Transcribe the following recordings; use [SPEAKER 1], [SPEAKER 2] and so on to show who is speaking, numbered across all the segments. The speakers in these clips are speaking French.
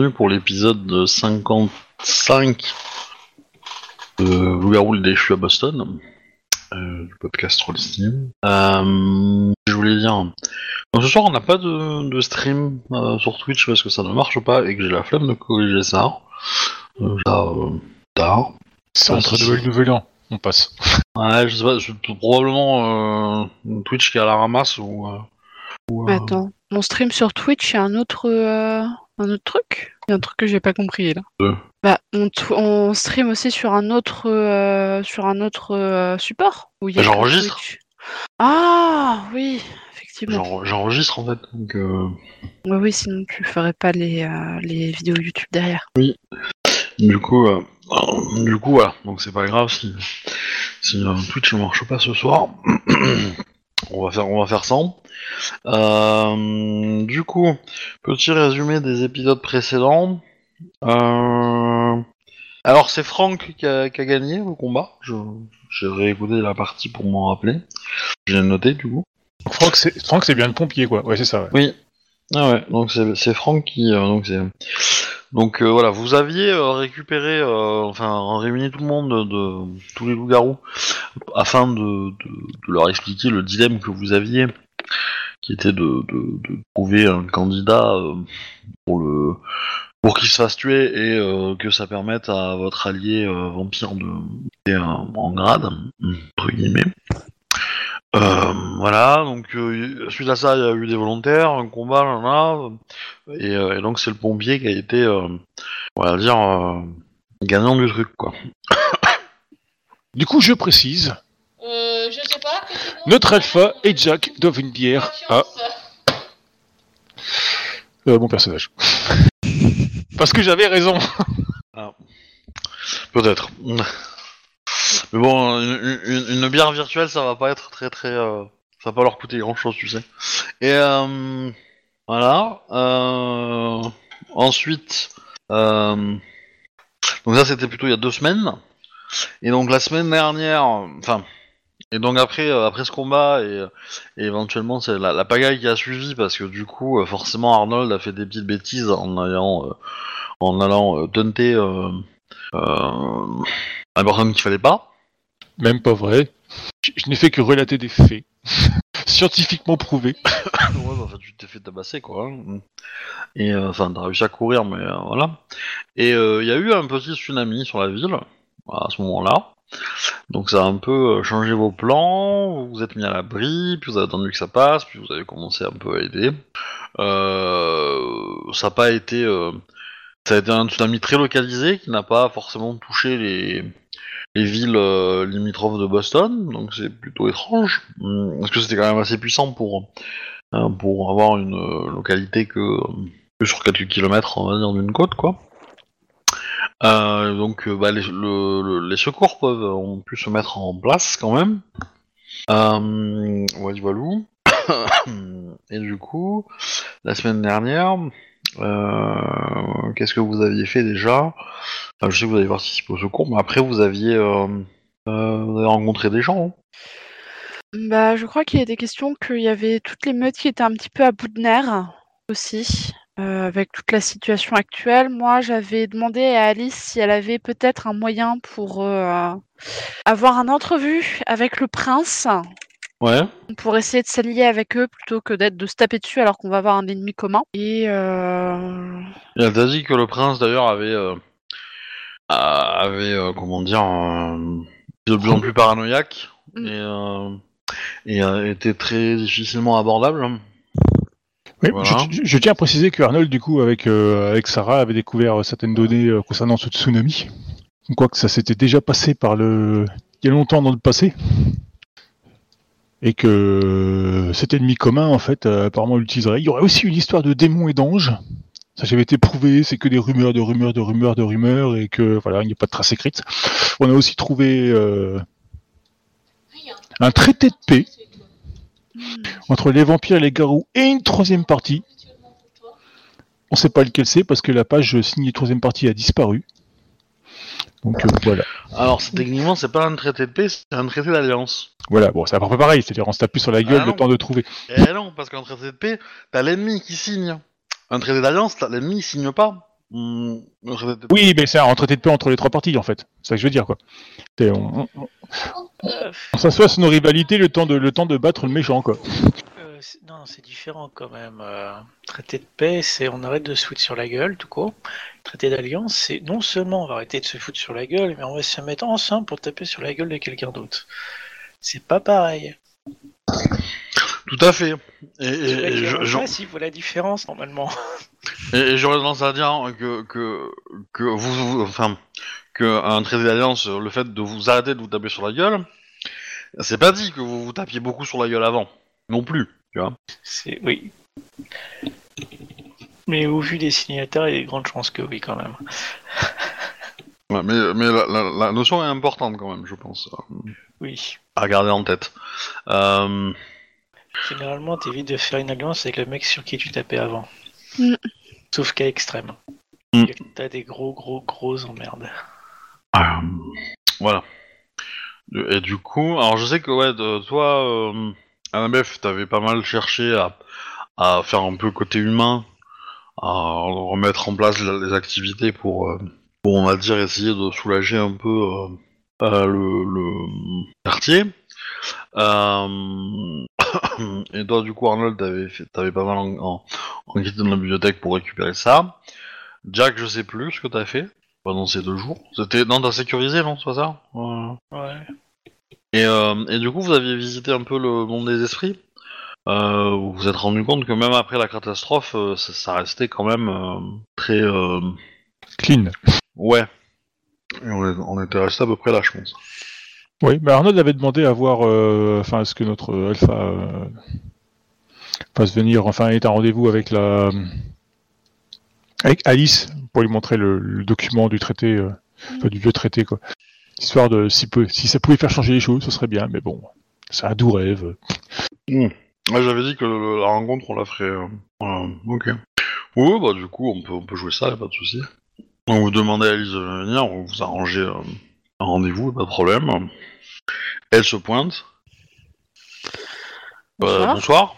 [SPEAKER 1] Bienvenue pour l'épisode 55 de Loup-garou le déchu à Boston, euh, du podcast Rollsteam. Euh, je voulais dire... Donc, ce soir, on n'a pas de, de stream euh, sur Twitch parce que ça ne marche pas et que j'ai la flemme de corriger ça. Euh, ça, euh, tard.
[SPEAKER 2] C'est entre Noël Nouvel An, on passe.
[SPEAKER 1] Ouais, je sais pas, c'est probablement euh, Twitch qui est à la ramasse ou... euh, ou, euh,
[SPEAKER 3] Attends, mon stream sur Twitch, il y a un autre, euh, un autre truc? Il y a un truc que j'ai pas compris là. Bah, on, on stream aussi sur un autre, euh, sur un autre euh, support où il y a que
[SPEAKER 1] J'enregistre.
[SPEAKER 3] Ah oui, effectivement.
[SPEAKER 1] j'en- J'enregistre en fait, donc... euh,
[SPEAKER 3] Ouais, oui, sinon tu ferais pas les, les vidéos YouTube derrière.
[SPEAKER 1] Du coup, du coup, voilà. Donc c'est pas grave si, si Twitch ne marche pas ce soir. on va faire, on va faire ça. Euh, du coup, petit résumé des épisodes précédents. Euh, alors c'est Franck qui a, qui a gagné le combat. Je- J'ai réécouté la partie pour m'en rappeler. J'ai noté du coup.
[SPEAKER 2] Franck, c'est bien le pompier, quoi. Ouais, c'est ça. ouais.
[SPEAKER 1] Oui. Ah ouais, donc c'est c'est Franck qui euh, donc c'est donc euh, voilà, vous aviez euh, récupéré euh, enfin réuni tout le monde de, tous les loups-garous afin de, leur expliquer le dilemme que vous aviez qui était de, trouver un candidat pour le pour qu'il se fasse tuer et que ça permette à votre allié vampire de monter en grade entre guillemets. Euh, voilà, donc euh, suite à ça, il y a eu des volontaires, un combat, là, là, et, euh, et donc c'est le pompier qui a été, euh, on va dire, euh, gagnant du truc, quoi.
[SPEAKER 2] Du coup, je précise,
[SPEAKER 4] Euh, je sais pas.
[SPEAKER 2] notre alpha et Jack doivent une bière à euh, mon personnage. Parce que j'avais raison.
[SPEAKER 1] Peut-être. Mais bon, une, bière virtuelle, ça va pas être très très, euh, ça va pas leur coûter grand chose, tu sais. Et euh, voilà. euh, ensuite, euh, donc ça c'était plutôt il y a deux semaines. Et donc la semaine dernière, enfin, et donc après euh, après ce combat et, et éventuellement c'est la, pagaille qui a suivi parce que du coup forcément Arnold a fait des petites bêtises en allant en allant euh, un personne qu'il fallait pas.
[SPEAKER 2] Même pas vrai. Je, n'ai fait que relater des faits. Scientifiquement prouvés.
[SPEAKER 1] ouais, bah, tu t'es fait tabasser, quoi. hein. Et euh, enfin, t'as réussi à courir, mais euh, voilà. Et euh, il y a eu un petit tsunami sur la ville à ce moment-là. Donc ça a un peu changé vos plans. Vous vous êtes mis à l'abri, puis vous avez attendu que ça passe, puis vous avez commencé un peu à aider. Ça ça a été un tsunami très localisé qui n'a pas forcément touché les, les villes euh, limitrophes de Boston, donc c'est plutôt étrange. Hum, Parce que c'était quand même assez puissant pour, euh, pour avoir une euh, localité que, sur quelques kilomètres, on va dire, d'une côte, quoi. Donc bah, les, le- le- les secours peuvent, ont pu se mettre en place quand même. Euh, voilou. Et du coup, la semaine dernière, euh, qu'est-ce que vous aviez fait déjà? Je sais que vous avez participé au secours, mais après vous aviez, euh, euh, rencontré des gens. hein
[SPEAKER 3] Bah, je crois qu'il y a des questions qu'il y avait toutes les meutes qui étaient un petit peu à bout de nerfs aussi, avec toute la situation actuelle. Moi, j'avais demandé à Alice si elle avait peut-être un moyen pour avoir un entrevue avec le prince,
[SPEAKER 1] Ouais.
[SPEAKER 3] pour essayer de s'allier avec eux plutôt que d'être de se taper dessus alors qu'on va avoir un ennemi commun. Et euh,
[SPEAKER 1] elle t'a dit que le prince d'ailleurs avait, euh, a- avait euh, comment dire, euh, de plus en plus paranoïaque
[SPEAKER 3] Mm.
[SPEAKER 1] et, euh, et euh, était très difficilement abordable.
[SPEAKER 2] Oui,
[SPEAKER 1] Voilà.
[SPEAKER 2] je, je- je tiens à préciser que Arnold, du coup, avec, euh, avec Sarah, avait découvert certaines données euh, concernant ce tsunami. Quoique ça s'était déjà passé par le. il y a longtemps dans le passé. Et que euh, cet ennemi commun, en fait, euh, apparemment l'utiliserait. Il y aurait aussi une histoire de démons et d'anges. Ça j'avait été prouvé, c'est que des rumeurs, de rumeurs, de rumeurs, de rumeurs, et que voilà, il n'y a pas de trace écrite. On a aussi trouvé euh, un traité de paix entre les vampires et les garous et une troisième partie. On sait pas lequel c'est parce que la page signée troisième partie a disparu. Donc euh, voilà.
[SPEAKER 1] Alors c'est- techniquement c'est pas un traité de paix, c'est un traité d'alliance.
[SPEAKER 2] Voilà, bon, c'est à peu près pareil, c'est-à-dire on se tape plus sur la gueule
[SPEAKER 1] Ah
[SPEAKER 2] le
[SPEAKER 1] non.
[SPEAKER 2] temps de trouver.
[SPEAKER 1] Eh non, parce qu'un traité de paix, t'as l'ennemi qui signe. un traité d'alliance, t'as- l'ennemi il signe pas. Un traité de-
[SPEAKER 2] Oui, mais c'est un traité de paix entre les trois parties, en fait. C'est ça que je veux dire, quoi. C'est- On, on-
[SPEAKER 5] Euh,
[SPEAKER 2] on s'assoit sur nos rivalités le temps de, le temps de battre le méchant, quoi.
[SPEAKER 5] Non, c'est différent quand même. Euh, traité de paix, c'est on arrête de se foutre sur la gueule, tout court. Traité d'alliance, c'est non seulement on va arrêter de se foutre sur la gueule, mais on va se mettre ensemble pour taper sur la gueule de quelqu'un d'autre. C'est pas pareil.
[SPEAKER 1] Tout à fait. Et, et- et je-
[SPEAKER 5] il voit la différence normalement.
[SPEAKER 1] Et, et j'aurais tendance à dire que, que, que vous, vous- enfin, que un traité d'alliance, le fait de vous arrêter de vous taper sur la gueule, c'est pas dit que vous vous tapiez beaucoup sur la gueule avant, non plus, tu vois.
[SPEAKER 5] C'est oui. Mais au vu des signataires, il y a de grandes chances que oui quand même.
[SPEAKER 1] Ouais, mais mais la, la- la notion est importante quand même, je pense,
[SPEAKER 5] Oui.
[SPEAKER 1] à garder en tête. Euh,
[SPEAKER 5] Généralement, t'évites de faire une alliance avec le mec sur qui tu tapais avant.
[SPEAKER 3] Mm.
[SPEAKER 5] Sauf cas extrême.
[SPEAKER 1] Mm.
[SPEAKER 5] T'as des gros, gros, gros emmerdes.
[SPEAKER 1] euh, voilà. Et du coup, alors je sais que ouais, de- toi, euh, Annabeth, t'avais pas mal cherché à, faire un peu côté humain, à remettre en place la- les activités pour, euh, pour, on va dire, essayer de soulager un peu euh, euh, le, quartier. Et toi, du coup, Arnold, t'avais, fait, t'avais pas mal en, en, dans la bibliothèque pour récupérer ça. Jack, je sais plus ce que t'as fait pendant ces deux jours. C'était non, t'as sécurisé, non, c'est ça? Et, euh, et du coup, vous aviez visité un peu le monde des esprits. Euh, vous vous êtes rendu compte que même après la catastrophe, euh, ça, ça restait quand même euh, très
[SPEAKER 2] Clean.
[SPEAKER 1] ouais. Et on, était resté à peu près là, je pense.
[SPEAKER 2] Oui, mais Arnold avait demandé à voir, euh, enfin, est-ce que notre Alpha fasse venir, enfin, est un rendez-vous avec la, avec Alice pour lui montrer le, le document du traité, enfin, du vieux traité, quoi. Histoire de, si, peu, si ça pouvait faire changer les choses, ce serait bien, mais bon, c'est un doux rêve.
[SPEAKER 1] Ouais, J'avais dit que le- la rencontre, on la ferait. euh, voilà, ok. Oui, bah du coup, on peut, on peut jouer ça, y a pas de souci. On vous demandez à Alice de venir, on vous arrangez euh, un rendez-vous, pas de problème. Elle se pointe. Euh,
[SPEAKER 3] Bonsoir.
[SPEAKER 1] bonsoir.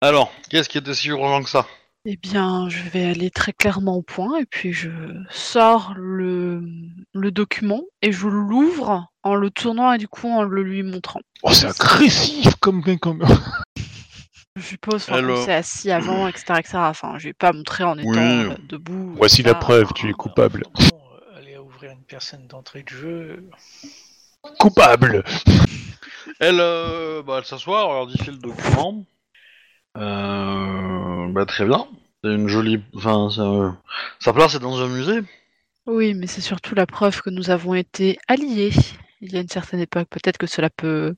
[SPEAKER 1] Alors, qu'est-ce qui était si urgent que ça?
[SPEAKER 3] Eh bien, je vais aller très clairement au point et puis je sors le, le document et je l'ouvre en le tournant et du coup en le lui montrant.
[SPEAKER 2] Oh, c'est agressif comme, comme...
[SPEAKER 3] Je suppose enfin,
[SPEAKER 1] Alors-
[SPEAKER 3] s'est assis avant, etc., etc. Enfin, je vais pas montrer en étant
[SPEAKER 1] Oui.
[SPEAKER 3] euh, debout.
[SPEAKER 2] Voici la preuve, tu es coupable.
[SPEAKER 5] Aller à ouvrir une personne d'entrée de jeu.
[SPEAKER 2] Coupable
[SPEAKER 1] Elle, euh, bah, elle s'assoit, elle regarde le document. Euh, bah, très bien. C'est une jolie. Enfin, euh, sa place est dans un musée.
[SPEAKER 3] Oui, mais c'est surtout la preuve que nous avons été alliés. Il y a une certaine époque, peut-être que cela peut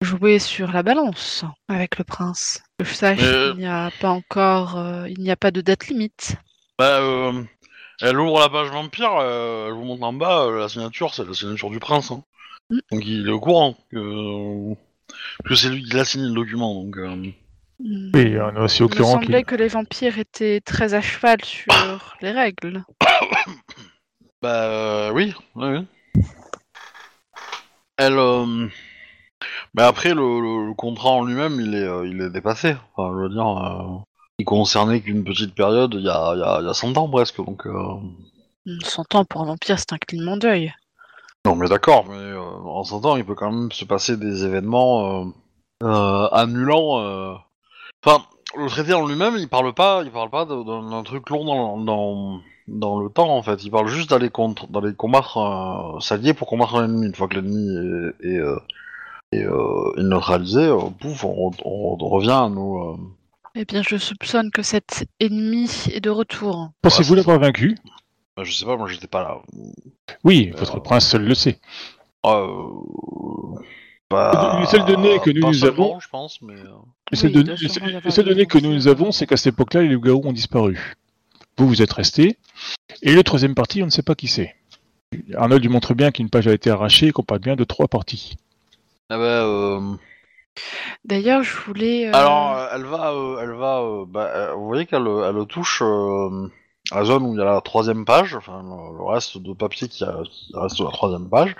[SPEAKER 3] jouer sur la balance avec le prince. Que je sache,
[SPEAKER 1] Euh.
[SPEAKER 3] il n'y a pas encore, euh, il n'y a pas de date limite.
[SPEAKER 1] Bah, euh, elle ouvre la page vampire, elle vous montre en bas, la signature, c'est la signature du prince. hein.
[SPEAKER 3] Mm.
[SPEAKER 1] Donc il est au courant que, que c'est lui qui l'a signé le document. Donc.
[SPEAKER 2] Oui, on est aussi au
[SPEAKER 3] Il me semblait que les vampires étaient très à cheval sur les règles.
[SPEAKER 1] bah euh, oui, oui, oui. Elle. euh, Bah après, le, le- le contrat en lui-même, il est, euh, il est dépassé. Enfin, je veux dire, euh, il concernait qu'une petite période, il y a, il y, a, il y a 100 ans presque. Donc, euh,
[SPEAKER 3] Hmm, 100 ans pour un vampire, c'est un clignement d'œil.
[SPEAKER 1] Non, mais d'accord, mais euh, en 100 ans, il peut quand même se passer des événements euh, euh, annulants. Enfin, le traité en lui-même, il parle pas, il parle pas d'un truc long dans, dans, dans le temps, en fait. Il parle juste d'aller contre, d'aller combattre, euh, s'allier pour combattre un ennemi. Une fois que l'ennemi est, est, euh, est, euh, est neutralisé, euh, pouf, on, on- on revient à nos. euh,
[SPEAKER 3] Eh bien, je soupçonne que cet ennemi est de retour.
[SPEAKER 2] Pensez-vous l'avoir vaincu
[SPEAKER 1] bah, je sais pas, moi j'étais pas là.
[SPEAKER 2] Oui, votre prince seul le sait.
[SPEAKER 1] Euh, bah,
[SPEAKER 2] Les seules données que nous, avons-
[SPEAKER 1] je pense, mais. euh,
[SPEAKER 2] Les seules
[SPEAKER 3] Oui,
[SPEAKER 2] données, les seules- données que nous, avons, c'est qu'à cette époque-là, les loups-garous ont disparu. Vous, vous êtes restés. Et le troisième parti, on ne sait pas qui c'est. Arnold lui montre bien qu'une page a été arrachée et qu'on parle bien de trois parties.
[SPEAKER 1] Ah bah, euh,
[SPEAKER 3] D'ailleurs, je voulais. euh,
[SPEAKER 1] Alors, euh, elle va, euh, elle va, euh, bah, euh, vous voyez qu'elle elle touche euh, la zone où il y a la troisième page, enfin le, le reste de papier qui, a- qui reste sur la troisième page.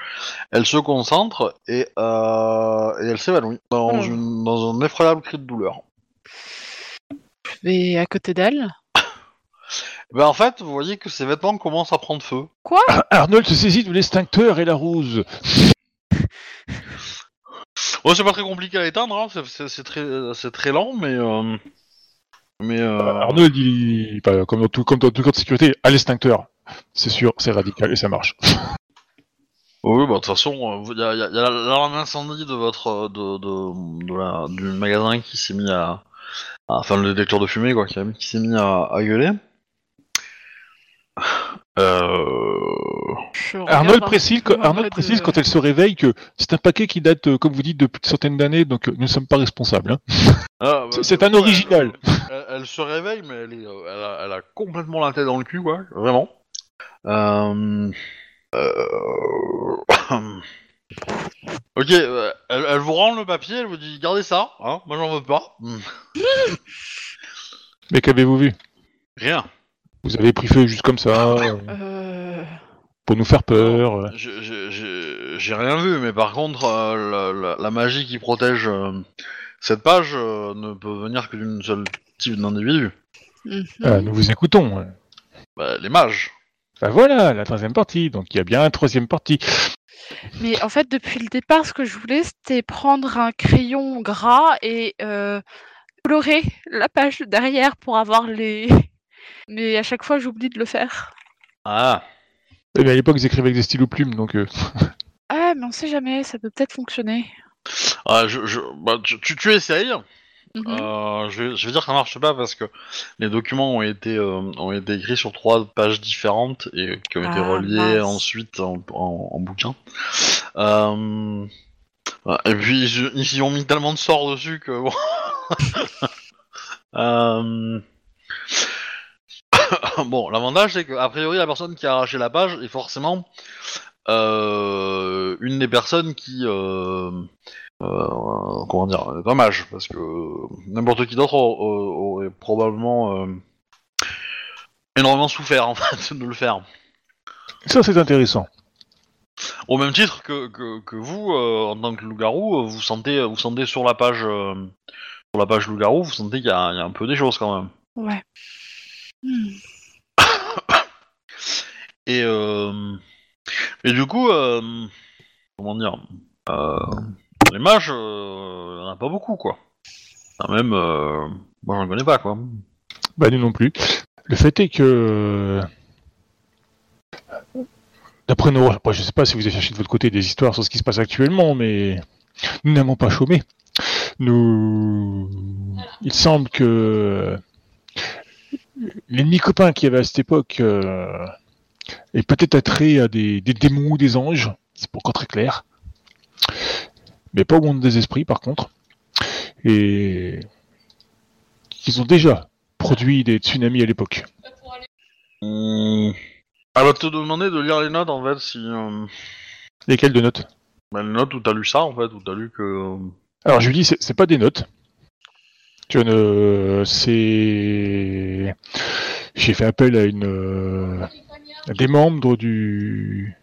[SPEAKER 1] Elle se concentre et, euh, et elle s'évanouit dans, une, dans un effroyable cri de douleur.
[SPEAKER 3] Vais à côté d'elle.
[SPEAKER 1] Ben, en fait, vous voyez que ses vêtements commencent à prendre feu.
[SPEAKER 3] Quoi
[SPEAKER 2] Ar- Arnold se saisit de l'extincteur et la rose.
[SPEAKER 1] Oh, c'est pas très compliqué à éteindre, hein, c'est- très, c'est très lent, mais. euh, Mais. euh,
[SPEAKER 2] Arnold, il, comme, dans tout, comme dans tout corps de sécurité, à l'extincteur. C'est sûr, c'est radical et ça marche.
[SPEAKER 1] Oui, bah de toute façon, il y a, y a- y a l'alarme incendie de votre euh, de, de, de la, du magasin qui s'est mis à, à- enfin le détecteur de fumée quoi, qui, a- qui s'est mis à, à gueuler. Euh...
[SPEAKER 2] Arnold précise, Arnold
[SPEAKER 3] mode,
[SPEAKER 2] précise
[SPEAKER 3] euh,
[SPEAKER 2] quand elle se réveille que c'est un paquet qui date, euh, comme vous dites, de plus de centaines d'années, donc nous ne sommes pas responsables. hein.
[SPEAKER 1] ah, bah,
[SPEAKER 2] C'est- un original.
[SPEAKER 1] Elle, elle- elle se réveille, mais elle, est, elle, a, elle a complètement la tête dans le cul quoi, vraiment. Euh... euh, ok, euh, elle, elle vous rend le papier, elle vous dit gardez ça, hein, moi j'en veux pas.
[SPEAKER 2] Mais qu'avez-vous vu?
[SPEAKER 1] Rien.
[SPEAKER 2] Vous avez pris feu juste comme ça, euh,
[SPEAKER 3] euh,
[SPEAKER 2] pour nous faire peur.
[SPEAKER 1] Je- je- je- J'ai rien vu, mais par contre, euh, la, la- la magie qui protège euh, cette page euh, ne peut venir que d'une seule type d'individu.
[SPEAKER 3] mhm.
[SPEAKER 2] Ah, nous vous écoutons.
[SPEAKER 1] Bah, les mages.
[SPEAKER 2] Bah voilà, la troisième partie. Donc il y a bien une troisième partie.
[SPEAKER 3] Mais en fait, depuis le départ, ce que je voulais, c'était prendre un crayon gras et euh, colorer la page de derrière pour avoir les. Mais à chaque fois, j'oublie de le faire.
[SPEAKER 1] Ah.
[SPEAKER 2] Eh bien, à l'époque, ils écrivaient avec des stylos plumes, donc euh,
[SPEAKER 3] Ah, mais on sait jamais, ça peut peut-être fonctionner.
[SPEAKER 1] Ah, je, je- bah, tu, tu, tu essayes.
[SPEAKER 3] Mhm.
[SPEAKER 1] Euh, je, vais, je vais dire que ça marche pas parce que les documents ont été, euh, ont été écrits sur trois pages différentes et qui ont été
[SPEAKER 3] Ah,
[SPEAKER 1] reliés
[SPEAKER 3] mince.
[SPEAKER 1] ensuite en, en, en bouquin. Euh, et puis ils, ils y ont mis tellement de sorts dessus que bon. Euh, bon, l'avantage c'est que a priori la personne qui a arraché la page est forcément euh, une des personnes qui euh, euh, comment dire, est un mage, parce que n'importe qui d'autre au- au- aurait probablement euh, énormément souffert en fait de le faire.
[SPEAKER 2] ça c'est intéressant.
[SPEAKER 1] Au même titre que, que, que vous, euh, en tant que loup-garou, vous sentez, vous sentez sur la page, euh, sur la page loup-garou, vous sentez qu'il y, y a un peu des choses quand même.
[SPEAKER 3] Ouais.
[SPEAKER 1] Et, euh, du coup, euh, comment dire, euh, les mages, euh, il y en a pas beaucoup quoi. Même, euh, moi j'en connais pas quoi.
[SPEAKER 2] Bah nous non plus. Le fait est que d'après nos après, je sais pas si vous avez cherché de votre côté des histoires sur ce qui se passe actuellement, mais nous n'avons pas chômé. Nous il semble que l'ennemi copain qu'il y avait à cette époque euh, est peut-être attrait à des, des démons ou des anges, c'est pas encore très clair. Mais pas au monde des esprits par contre. Et ils ont déjà produit des tsunamis à l'époque.
[SPEAKER 1] Hum, Elle va te demander de lire les notes en fait, si. euh,
[SPEAKER 2] Lesquelles de notes?
[SPEAKER 1] Bah, les notes où t'as lu ça en fait, où t'as lu que. euh,
[SPEAKER 2] Alors je lui dis, c'est pas des notes. Tu ne, c'est, j'ai fait appel à une, euh, à des membres du.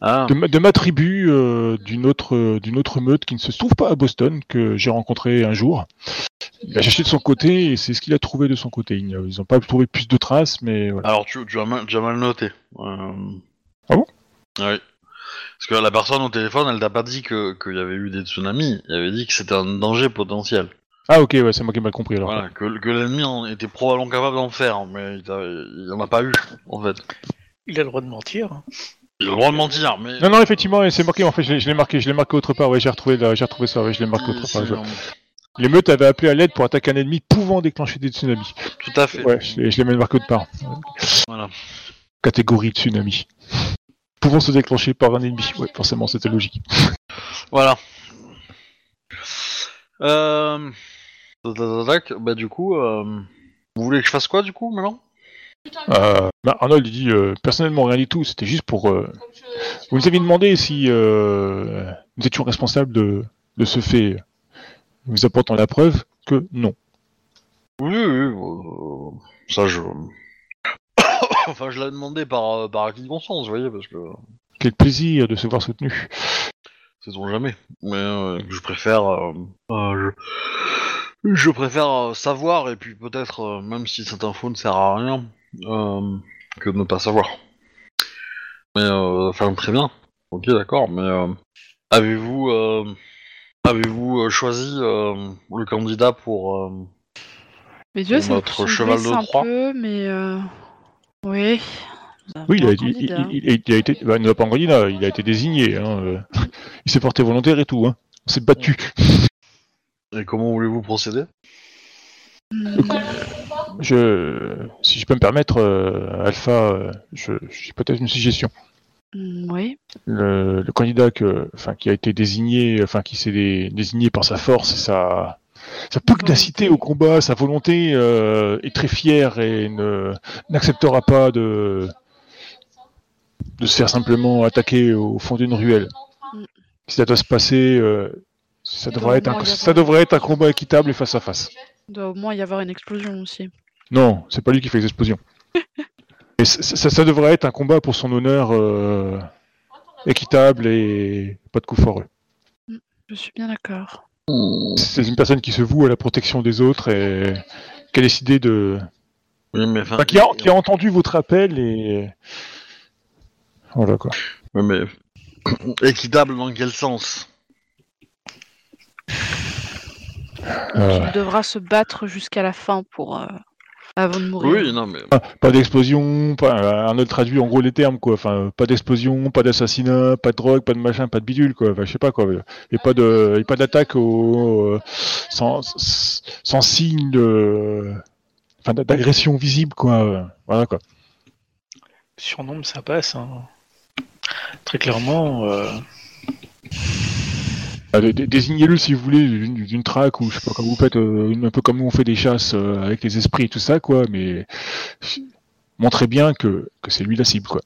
[SPEAKER 1] Ah,
[SPEAKER 2] de, ma- de ma tribu, euh, d'une autre, d'une autre meute qui ne se trouve pas à Boston que j'ai rencontré un jour. Il a cherché de son côté et c'est ce qu'il a trouvé de son côté. Ils ils n'ont pas trouvé plus de traces, mais voilà.
[SPEAKER 1] alors tu, tu, as mal, tu as mal noté. Euh,
[SPEAKER 2] Ah bon?
[SPEAKER 1] Oui. Parce que la personne au téléphone, elle t'a pas dit que- qu'il y avait eu des tsunamis, elle avait dit que c'était un danger potentiel.
[SPEAKER 2] Ah ok, ouais, c'est moi qui ai mal compris alors.
[SPEAKER 1] Voilà, que, que l'ennemi en était probablement capable d'en faire, mais il, il en a pas eu, en fait.
[SPEAKER 5] Il a le droit de mentir. hein.
[SPEAKER 1] Il a le droit de mentir, mais...
[SPEAKER 2] Non, non, effectivement, c'est marqué. En fait, je l'ai je l'ai marqué, je l'ai marqué autre part. Ouais, j'ai retrouvé, la- j'ai retrouvé ça. Ouais, je l'ai marqué autre part. je- meutes avaient appelé à l'aide pour attaquer un ennemi pouvant déclencher des tsunamis.
[SPEAKER 1] Tout à fait.
[SPEAKER 2] Ouais, je l'ai je l'ai même marqué autre part.
[SPEAKER 1] Voilà.
[SPEAKER 2] Catégorie tsunami. Pouvant se déclencher par un ennemi. Ouais, forcément, c'était logique.
[SPEAKER 1] Voilà. Euh... Bah du coup, euh... vous voulez que je fasse quoi du coup maintenant?
[SPEAKER 4] Putain,
[SPEAKER 2] Euh, bah, Arnold il dit euh, personnellement rien du tout. C'était juste pour. euh, Vous nous aviez demandé si euh, nous étions responsables de, de ce fait. Nous apportons la preuve que non.
[SPEAKER 1] Oui, oui, euh, ça je... enfin je l'ai demandé par, euh, par acquis de conscience, vous voyez, parce que
[SPEAKER 2] Quel plaisir de se voir soutenu.
[SPEAKER 1] c'est on jamais. Mais euh, je préfère... euh, euh, Je préfère savoir, et puis peut-être, euh, même si cette info ne sert à rien, euh, que de ne pas savoir. Mais, euh, enfin, très bien. Ok, d'accord, mais euh, avez-vous euh, avez-vous choisi euh, le candidat pour... euh,
[SPEAKER 3] Mes yeux,
[SPEAKER 1] Pour
[SPEAKER 3] ça
[SPEAKER 1] notre
[SPEAKER 3] me
[SPEAKER 1] cheval de Troie?
[SPEAKER 3] peu, mais euh, oui.
[SPEAKER 2] Oui, il a, été- il,
[SPEAKER 3] candidat.
[SPEAKER 2] il- il- il a été, bah, il n'a pas là, il a été désigné. hein, euh. Il s'est porté volontaire et tout. Hein. On s'est battu.
[SPEAKER 1] Et comment voulez-vous procéder?
[SPEAKER 3] Hmm,
[SPEAKER 2] Je, si je peux me permettre, euh, Alpha, euh, j'ai peut-être une suggestion.
[SPEAKER 3] hmm, oui.
[SPEAKER 2] Le, le candidat que, enfin, qui a été désigné, enfin, qui s'est dé- désigné par sa force et sa, sa pugnacité au combat, sa volonté euh, est très fier et n'acceptera pas de, de se faire simplement attaquer au fond d'une ruelle.
[SPEAKER 3] Mm.
[SPEAKER 2] Si ça doit se passer, euh, ça devrait, être un, ça devrait être un combat équitable et face à face.
[SPEAKER 3] Il doit au moins y avoir une explosion aussi.
[SPEAKER 2] Non, c'est pas lui qui fait les explosions. Et ça, ça devrait être un combat pour son honneur euh, équitable et pas de coup foreux.
[SPEAKER 3] Je suis bien d'accord.
[SPEAKER 2] C'est une personne qui se voue à la protection des autres et qui a décidé de.
[SPEAKER 1] Oui, mais enfin...
[SPEAKER 2] Enfin, qui, a, qui a entendu votre appel et. Voilà quoi.
[SPEAKER 1] Oui, mais... Équitable dans quel sens?
[SPEAKER 2] Euh,
[SPEAKER 3] Il devra se battre jusqu'à la fin pour euh, avant de mourir.
[SPEAKER 1] Oui, non, mais...
[SPEAKER 2] pas d'explosion, pas. Arnold traduit en gros les termes quoi. Enfin, pas d'explosion, pas d'assassinat, pas de drogue, pas de machin, pas de bidule quoi. Enfin, je sais pas quoi. Et pas de, et pas d'attaque au, euh, sans, sans signe de, enfin, d'agression visible quoi. Voilà quoi.
[SPEAKER 5] Surnombre, ça passe. hein. Très clairement, euh,
[SPEAKER 2] Désignez-le si vous voulez d'une traque ou je sais pas comme vous faites, euh, un peu comme nous on fait des chasses euh, avec les esprits et tout ça quoi, mais montrez bien que, que c'est lui la cible quoi.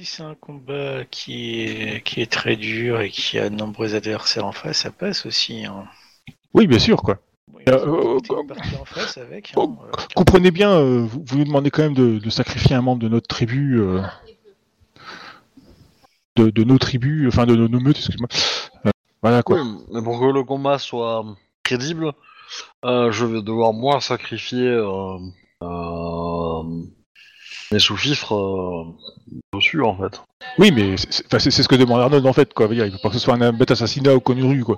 [SPEAKER 5] si c'est un combat qui est, qui est très dur et qui a de nombreux adversaires en face, ça passe aussi. Hein.
[SPEAKER 2] Oui bien sûr quoi.
[SPEAKER 5] Bon,
[SPEAKER 2] Euh, euh,
[SPEAKER 5] en face avec. euh,
[SPEAKER 2] Comprenez bien, euh, vous, vous nous demandez quand même de, de sacrifier un membre de notre tribu, de, de nos tribus, enfin de, nos- nos meutes, excuse-moi. Voilà quoi.
[SPEAKER 1] Oui, mais pour que le combat soit crédible, euh, je vais devoir moi sacrifier euh, euh, mes sous-fifres dessus en fait.
[SPEAKER 2] Oui, mais c'est- ce que demande Arnold en fait quoi. Il faut pas que ce soit un bête assassinat ou connu de rue quoi.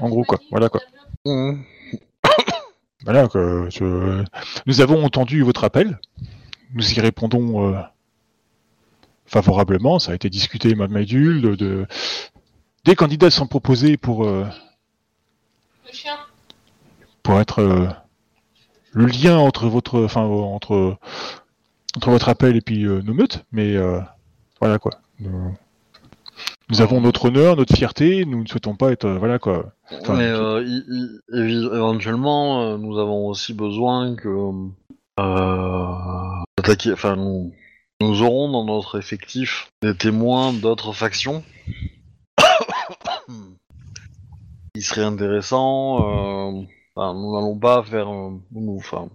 [SPEAKER 2] En gros quoi. Voilà quoi. Voilà, que je- nous avons entendu votre appel. Nous y répondons favorablement. Ça a été discuté. De, de- Des candidats sont proposés pour, euh,
[SPEAKER 4] Le chien.
[SPEAKER 2] pour être euh, le lien entre votre, enfin, entre, entre votre appel et puis euh, nos meutes. Mais euh, voilà quoi. Nous, nous avons notre honneur, notre fierté. Nous ne souhaitons pas être, euh, voilà quoi. Enfin,
[SPEAKER 1] mais
[SPEAKER 2] je-
[SPEAKER 1] euh, évi- éventuellement, euh, nous avons aussi besoin que euh, attaquer. Enfin, nous, nous aurons dans notre effectif des témoins d'autres factions. Il serait intéressant. euh, nous n'allons pas faire. euh, enfin,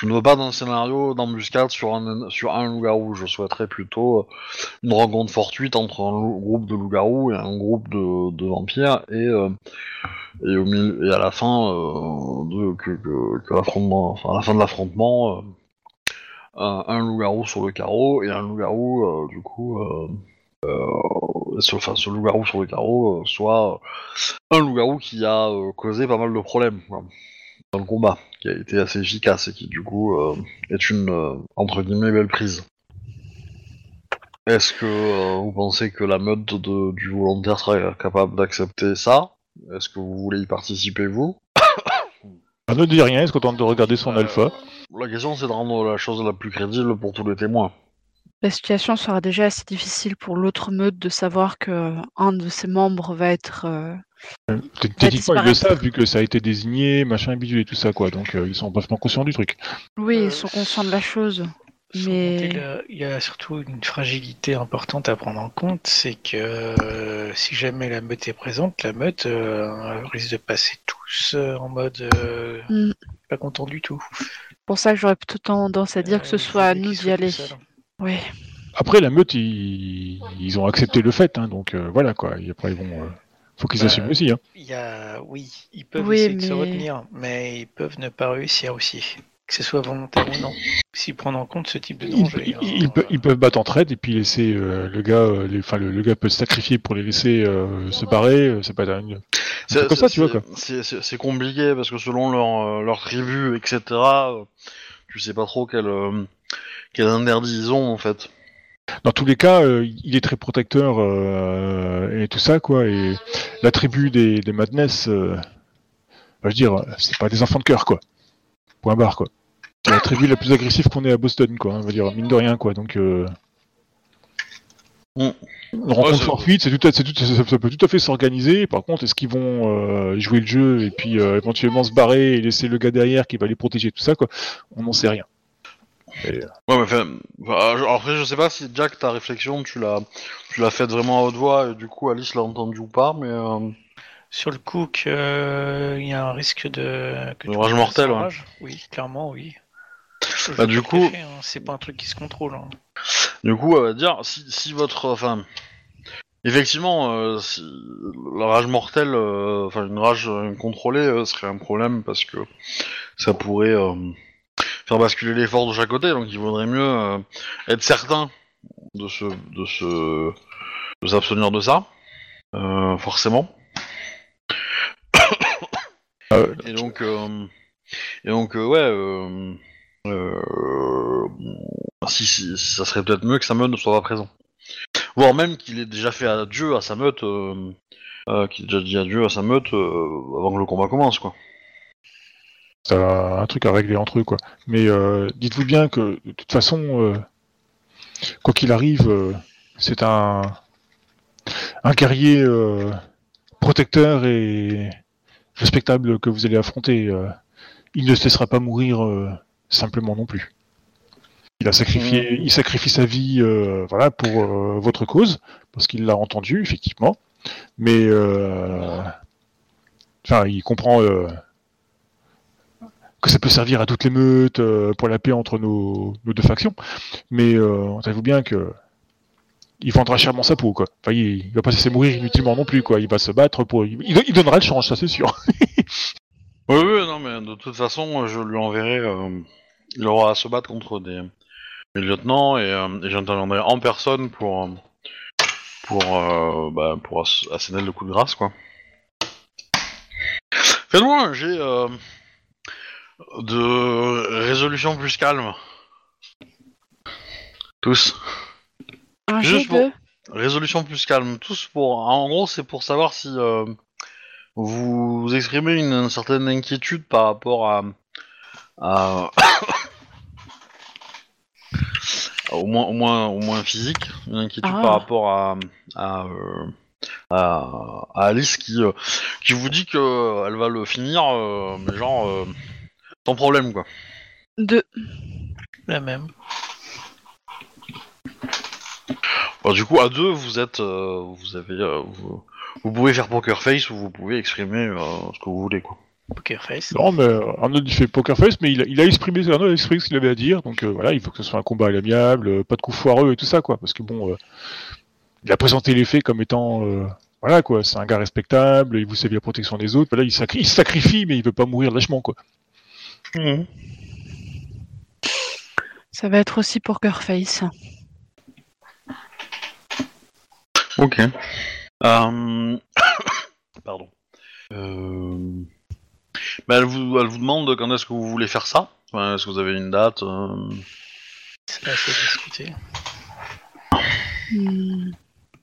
[SPEAKER 1] je ne veux pas d'un scénario d'embuscade sur un sur un loup-garou. Je souhaiterais plutôt euh, une rencontre fortuite entre un groupe de loups-garous et un groupe de, de vampires et et au et à la fin de à la fin de l'affrontement, un, loup-garou sur le carreau et un loup-garou du coup, euh, ce, enfin ce loup-garou sur le carreau euh, soit un loup-garou qui a euh, causé pas mal de problèmes quoi, dans le combat, qui a été assez efficace et qui du coup euh, est une entre guillemets belle prise. Est-ce que vous pensez que la meute de, du volontaire sera capable d'accepter ça? Est-ce que vous voulez y participer, vous?
[SPEAKER 2] Arnold ne dit rien. Il se contente de regarder son alpha?
[SPEAKER 1] La question, c'est de rendre la chose la plus crédible pour tous les témoins.
[SPEAKER 3] La situation sera déjà assez difficile pour l'autre meute de savoir que un de ses membres va être. euh,
[SPEAKER 2] T- Techniquement, ils le savent vu que ça a été désigné, machin, bidule et tout ça, quoi. Donc, euh, ils sont parfaitement conscients du truc.
[SPEAKER 3] Oui,
[SPEAKER 5] Euh,
[SPEAKER 3] ils sont conscients de la chose. Mais-
[SPEAKER 5] Il y a surtout une fragilité importante à prendre en compte, c'est que euh, si jamais la meute est présente, la meute euh, risque de passer tous euh, en mode euh,
[SPEAKER 3] Mm.
[SPEAKER 5] pas content du tout.
[SPEAKER 3] Pour ça, j'aurais plutôt tendance à dire que ce
[SPEAKER 5] Euh,
[SPEAKER 3] soit à nous d'y aller. Oui.
[SPEAKER 2] Après, la meute, ils, ils ont accepté le fait, hein, donc euh, voilà, quoi. Et après, ils vont. euh, Faut qu'ils
[SPEAKER 5] Bah,
[SPEAKER 2] assument aussi. Hein.
[SPEAKER 5] Il y a, oui, ils peuvent
[SPEAKER 3] Oui,
[SPEAKER 5] essayer de se
[SPEAKER 3] mais-
[SPEAKER 5] retenir, mais ils peuvent ne pas réussir aussi, que ce soit volontaire ou non. S'ils prennent en compte ce type de
[SPEAKER 2] Ils,
[SPEAKER 5] danger.
[SPEAKER 2] ils-
[SPEAKER 5] hein,
[SPEAKER 2] ils pe- ils peuvent battre en traite et puis laisser euh, le gars, euh, les- enfin le, le gars peut se sacrifier pour les laisser euh, se barrer. euh, C'est pas une...
[SPEAKER 1] C'est
[SPEAKER 2] comme ça, tu vois, quoi.
[SPEAKER 1] c'est- compliqué parce que selon leur, euh, leur tribu, etc., euh, tu sais pas trop quel, euh, quel interdit ils ont en fait.
[SPEAKER 2] Dans tous les cas, euh, il est très protecteur euh, et tout ça quoi. Et la tribu des, des Madness, euh, bah, je veux dire, c'est pas des enfants de cœur quoi. Point barre quoi. C'est la tribu la plus agressive qu'on ait à Boston quoi. On va dire mine de rien quoi. Donc euh...
[SPEAKER 1] Mm.
[SPEAKER 2] une rencontre fortuite, c'est tout, à- c'est tout, ça, ça peut tout à fait s'organiser. Par contre, est-ce qu'ils vont euh, jouer le jeu et puis euh, éventuellement se barrer et laisser le gars derrière qui va les protéger tout ça quoi? On n'en sait rien. Et, euh,
[SPEAKER 1] Ouais, mais enfin, enfin, je- après, je sais pas si Jack, ta réflexion, tu l'as, tu l'as faite vraiment à haute voix et du coup Alice l'a entendu ou pas, mais euh,
[SPEAKER 5] Sur le coup qu'il y a un risque de... que
[SPEAKER 1] De rage
[SPEAKER 5] un
[SPEAKER 1] ouais.
[SPEAKER 5] Oui, clairement, oui. Je
[SPEAKER 1] Bah, du coup-
[SPEAKER 5] hein, C'est pas un truc qui se contrôle. hein.
[SPEAKER 1] du coup, on va dire, si, si votre, enfin, effectivement, euh, si la rage mortelle, euh, enfin une rage euh, contrôlée euh, serait un problème parce que ça pourrait euh, faire basculer l'effort de chaque côté, donc il vaudrait mieux euh, être certain de se, de se, de s'abstenir de ça, euh, forcément.
[SPEAKER 2] euh,
[SPEAKER 1] Et donc, euh, et donc, ouais, si, ça serait peut-être mieux que sa meute ne soit pas présent. Voire même qu'il ait déjà fait adieu à sa meute, qu'il ait déjà dit adieu à sa meute avant que le combat commence, quoi.
[SPEAKER 2] Un truc à régler entre eux quoi. Mais euh, dites-vous bien que de toute façon, euh, quoi qu'il arrive, euh, c'est un un guerrier protecteur et respectable que vous allez affronter. il ne se laissera pas mourir simplement non plus. Il a sacrifié, il sacrifie sa vie, voilà, pour votre cause, parce qu'il l'a entendu effectivement. Mais, enfin, il comprend que ça peut servir à toutes les meutes euh, pour la paix entre nos, deux factions. Mais euh, savez-vous bien que il vendra chèrement sa peau, quoi. Il, il va pas se laisser mourir inutilement non plus, quoi. Il va se battre pour, il, donnera le change, ça c'est sûr.
[SPEAKER 1] Oui, oui, non, mais de toute façon, je lui enverrai. euh, il aura à se battre contre des, des lieutenants et, euh, et j'interviendrai en personne pour pour bah, pour ass- asséner le coup de grâce, quoi. Faites-moi un de résolution plus calme. Tous.
[SPEAKER 3] Un
[SPEAKER 1] Juste
[SPEAKER 3] G2.
[SPEAKER 1] Résolution plus calme. Tous pour. En gros, c'est pour savoir si euh, vous exprimez une, certaine inquiétude par rapport à. à- au, moins, au, moins, au moins physique. Une inquiétude
[SPEAKER 3] Ah.
[SPEAKER 1] par rapport à. à, euh, à- Alice qui, euh, qui vous dit que elle va le finir, mais genre. Sans problème, quoi.
[SPEAKER 3] Deux.
[SPEAKER 5] La même.
[SPEAKER 1] Bon, du coup, à deux, vous êtes, euh, vous avez, euh, vous, vous pouvez faire poker face ou vous pouvez exprimer euh, ce que vous voulez, quoi.
[SPEAKER 5] Poker face.
[SPEAKER 2] Non, mais Arnold il fait poker face, mais il a, il a exprimé, Arnold a exprimé ce qu'il avait à dire, donc euh, voilà, il faut que ce soit un combat à l'amiable, euh, pas de coups foireux et tout ça, quoi, parce que bon, euh, il a présenté les faits comme étant, euh, voilà, quoi, c'est un gars respectable, il vous sait la protection des autres, voilà, il, sacri- il se sacrifie, mais il veut pas mourir lâchement, quoi.
[SPEAKER 3] Ça va être aussi Poker Face.
[SPEAKER 1] Ok. Euh... Pardon. Euh... elle, vous, elle vous demande quand est-ce que vous voulez faire ça? Enfin, est-ce que vous avez une date euh,
[SPEAKER 5] C'est assez discuté.
[SPEAKER 3] Hmm.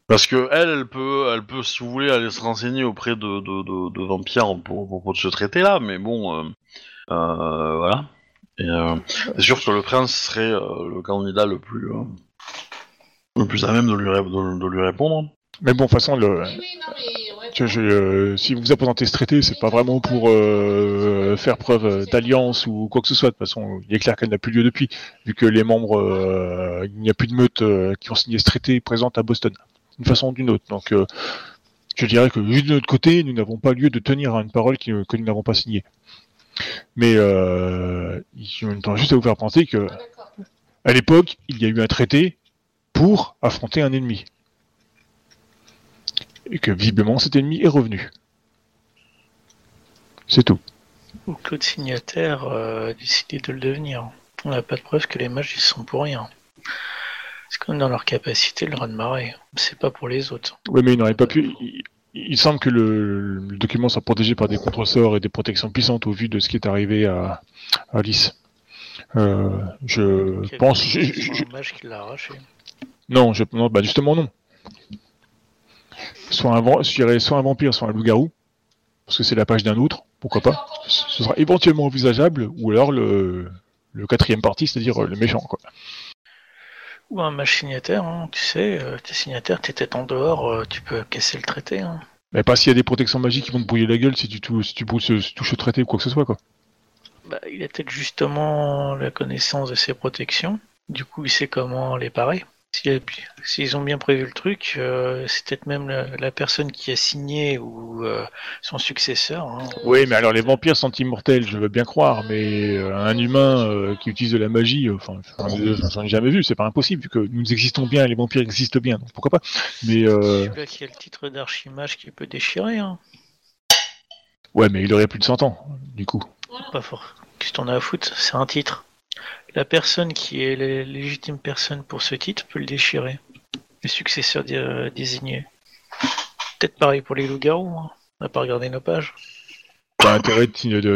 [SPEAKER 1] Parce que elle, elle peut, elle peut, si vous voulez, aller se renseigner auprès de, de, de, de vampires pour, pour, pour ce traité-là, mais bon, voilà. Et euh, c'est sûr que le prince serait euh, le candidat le plus, euh, le plus à même de lui, ré- de, de lui répondre.
[SPEAKER 2] Mais bon, de toute façon, le,
[SPEAKER 4] Oui, oui, non, mais ouais.
[SPEAKER 2] je- je- euh, si vous a présenté ce traité, c'est pas vraiment pour euh, faire preuve euh, d'alliance ou quoi que ce soit. De toute façon, il est clair qu'elle n'a plus lieu depuis, vu que les membres, euh, il n'y a plus de meutes euh, qui ont signé ce traité présentes à Boston, d'une façon ou d'une autre. Donc, euh, je dirais que juste de notre côté, nous n'avons pas lieu de tenir à une parole qui- que nous n'avons pas signée. Mais euh, je tends juste à vous faire penser que,
[SPEAKER 4] Ah,
[SPEAKER 2] à l'époque, il y a eu un traité pour affronter un ennemi. Et que visiblement cet ennemi est revenu. C'est tout.
[SPEAKER 5] Ou Claude Signataire euh, a décidé de le devenir. On n'a pas de preuve que les mages ils sont pour rien. C'est comme dans leur capacité le raz de marée. C'est pas pour les autres.
[SPEAKER 2] Oui, mais il n'aurait pas pu. Il, semble que le, le document soit protégé par des contresorts et des protections puissantes au vu de ce qui est arrivé à, à Alice. Euh, je
[SPEAKER 5] Quel-
[SPEAKER 2] pense. je-
[SPEAKER 5] c'est
[SPEAKER 2] je-
[SPEAKER 5] l'a arraché.
[SPEAKER 2] non, je, non, bah justement non. Soit un, soit un vampire, soit un loup-garou. Parce que c'est la page d'un autre, pourquoi pas. Ce sera éventuellement envisageable, ou alors le, le quatrième parti, c'est-à-dire le méchant. Quoi.
[SPEAKER 5] Ou un mage signataire, hein, tu sais, euh, t'es signataire, t'es tête en dehors, euh, tu peux casser le traité. Hein.
[SPEAKER 2] Mais pas s'il y a des protections magiques qui vont te brouiller la gueule si tu, si tu si touches le traité ou quoi que ce soit. Quoi.
[SPEAKER 5] Bah, il a peut-être justement la connaissance de ses protections. Du coup, il sait comment les parer. S'il a- S'ils ont bien prévu le truc, euh, c'est peut-être même la, la personne qui a signé ou euh, son successeur. hein.
[SPEAKER 2] Oui, mais alors les vampires sont immortels, je veux bien croire, mais euh, un humain qui utilise de la magie, enfin, j'en ai jamais vu, c'est pas impossible, vu que nous existons bien, les vampires existent bien, donc pourquoi pas. Mais euh,
[SPEAKER 5] Celui-là qui a le titre d'archimage qui peut déchirer. Hein.
[SPEAKER 2] ouais, mais il aurait plus de 100 ans, du coup.
[SPEAKER 5] Pas fort. Qu'est-ce que t'en as à foutre? C'est un titre. La personne qui est la légitime personne pour ce titre peut le déchirer. Le successeur dé- euh, désigné. Peut-être pareil pour les loups-garous. Hein. On n'a pas regardé nos pages.
[SPEAKER 2] Pas intérêt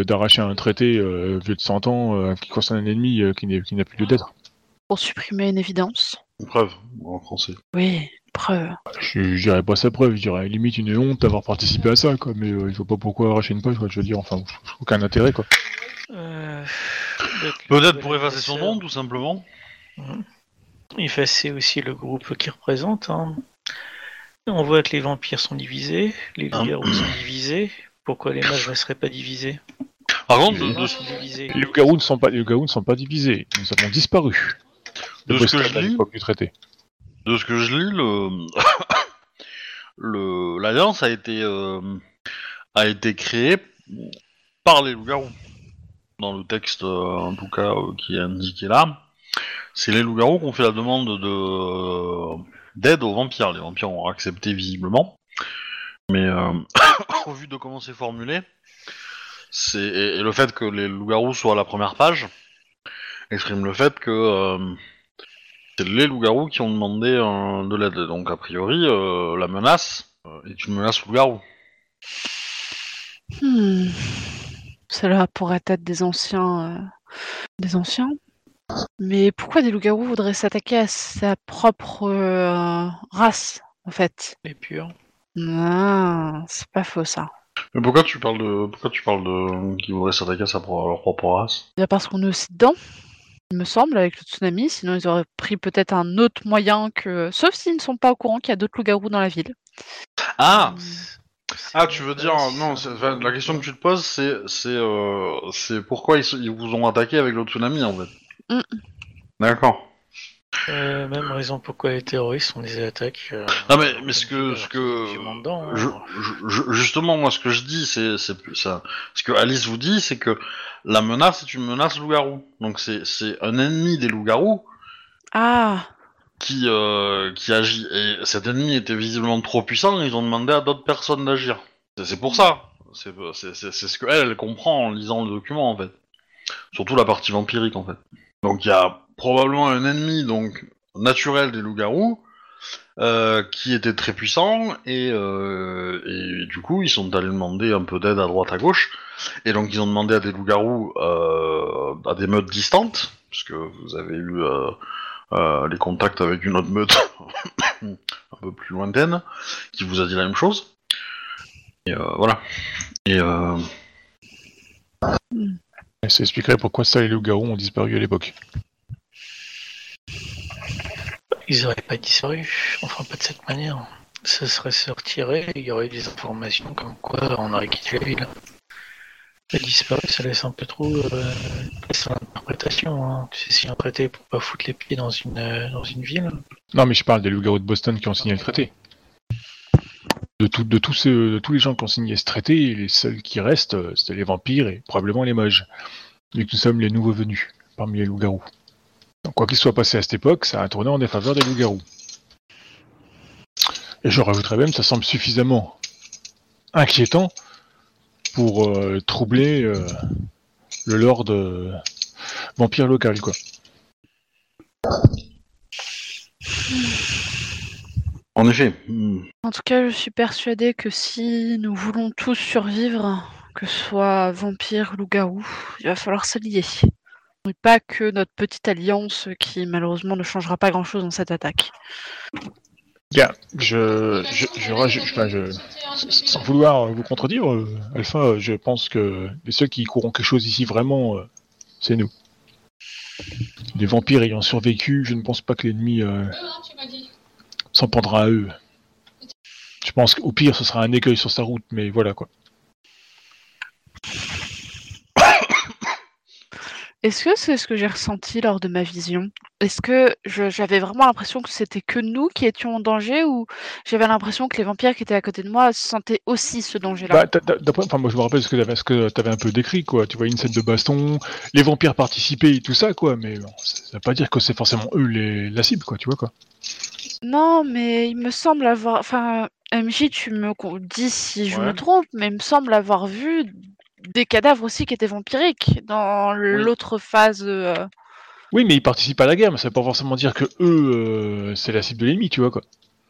[SPEAKER 2] d'arracher un traité euh, vieux de 100 ans euh, qui concerne un ennemi euh, qui n'est- qui n'a plus lieu d'être.
[SPEAKER 3] Pour supprimer une évidence.
[SPEAKER 1] Une preuve, en français.
[SPEAKER 3] Oui, preuve.
[SPEAKER 2] Je, je dirais pas sa preuve, je dirais limite une honte d'avoir participé à ça, quoi, mais euh, il faut pas pourquoi arracher une page, quoi, je veux dire, enfin, aucun intérêt, quoi.
[SPEAKER 5] Euh,
[SPEAKER 1] Peut-être pour effacer son nom, tout simplement.
[SPEAKER 5] Effacer aussi le groupe qu'il représente. hein. On voit que les vampires sont divisés, les
[SPEAKER 1] Ah.
[SPEAKER 5] loups-garous sont divisés. Pourquoi les mages ne seraient pas divisés?
[SPEAKER 1] Par contre,
[SPEAKER 5] Les
[SPEAKER 1] de.
[SPEAKER 2] Les loups-garous ne sont pas, les loups-garous ne sont pas divisés, nous avons disparu.
[SPEAKER 1] De ce que je lis-
[SPEAKER 2] l'époque du traité.
[SPEAKER 1] de ce que je lis, le le- l'alliance a été euh, a été créée par les loups-garous. Dans le texte, euh, en tout cas, euh, qui est indiqué là, c'est les loups-garous qui ont fait la demande de euh, d'aide aux vampires. Les vampires ont accepté visiblement, mais au vu de comment c'est formulé, c'est et, le fait que les loups-garous soient à la première page exprime le fait que c'est les loups-garous qui ont demandé de l'aide. Donc, a priori, la menace est une menace loup-garou.
[SPEAKER 3] Hmm. Cela pourrait être des anciens. euh, Des anciens Mais pourquoi des loups-garous voudraient s'attaquer à sa propre euh, race, en fait?
[SPEAKER 5] Les purs.
[SPEAKER 3] Ah, c'est pas faux ça.
[SPEAKER 1] Mais pourquoi tu parles de. Pourquoi tu parles de. qu'ils voudraient s'attaquer à, sa pro- à leur propre race?
[SPEAKER 3] Parce qu'on est aussi dedans, il me semble, avec le tsunami. Sinon, ils auraient pris peut-être un autre moyen que. Sauf s'ils ne sont pas au courant qu'il y a d'autres loups-garous dans la ville.
[SPEAKER 1] Ah
[SPEAKER 5] C'est
[SPEAKER 1] Ah, tu veux dire.
[SPEAKER 5] si-
[SPEAKER 1] Non, enfin, la question que tu te poses, c'est. C'est euh, c'est pourquoi ils, se- ils vous ont attaqué avec le tsunami, en fait.
[SPEAKER 3] Mm.
[SPEAKER 1] D'accord.
[SPEAKER 5] Euh, même raison pourquoi les terroristes ont des attaques. euh,
[SPEAKER 1] Non, mais, mais ce que. Ce que
[SPEAKER 5] dedans, hein.
[SPEAKER 1] je, je- je- justement, moi, ce que je dis, c'est c'est plus ça. Ce que Alice vous dit, c'est que la menace est une menace loup-garou. Donc, c'est c'est un ennemi des loups-garous
[SPEAKER 3] Ah,
[SPEAKER 1] qui, euh, qui agit. Et cet ennemi était visiblement trop puissant, ils ont demandé à d'autres personnes d'agir. C'est- pour ça. C'est ce qu'elle, elle comprend en lisant le document, en fait. Surtout la partie vampirique, en fait. Donc il y a probablement un ennemi donc naturel des loups-garous euh, qui était très puissant et, euh, et du coup ils sont allés demander un peu d'aide à droite à gauche et donc ils ont demandé à des loups-garous à des meutes distantes puisque vous avez eu les contacts avec une autre meute un peu plus lointaine qui vous a dit la même chose et euh, voilà et euh,
[SPEAKER 2] Et Ça expliquerait pourquoi ça et les loups-garous ont disparu à l'époque.
[SPEAKER 5] Ils auraient pas disparu. Enfin, pas de cette manière. Ça serait se retirer il y aurait eu des informations comme quoi on aurait quitté la ville. Et disparu, ça laisse un peu trop euh, à l'interprétation. Hein. Tu sais, si un traité pour pas foutre les pieds dans une, euh, dans une ville.
[SPEAKER 2] Non, mais je parle des loups-garous de Boston qui ont signé le traité. De, tous de tous les gens qui ont signé ce traité, les seuls qui restent, euh, c'était les vampires et probablement les mages. Vu que nous sommes les nouveaux venus parmi les loups-garous. Donc, quoi qu'il soit passé à cette époque, ça a tourné en défaveur des loups-garous. Et je rajouterais même, ça semble suffisamment inquiétant pour euh, troubler euh, le lord euh, vampire local, quoi.
[SPEAKER 1] En effet.
[SPEAKER 3] En tout cas, je suis persuadée que si nous voulons tous survivre, que ce soit vampire ou loup-garou, il va falloir s'allier. Et pas que notre petite alliance qui malheureusement ne changera pas grand-chose dans cette attaque.
[SPEAKER 2] Gars, je, je, je, sans vouloir vous contredire, euh, Alpha, euh, je pense que les seuls qui courront quelque chose ici vraiment, euh, c'est nous. Les vampires ayant survécu, je ne pense pas que l'ennemi euh, s'en prendra à eux. Je pense qu'au pire, ce sera un écueil sur sa route, mais voilà quoi.
[SPEAKER 3] Est-ce que c'est ce que j'ai ressenti lors de ma vision? Est-ce que je- j'avais vraiment l'impression que c'était que nous qui étions en danger ou j'avais l'impression que les vampires qui étaient à côté de moi sentaient aussi ce danger-là?
[SPEAKER 2] Bah, t'as- t'as- d'après, enfin, moi je me rappelle ce que t'avais, ce que t'avais un peu décrit, quoi. Tu vois une scène de baston, les vampires participaient et tout ça, quoi. Mais bon, ça, ça veut pas dire que c'est forcément eux les, la cible, quoi. Tu vois quoi.
[SPEAKER 3] Non, mais il me semble avoir. Enfin, MJ, tu me con- dis si je me
[SPEAKER 1] Ouais.
[SPEAKER 3] trompe, mais il me semble avoir vu des cadavres aussi qui étaient vampiriques dans l'autre phase. euh,
[SPEAKER 2] Oui, mais ils participent à la guerre, mais ça veut pas forcément dire que eux, euh, c'est la cible de l'ennemi, tu vois quoi.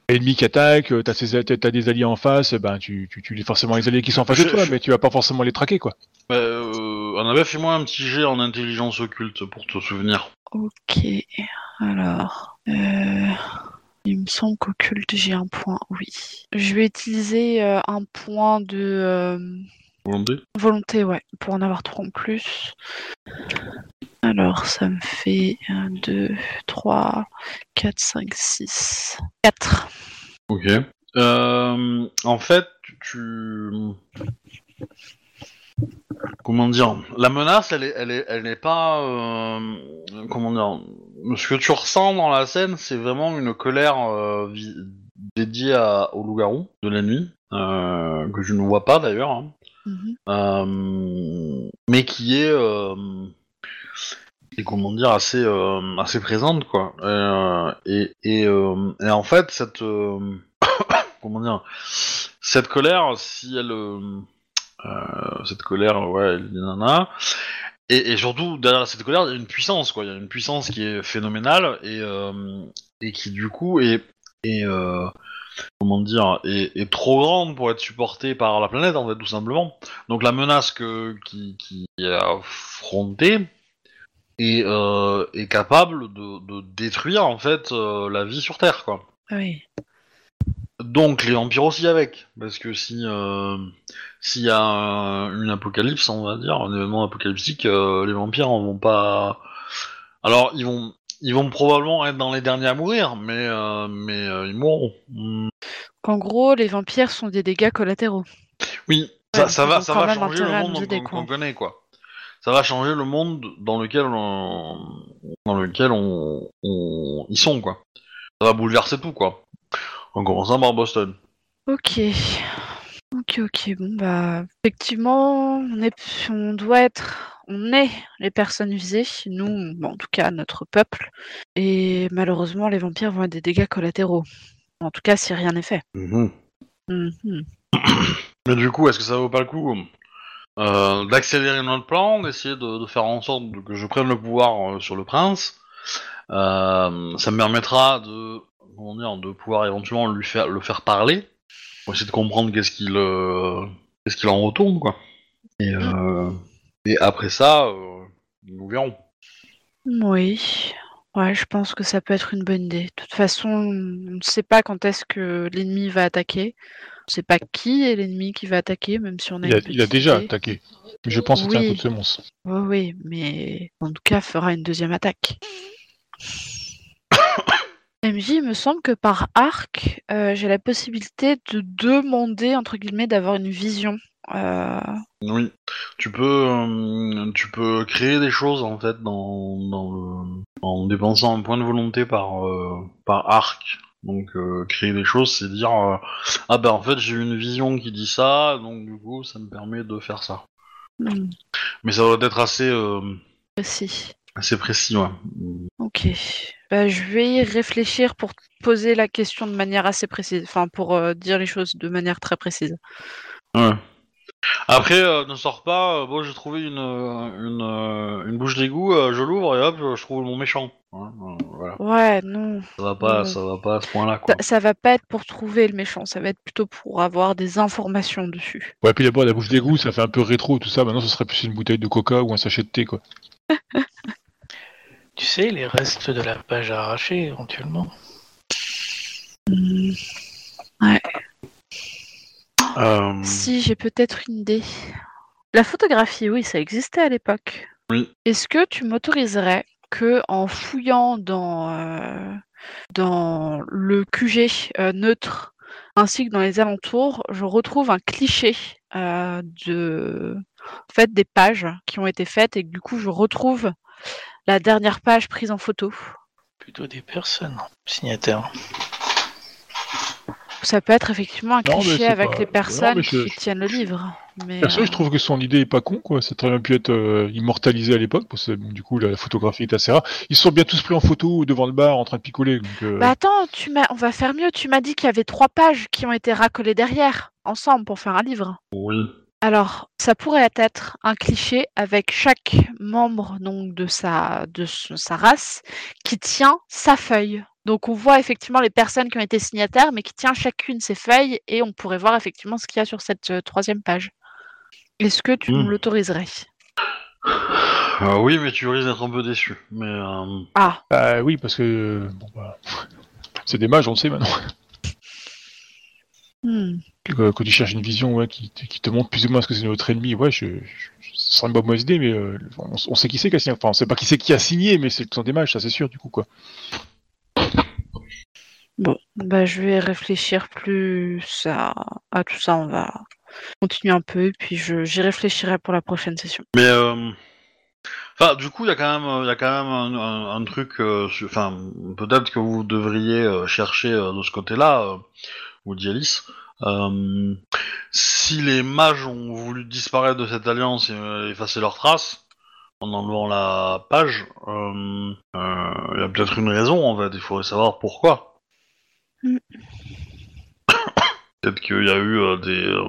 [SPEAKER 2] L'ennemi qui attaque, euh, t'as, ses- des alliés en face, ben tu, tu, tu les forcément les alliés qui sont en face
[SPEAKER 1] Je-
[SPEAKER 2] de toi,
[SPEAKER 1] je-
[SPEAKER 2] mais tu vas pas forcément les traquer, quoi.
[SPEAKER 1] Bah, euh, Annabelle, fais-moi un petit jet en intelligence occulte pour te souvenir.
[SPEAKER 3] Ok, alors. euh, Il me semble qu'occulte, j'ai un point, oui. Je vais utiliser euh, un point de euh,
[SPEAKER 1] Volonté
[SPEAKER 3] volonté, ouais, pour en avoir trois en plus. Alors, ça me fait 1, 2, 3, 4, 5, 6. 4.
[SPEAKER 1] Ok. Euh, en fait, tu... Comment dire La menace, elle est, elle est, elle n'est pas... euh, comment dire Ce que tu ressens dans la scène, c'est vraiment une colère euh, dédiée à, au loup-garou de la nuit, euh, que je ne vois pas d'ailleurs, hein. Euh, mais qui est... euh, comment dire assez euh, assez présente quoi. Et et, en fait cette comment dire cette colère si elle cette colère ouais elle nana. Et, et surtout derrière cette colère il y a une puissance quoi. Il y a une puissance qui est phénoménale et et qui du coup est comment dire est, est trop grande pour être supportée par la planète en fait tout simplement donc la menace que qui qui est affrontée est, euh, est capable de, de détruire en fait euh, la vie sur Terre quoi.
[SPEAKER 3] Oui.
[SPEAKER 1] Donc les vampires aussi avec, parce que si euh, s'il y a un- une apocalypse, on va dire un événement apocalyptique, les vampires en vont pas. Alors ils vont ils vont probablement être dans les derniers à mourir, mais euh, mais euh, ils mourront.
[SPEAKER 3] En gros, les vampires sont des dégâts collatéraux.
[SPEAKER 1] Oui, ça,
[SPEAKER 3] Ouais,
[SPEAKER 1] ça
[SPEAKER 3] ils
[SPEAKER 1] va ça changer le monde qu'on qu'on connaît quoi. Ça va changer le monde dans lequel on, dans lequel on, on ils sont quoi. Ça va bouleverser tout quoi. En commençant par Boston.
[SPEAKER 3] Ok. Ok, ok. Bon, bah, effectivement, on, est, on doit être. On est les personnes visées, nous, bon, en tout cas, notre peuple. Et malheureusement, les vampires vont être des dégâts collatéraux. En tout cas, si rien n'est fait.
[SPEAKER 1] Mhm.
[SPEAKER 3] Mhm.
[SPEAKER 1] Mais du coup, est-ce que ça vaut pas le coup euh, d'accélérer notre plan, d'essayer de, de faire en sorte que je prenne le pouvoir euh, sur le prince? Euh, Ça me permettra de, comment dire, de pouvoir éventuellement lui faire, le faire parler, pour essayer de comprendre qu'est-ce qu'il euh, qu'est-ce qu'il en retourne, quoi. Et, euh, et après ça, euh, nous verrons.
[SPEAKER 3] Oui. Ouais, je pense que ça peut être une bonne idée. De toute façon, on ne sait pas quand est-ce que l'ennemi va attaquer. On ne sait pas qui est l'ennemi qui va attaquer, même si on a
[SPEAKER 2] Il a,
[SPEAKER 3] une
[SPEAKER 2] il a
[SPEAKER 3] petite
[SPEAKER 2] déjà
[SPEAKER 3] idée.
[SPEAKER 2] attaqué. Mais je pense que c'est un
[SPEAKER 3] Oui.
[SPEAKER 2] coup de semonce.
[SPEAKER 3] Oui, oui, mais en tout cas, fera une deuxième attaque. MJ, il me semble que par arc, euh, j'ai la possibilité de demander, entre guillemets, d'avoir une vision. Euh,
[SPEAKER 1] Oui, tu peux, euh, tu peux créer des choses en fait dans, dans le, en dépensant un point de volonté par, euh, par arc. Donc euh, créer des choses, c'est dire ah ben en fait j'ai une vision qui dit ça, donc du coup ça me permet de faire ça.
[SPEAKER 3] hmm,
[SPEAKER 1] Mais ça doit être assez,
[SPEAKER 3] précis.
[SPEAKER 1] assez précis, ouais.
[SPEAKER 3] Ok. Bah, je vais y réfléchir pour poser la question de manière assez précise. Enfin, pour dire les choses de manière très précise.
[SPEAKER 1] Ouais. Après, euh, ne sors pas. euh, bon, j'ai trouvé une euh, une, euh, une bouche d'égout. euh, je l'ouvre et hop, je trouve mon méchant. Hein, euh, voilà.
[SPEAKER 3] Ouais, non.
[SPEAKER 1] Ça va pas,
[SPEAKER 3] Non.
[SPEAKER 1] ça va pas à ce point-là.
[SPEAKER 3] Ça, ça va pas être pour trouver le méchant, ça va être plutôt pour avoir des informations dessus.
[SPEAKER 2] Ouais, puis d'abord, la bouche d'égout, ça fait un peu rétro, tout ça. Maintenant, ce serait plus une bouteille de coca ou un sachet de thé, quoi.
[SPEAKER 5] Tu sais, les restes de la page arrachée, éventuellement.
[SPEAKER 3] Hmm.
[SPEAKER 1] Euh,
[SPEAKER 3] Si, j'ai peut-être une idée. La photographie, oui, ça existait à l'époque.
[SPEAKER 1] Oui.
[SPEAKER 3] Est-ce que tu m'autoriserais que, en fouillant dans, euh, dans le QG euh, neutre ainsi que dans les alentours, je retrouve un cliché euh, de en fait, des pages qui ont été faites et que du coup je retrouve la dernière page prise en photo.
[SPEAKER 5] Plutôt des personnes signataires.
[SPEAKER 3] Ça peut être effectivement un
[SPEAKER 2] Non,
[SPEAKER 3] cliché
[SPEAKER 2] c'est
[SPEAKER 3] avec
[SPEAKER 2] pas-
[SPEAKER 3] les personnes
[SPEAKER 2] je-
[SPEAKER 3] qui tiennent le livre. Mais,
[SPEAKER 2] Perso,
[SPEAKER 3] euh,
[SPEAKER 2] je trouve que son idée est pas con, quoi. Ça a très bien pu être euh, immortalisé à l'époque, parce que bon, du coup, la photographie est assez rare. Ils se sont bien tous pris en photo devant le bar en train de picoler. Donc, euh,
[SPEAKER 3] Bah attends, tu m'as, on va faire mieux. Tu m'as dit qu'il y avait trois pages qui ont été racolées derrière, ensemble, pour faire un livre.
[SPEAKER 1] oui.
[SPEAKER 3] Alors, ça pourrait être un cliché avec chaque membre donc de sa de sa race qui tient sa feuille. Donc on voit effectivement les personnes qui ont été signataires, mais qui tient chacune ses feuilles et on pourrait voir effectivement ce qu'il y a sur cette euh, troisième page. Est-ce que tu
[SPEAKER 1] Hmm.
[SPEAKER 3] me l'autoriserais?
[SPEAKER 1] Euh, oui, mais tu risques d'être un peu déçu. Mais euh,
[SPEAKER 3] Ah,
[SPEAKER 2] bah oui, parce que euh, bon, bah, c'est des mages, on le sait maintenant.
[SPEAKER 3] hmm.
[SPEAKER 2] Que- Quand tu cherches une vision ouais, qui, te- qui te montre plus ou moins ce que c'est notre ennemi, ouais, je, je, ce serait une bonne mauvaise idée, mais euh, on, on sait qui c'est qui a signé. Enfin, on sait pas qui c'est qui a signé, mais c'est ce sont des mages, ça c'est sûr, du coup, quoi.
[SPEAKER 3] Bon, bah je vais réfléchir plus à, à tout ça. On va continuer un peu et puis je j'y réfléchirai pour la prochaine session.
[SPEAKER 1] Mais euh, enfin, du coup, il y a quand même, il y a quand même un, un- un truc. euh, Enfin, peut-être que vous devriez euh, chercher euh, de ce côté-là, euh, ou Dialis. Euh, si les mages ont voulu disparaître de cette alliance et euh, effacer leurs traces en enlevant la page, euh, euh, il y a peut-être une raison en fait. Il faudrait savoir pourquoi.
[SPEAKER 3] Mm.
[SPEAKER 1] peut-être qu'il y a eu euh, des. euh,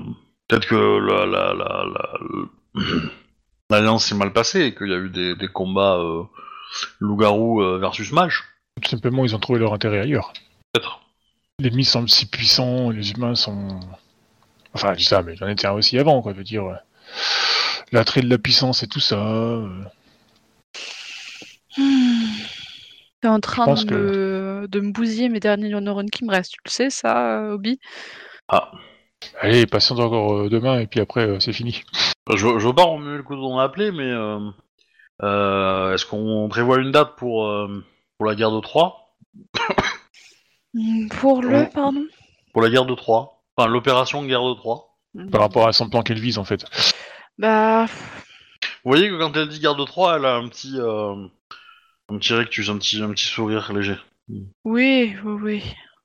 [SPEAKER 1] peut-être que la, la, la, la- l'alliance s'est mal passée et qu'il y a eu des, des combats euh, loup-garou euh, versus mage.
[SPEAKER 2] Tout simplement, ils ont trouvé leur intérêt ailleurs.
[SPEAKER 1] Peut-être.
[SPEAKER 2] L'ennemi semble si puissant, les humains sont. Enfin, je dis ça, mais j'en étais un aussi avant, quoi. Je veux dire, euh, l'attrait de la puissance et tout ça. euh,
[SPEAKER 3] T'es en train
[SPEAKER 2] pense
[SPEAKER 3] de, me... de me bousiller mes derniers neurones qui me restent. Tu le sais, ça, euh, Obi?
[SPEAKER 1] Ah.
[SPEAKER 2] Allez, patiente encore euh, demain, et puis après, euh, c'est fini.
[SPEAKER 1] Je, je veux pas remuer le couteau dans la plaie, mais euh, euh, est-ce qu'on prévoit une date pour, euh, pour la guerre de Troie?
[SPEAKER 3] Hmm, Pour le,
[SPEAKER 1] Oh.
[SPEAKER 3] pardon?
[SPEAKER 1] Pour la guerre de Troie Enfin, l'opération guerre de Troie.
[SPEAKER 2] Par rapport à son plan qu'elle vise, en fait.
[SPEAKER 3] Bah,
[SPEAKER 1] Vous voyez que quand elle dit guerre de Troie, elle a un petit, euh, un petit rectus, un petit, un petit sourire léger.
[SPEAKER 3] Oui, oui, oui.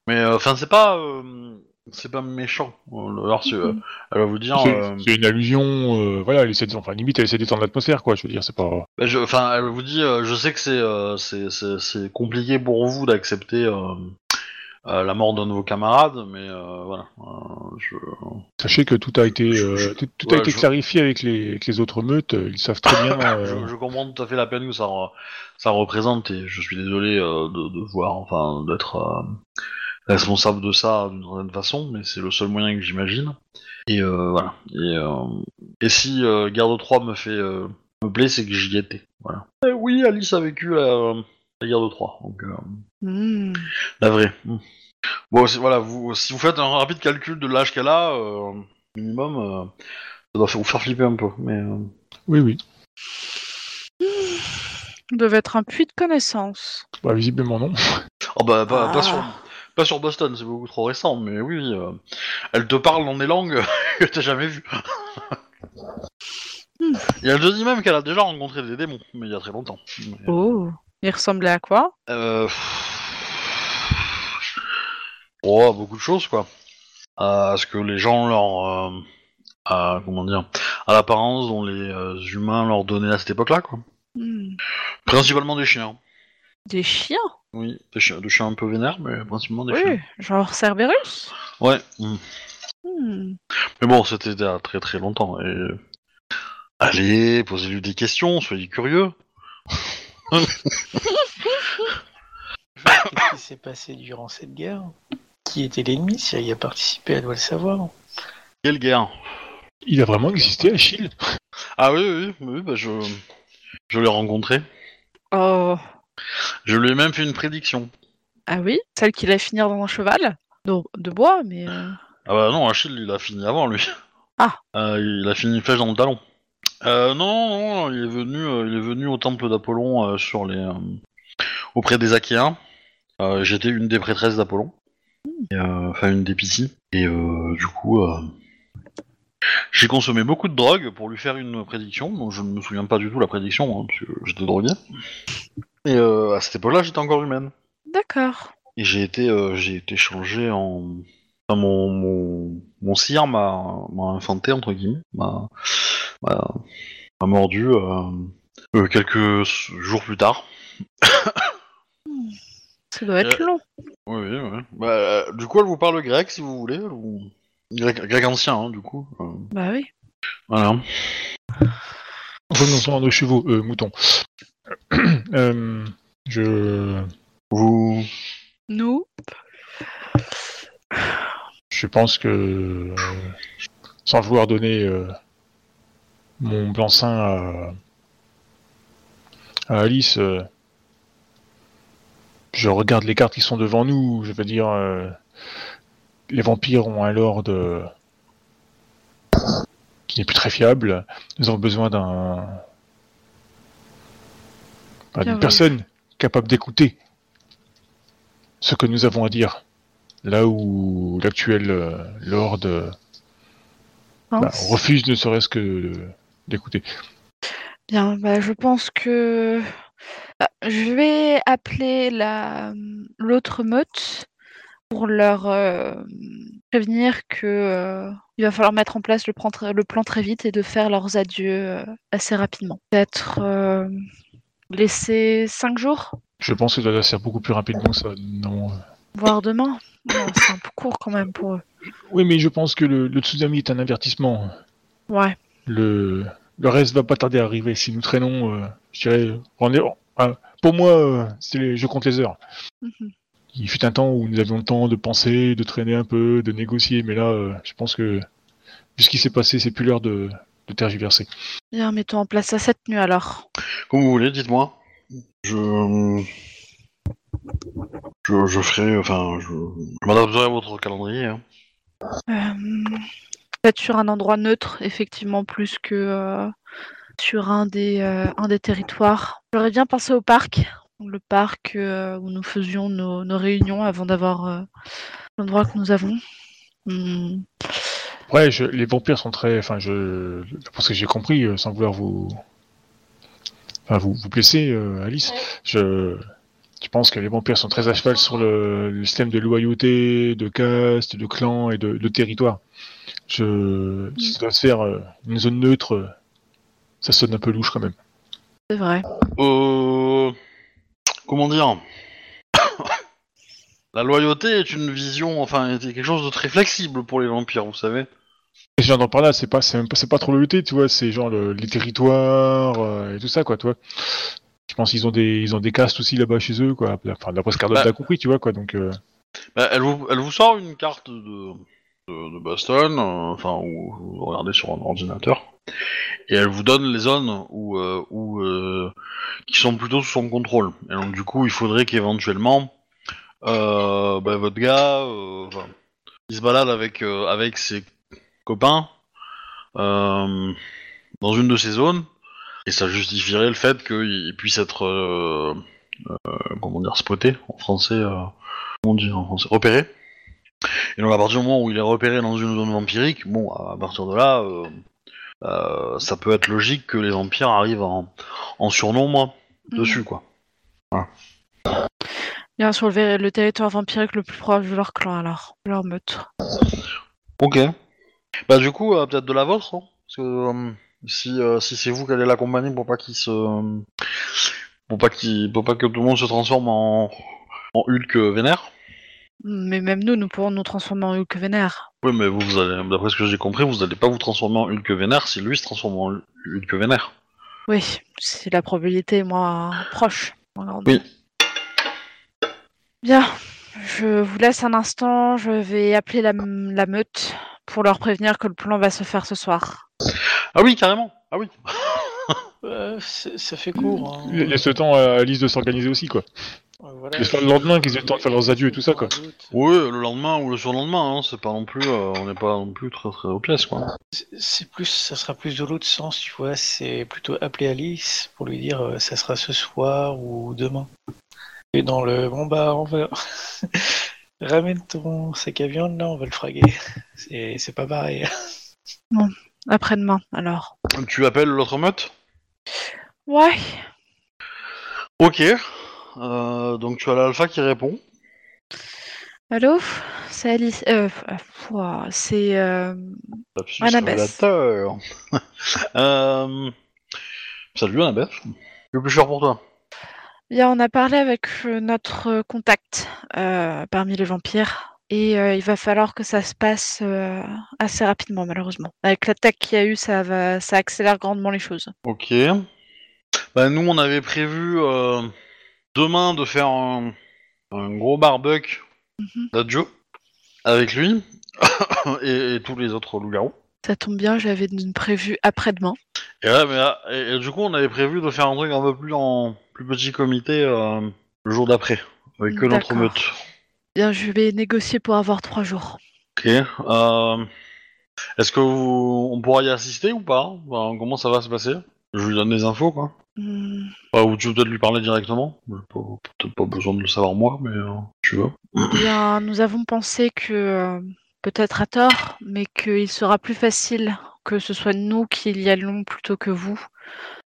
[SPEAKER 1] Mais euh, enfin, c'est pas, euh, c'est pas méchant. Alors, c'est, euh,
[SPEAKER 3] Mhm.
[SPEAKER 1] elle va vous dire.
[SPEAKER 2] C'est
[SPEAKER 1] euh,
[SPEAKER 2] c'est une allusion, euh, voilà, elle essaie de, enfin, limite, elle essaie d'étendre l'atmosphère, quoi. Je veux dire, c'est pas.
[SPEAKER 1] bah, je- Enfin, elle vous dit, euh, je sais que c'est, euh, c'est, c'est, c'est compliqué pour vous d'accepter la mort d'un de vos camarades, mais euh, voilà. euh, je...
[SPEAKER 2] Sachez que tout a été, euh,
[SPEAKER 1] Je-
[SPEAKER 2] tout, tout
[SPEAKER 1] ouais,
[SPEAKER 2] a été
[SPEAKER 1] je-
[SPEAKER 2] clarifié avec les, avec les autres meutes. euh, Ils savent très bien. euh,
[SPEAKER 1] Je, je comprends tout à fait la peine que ça, re- ça représente et je suis désolé euh, de, de voir, enfin, d'être euh, responsable de ça d'une certaine façon, mais c'est le seul moyen que j'imagine. Et euh, voilà. Et, euh, et si euh, Garde 3 me fait euh, me plaît, c'est que j'y étais. Voilà. Et oui, Alice a vécu la, la Garde 3, donc euh,
[SPEAKER 3] Hmm.
[SPEAKER 1] la vraie. Mm. Bon, voilà, vous, si vous faites un rapide calcul de l'âge qu'elle a, euh, minimum, euh, ça doit vous faire flipper un peu. Mais euh,
[SPEAKER 2] Oui, oui.
[SPEAKER 3] devait être un puits de connaissances.
[SPEAKER 2] Bah, visiblement non.
[SPEAKER 1] oh bah pas, pas
[SPEAKER 3] Ah.
[SPEAKER 1] sur Pas sur Boston, c'est beaucoup trop récent, mais oui, oui, euh, elle te parle dans des langues que t'as jamais vues.
[SPEAKER 3] Hmm.
[SPEAKER 1] Et elle te dit même qu'elle a déjà rencontré des démons, mais il y a très longtemps. Mais,
[SPEAKER 3] Oh. Il ressemblait à quoi?
[SPEAKER 1] Euh, Oh, beaucoup de choses, quoi. À ce que les gens leur... euh, à, comment dire À l'apparence dont les euh, humains leur donnaient à cette époque-là, quoi.
[SPEAKER 3] Hmm.
[SPEAKER 1] Principalement des chiens.
[SPEAKER 3] Des chiens?
[SPEAKER 1] Oui, des chiens, des chiens un peu vénères, mais principalement des
[SPEAKER 3] Oui,
[SPEAKER 1] chiens.
[SPEAKER 3] genre Cerberus?
[SPEAKER 1] Ouais. mm.
[SPEAKER 3] Hmm.
[SPEAKER 1] Mais bon, c'était il y a très très longtemps. Et... Allez, posez-lui des questions, soyez curieux.
[SPEAKER 5] Qu'est-ce qui s'est passé durant cette guerre? Qui était l'ennemi Si elle y a participé, elle doit le savoir.
[SPEAKER 1] Quelle guerre?
[SPEAKER 2] Il a vraiment existé, Achille
[SPEAKER 1] Ah oui, oui, bah je, je l'ai rencontré.
[SPEAKER 3] Oh.
[SPEAKER 1] Je lui ai même fait une prédiction.
[SPEAKER 3] Ah oui? Celle qui va finir dans un cheval? De, de bois, mais... euh,
[SPEAKER 1] Ah bah non, Achille, il a fini avant, lui.
[SPEAKER 3] Ah.
[SPEAKER 1] Euh, il a fini une flèche dans le talon. Euh, non, non, il est venu, euh, il est venu au temple d'Apollon euh, sur les, auprès des Achéens. J'étais une des prêtresses d'Apollon, Et, enfin une des Piscis. Et du coup, j'ai consommé beaucoup de drogue pour lui faire une prédiction. Je ne me souviens pas du tout la prédiction, hein, parce que j'étais drogué. Et à cette époque-là, j'étais encore humaine.
[SPEAKER 3] D'accord.
[SPEAKER 1] Et j'ai été, j'ai été changé en. Enfin, mon, mon, mon sire m'a, m'a infanté, entre guillemets, m'a, m'a mordu euh, euh, quelques jours plus tard.
[SPEAKER 3] Ça doit être
[SPEAKER 1] Euh,
[SPEAKER 3] long.
[SPEAKER 1] Oui, oui, oui. Bah, euh, du coup, elle vous parle grec, si vous voulez, ou... grec, grec ancien, hein, du coup. euh,
[SPEAKER 3] Bah oui.
[SPEAKER 1] voilà.
[SPEAKER 2] Revenons-en à nos chevaux, euh, moutons. Euh, je...
[SPEAKER 1] Vous...
[SPEAKER 3] Nous
[SPEAKER 2] Je pense que, euh, sans vouloir donner euh, mon blanc-seing à, à Alice, euh, je regarde les cartes qui sont devant nous. Je veux dire, euh, les vampires ont un lord euh, qui n'est plus très fiable. Nous avons besoin d'un bah, d'une personne capable d'écouter ce que nous avons à dire. Là où l'actuel euh, Lord euh, bah, refuse ne serait-ce que d'écouter.
[SPEAKER 3] Bien, bah, je pense que Ah, je vais appeler la l'autre meute pour leur euh, prévenir que euh, il va falloir mettre en place le plan, très, le plan très vite et de faire leurs adieux euh, assez rapidement. Peut-être laisser cinq jours,
[SPEAKER 2] Je pense que ça doit faire beaucoup plus rapidement que ça. Non.
[SPEAKER 3] voire demain? C'est un peu court quand même pour eux.
[SPEAKER 2] Oui, mais je pense que le, le tsunami est un avertissement.
[SPEAKER 3] Ouais.
[SPEAKER 2] Le, le reste va pas tarder à arriver. Si nous traînons, euh, je dirais, on est- pour moi, euh, les- je compte les heures.
[SPEAKER 3] Mhm.
[SPEAKER 2] Il fut un temps où nous avions le temps de penser, de traîner un peu, de négocier, mais là, euh, je pense que vu ce qui s'est passé, c'est plus l'heure de, de tergiverser.
[SPEAKER 3] Bien, mettons en place ça cette nuit alors.
[SPEAKER 1] Comme vous voulez, dites-moi. Je... je... Je ferai... Enfin, je, je m'adapterai à votre calendrier. hein.
[SPEAKER 3] Peut-être sur un endroit neutre, effectivement, plus que euh, sur un des, euh, un des territoires. J'aurais bien pensé au parc, le parc euh, où nous faisions nos, nos réunions avant d'avoir euh, l'endroit que nous avons. Hmm,
[SPEAKER 2] Ouais, je, les vampires sont très. Enfin, je. Parce que j'ai compris, sans vouloir vous. Enfin, vous, vous blesser, euh, Alice.
[SPEAKER 4] Ouais.
[SPEAKER 2] Je. Je pense que les vampires sont très à cheval sur le, le système de loyauté, de caste, de clan et de, de territoire. Je. Si ça doit se faire euh, une zone neutre, euh, ça sonne un peu louche quand même.
[SPEAKER 3] c'est vrai.
[SPEAKER 1] Euh... Comment dire La loyauté est une vision, enfin, est quelque chose de très flexible pour les vampires, vous savez.
[SPEAKER 2] Et j'entends par là, c'est pas, c'est même pas, c'est pas trop loyauté, tu vois, c'est genre le- les territoires euh, et tout ça, quoi, tu vois. Je pense qu'ils ont des, ils ont des castes aussi là-bas chez eux, quoi. Enfin, d'après ce qu'Arnold
[SPEAKER 1] Bah.
[SPEAKER 2] a compris, tu vois, quoi. Donc, euh,
[SPEAKER 1] Bah, elle, vous, elle vous sort une carte de, de, Boston, euh, enfin, où vous regardez sur un ordinateur, et elle vous donne les zones où, euh, euh, qui sont plutôt sous son contrôle. Et donc, du coup, il faudrait qu'éventuellement, bah, votre gars, il se balade avec, avec ses copains dans une de ces zones, et ça justifierait le fait qu'il puisse être, comment dire, spoté en français. comment on dit en français repéré. Et donc à partir du moment où il est repéré dans une zone vampirique, bon, à partir de là, euh, euh, ça peut être logique que les vampires arrivent en, en surnombre dessus, quoi.
[SPEAKER 3] Bien sur le, le territoire vampirique le plus proche de leur clan alors, de leur meute.
[SPEAKER 1] Ok. Bah du coup, euh, peut-être de la vôtre, hein, parce que si, si c'est vous qui allez l'accompagner pour pas qu'il se. Pour pas, pour pas que tout le monde se transforme en, en Hulk vénère.
[SPEAKER 3] Mais même nous, nous pourrons nous transformer en Hulk vénère.
[SPEAKER 1] Oui, mais vous, vous allez, d'après ce que j'ai compris, vous allez pas vous transformer en Hulk vénère si lui se transforme en Hulk vénère.
[SPEAKER 3] Oui, c'est la probabilité moins proche.
[SPEAKER 1] Oui.
[SPEAKER 3] Bien, je vous laisse un instant, je vais appeler la, la meute pour leur prévenir que le plan va se faire ce soir.
[SPEAKER 1] Ah oui, carrément. Ah oui.
[SPEAKER 5] Euh, ça fait court. hein.
[SPEAKER 2] Laisse le temps à Alice de s'organiser aussi, quoi.
[SPEAKER 5] Ouais, voilà.
[SPEAKER 2] Laisse le lendemain qu'ils aient le temps de faire leurs adieux et tout ça, quoi.
[SPEAKER 1] Oui, le lendemain ou le surlendemain, hein, c'est pas non plus, euh, on n'est pas non plus très très aux pièces, quoi.
[SPEAKER 5] C'est- C'est plus, ça sera plus de l'autre sens, tu vois. C'est plutôt appeler Alice pour lui dire euh, ça sera ce soir ou demain. Et dans le bon bah on va ramène ton sac à viande là, on va le fraguer. C'est c'est pas pareil.
[SPEAKER 3] Après-demain, alors.
[SPEAKER 1] Tu appelles l'autre meute?
[SPEAKER 3] Ouais,
[SPEAKER 1] Ok. Euh, donc tu as l'alpha qui répond.
[SPEAKER 3] allô? C'est Alice. Euh, euh, c'est. euh, Annabeth.
[SPEAKER 1] euh... Salut Annabeth. Que puis-je faire pour toi?
[SPEAKER 3] Bien, on a parlé avec euh, notre contact parmi les vampires. Et il va falloir que ça se passe assez rapidement, malheureusement. Avec l'attaque qu'il y a eu, ça, va, ça accélère grandement les choses.
[SPEAKER 1] Ok. Bah, nous, on avait prévu demain de faire un, un gros barbecue
[SPEAKER 3] Mhm.
[SPEAKER 1] d'adjo avec lui et, et tous les autres loups-garous.
[SPEAKER 3] Ça tombe bien, j'avais une prévue après-demain.
[SPEAKER 1] Et, ouais, mais, là- et- et du coup, on avait prévu de faire un truc un peu plus en plus petit comité euh, le jour d'après, avec que notre meute.
[SPEAKER 3] Bien, je vais négocier pour avoir trois jours.
[SPEAKER 1] Ok. Euh, Est-ce que vous, on pourra y assister ou pas? Enfin, Comment ça va se passer? Je lui donne des infos, quoi.
[SPEAKER 3] Hmm,
[SPEAKER 1] Enfin, ou tu veux peut-être lui parler directement Peut-être pas besoin de le savoir moi, mais euh, tu veux.
[SPEAKER 3] Bien, nous avons pensé que, euh, peut-être à tort, mais qu'il sera plus facile que ce soit nous qui y allons plutôt que vous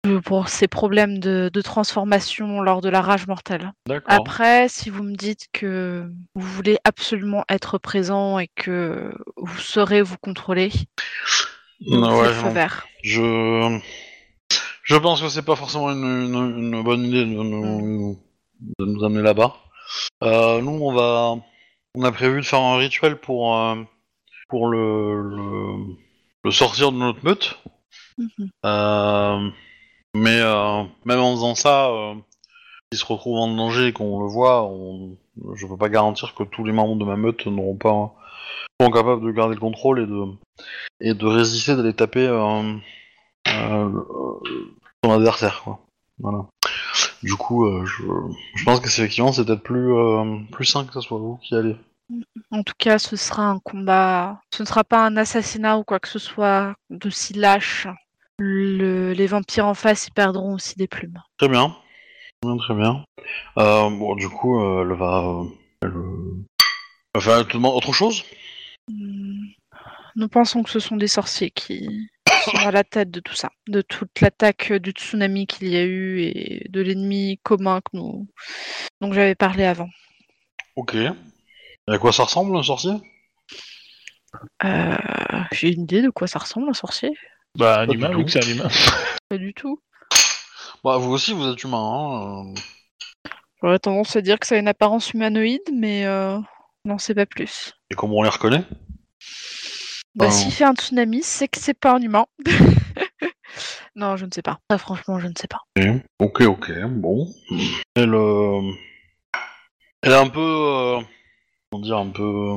[SPEAKER 3] euh, pour ces problèmes de, de transformation lors de la rage mortelle. Après, si vous me dites que vous voulez absolument être présent et que vous saurez vous contrôler,
[SPEAKER 1] Non, ouais,
[SPEAKER 3] feu vert.
[SPEAKER 1] Je, je pense que c'est pas forcément une, une- une bonne idée de nous, de nous amener là-bas. Euh, nous, on va, on a prévu de faire un rituel pour, euh, pour le, le, le sortir de notre meute.
[SPEAKER 3] Mhm.
[SPEAKER 1] Euh, mais même en faisant ça, s'il se retrouve en danger et qu'on le voit, on, je peux pas garantir que tous les membres de ma meute n'auront pas seront capables de garder le contrôle et de et de résister d'aller taper euh, son adversaire quoi. Voilà. Du coup, euh, je, je pense que c'est effectivement c'est peut-être plus euh, plus sain que ce soit vous qui allez.
[SPEAKER 3] En tout cas, ce sera un combat. Ce ne sera pas un assassinat ou quoi que ce soit de si lâche. Le- Les vampires en face, ils perdront aussi des plumes.
[SPEAKER 1] Très bien, très bien, très bien. Euh, bon, du coup, euh, elle va, elle, enfin, elle te demande autre chose?
[SPEAKER 3] Hmm. Nous pensons que ce sont des sorciers qui sont à la tête de tout ça, de toute l'attaque du tsunami qu'il y a eu et de l'ennemi commun que nous dont j'avais parlé avant.
[SPEAKER 1] Ok. Et à quoi ça ressemble un sorcier?
[SPEAKER 3] Euh, J'ai une idée de quoi ça ressemble un sorcier?
[SPEAKER 2] Bah, un humain, vu que c'est un humain.
[SPEAKER 3] Pas du tout.
[SPEAKER 1] Bah, vous aussi, vous êtes humain. Hein, euh,
[SPEAKER 3] J'aurais tendance à dire que ça a une apparence humanoïde, mais euh, non, c'est pas plus.
[SPEAKER 1] et comment on les reconnaît?
[SPEAKER 3] Bah,
[SPEAKER 1] Oh.
[SPEAKER 3] s'il fait un tsunami, c'est que c'est pas un humain. non, je ne sais pas. Très franchement, je ne sais pas.
[SPEAKER 1] Ok, ok, bon. Elle, euh, elle est un peu, euh, comment dire, un peu,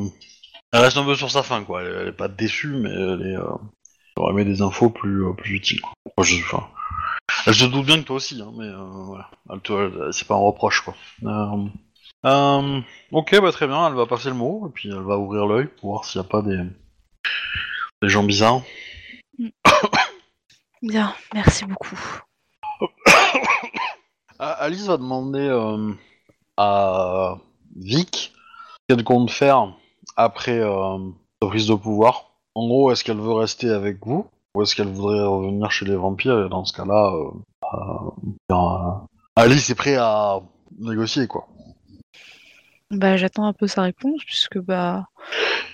[SPEAKER 1] elle reste un peu sur sa faim, quoi. Elle, elle est pas déçue, mais elle est, euh, elle aurait aimé des infos plus, euh, plus utiles. Quoi. Je, enfin, elle se doute bien que toi aussi, hein, mais euh, voilà. C'est pas un reproche, quoi. Euh, euh, ok, bah très bien. Elle va passer le mot et puis elle va ouvrir l'œil pour voir s'il y a pas des, des gens bizarres.
[SPEAKER 3] Bien, merci beaucoup.
[SPEAKER 1] Ah, Alice va demander euh, à Vic ce qu'elle compte faire après euh, sa prise de pouvoir. En gros, est-ce qu'elle veut rester avec vous ou est-ce qu'elle voudrait revenir chez les vampires Et dans ce cas-là, euh, euh, euh, Alice est prête à négocier, quoi.
[SPEAKER 3] Bah, j'attends un peu sa réponse, puisque bah,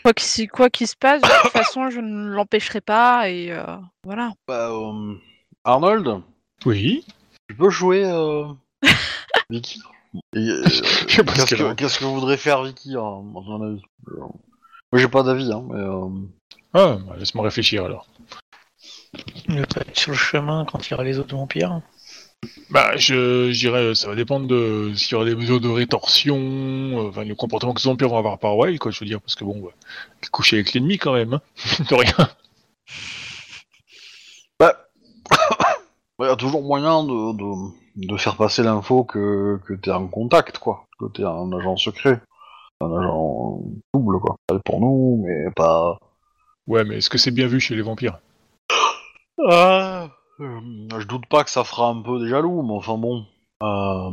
[SPEAKER 3] quoi qu'il quoi se passe, de toute façon, je ne l'empêcherai pas, et euh, voilà.
[SPEAKER 1] Bah, euh, Arnold,
[SPEAKER 2] Oui.
[SPEAKER 1] tu peux jouer euh, Vicky? Euh, Qu'est-ce que, qu'est-ce que voudrait faire Vicky, hein, à ton avis? Moi, j'ai pas d'avis, hein, mais... euh,
[SPEAKER 2] Ah, bah, laisse-moi réfléchir alors.
[SPEAKER 5] Il va pas être sur le chemin quand il y aura les autres vampires.
[SPEAKER 2] Bah, je, je dirais, ça va dépendre de s'il y aura des mesures de rétorsion, euh, enfin, le comportement que les vampires vont avoir par Wild, quoi, je veux dire, parce que bon, bah, coucher avec l'ennemi quand même, hein, de rien.
[SPEAKER 1] Il y a toujours moyen de, de, de faire passer l'info que, que t'es en contact, quoi. Que t'es un agent secret. Un agent double, quoi. Pas pour nous, mais pas...
[SPEAKER 2] Ouais, mais est-ce que c'est bien vu chez les vampires?
[SPEAKER 1] Ah, je doute pas que ça fera un peu des jaloux, mais enfin bon. Euh,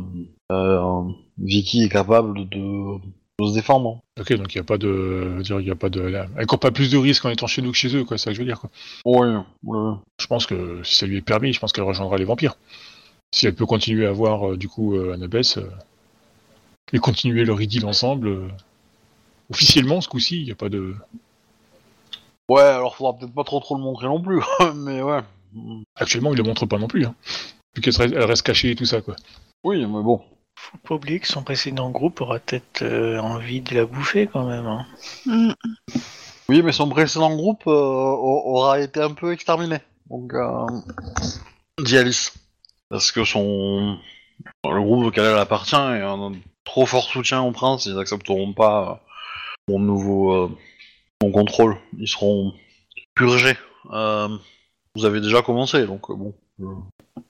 [SPEAKER 1] euh, Vicky est capable de, de se défendre.
[SPEAKER 2] Ok, donc il n'y a pas de, dire, il a pas de, là, elle court pas plus de risques en étant chez nous que chez eux, quoi, c'est ça que je veux dire, quoi.
[SPEAKER 1] Oui, oui.
[SPEAKER 2] Je pense que si ça lui est permis, je pense qu'elle rejoindra les vampires. Si elle peut continuer à voir, euh, du coup, euh, Annabeth, euh, et continuer leur idylle ensemble, euh, officiellement, ce coup-ci, il n'y a pas de...
[SPEAKER 1] Ouais, alors faudra peut-être pas trop trop le montrer non plus, mais ouais.
[SPEAKER 2] Actuellement, il le montre pas non plus, hein. Vu qu'elle reste, elle reste cachée et tout ça, quoi.
[SPEAKER 1] Oui, mais bon.
[SPEAKER 5] Faut pas oublier que son précédent groupe aura peut-être euh, envie de la bouffer quand même. hein.
[SPEAKER 3] Mm.
[SPEAKER 1] Oui, mais son précédent groupe euh, aura été un peu exterminé. Donc, euh... dit Alice. Parce que son... Le groupe auquel elle appartient est un trop fort soutien au prince, ils n'accepteront pas euh, mon nouveau euh, mon contrôle. Ils seront purgés. Euh, vous avez déjà commencé, donc euh, bon, je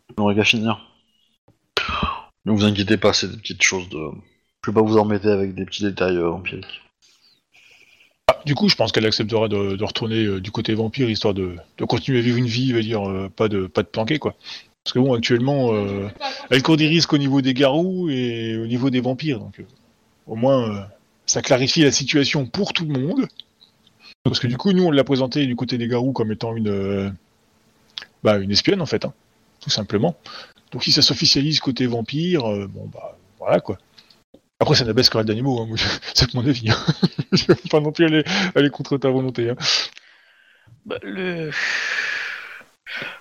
[SPEAKER 1] je n'aurai qu'à finir. Ne vous inquiétez pas, c'est des petites choses de... Je vais pas vous embêter avec des petits détails euh, empiriques.
[SPEAKER 2] Ah, du coup, je pense qu'elle acceptera de, retourner euh, du côté vampire, histoire de, continuer à vivre une vie, veut dire, euh, pas de pas de planquer, quoi. Parce que bon, actuellement, euh, elle court des risques au niveau des garous et au niveau des vampires, donc euh, au moins, euh, ça clarifie la situation pour tout le monde. Parce que du coup, nous, on l'a présenté du côté des garous comme étant une, euh, bah, une espionne, en fait, hein, tout simplement. Donc si ça s'officialise côté vampire, euh, bon, bah, voilà, quoi. Après, ça n'abaisse qu'à d'animaux, hein, c'est que mon avis. hein. Je veux pas non plus aller, aller contre ta volonté. Hein.
[SPEAKER 5] Bah, le...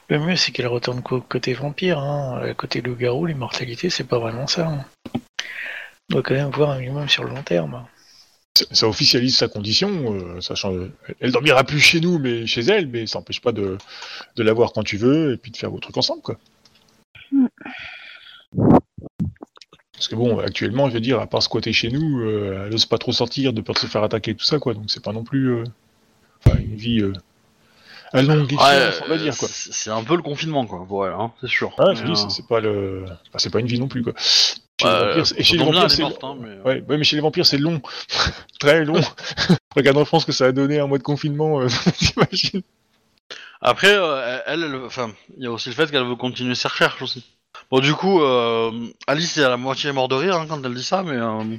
[SPEAKER 5] le mieux c'est qu'elle retourne côté vampire. Euh, Côté loup-garou, l'immortalité c'est pas vraiment ça. On doit quand même voir un minimum sur le long terme.
[SPEAKER 2] Ça, ça officialise sa condition, euh, sachant elle dormira plus chez nous, mais chez elle, mais ça n'empêche pas de, de la voir quand tu veux et puis de faire vos trucs ensemble, quoi.
[SPEAKER 3] Mm.
[SPEAKER 2] Parce que bon, actuellement, je veux dire, à part squatter chez nous, euh, elle ose pas trop sortir de peur de se faire attaquer et tout ça, quoi. Donc c'est pas non plus, euh, une vie euh, à longue échéance, on va dire, quoi.
[SPEAKER 1] c'est un peu le confinement, quoi, pour elle, hein, c'est sûr. Euh,
[SPEAKER 2] c'est- c'est pas le, enfin, c'est pas une vie non plus, quoi. Chez
[SPEAKER 1] Ouais,
[SPEAKER 2] les vampires, c'est- et chez les vampires, c'est
[SPEAKER 1] morte, hein, mais-
[SPEAKER 2] Ouais, ouais, mais chez les vampires, c'est long. Très long. Regarde en France que ça a donné un mois de confinement, euh, t'imagines
[SPEAKER 1] Après, euh, elle, elle- enfin, il y a aussi le fait qu'elle veut continuer ses recherches aussi. Bon, du coup, euh, Alice est à la moitié morte de rire hein, quand elle dit ça, mais euh,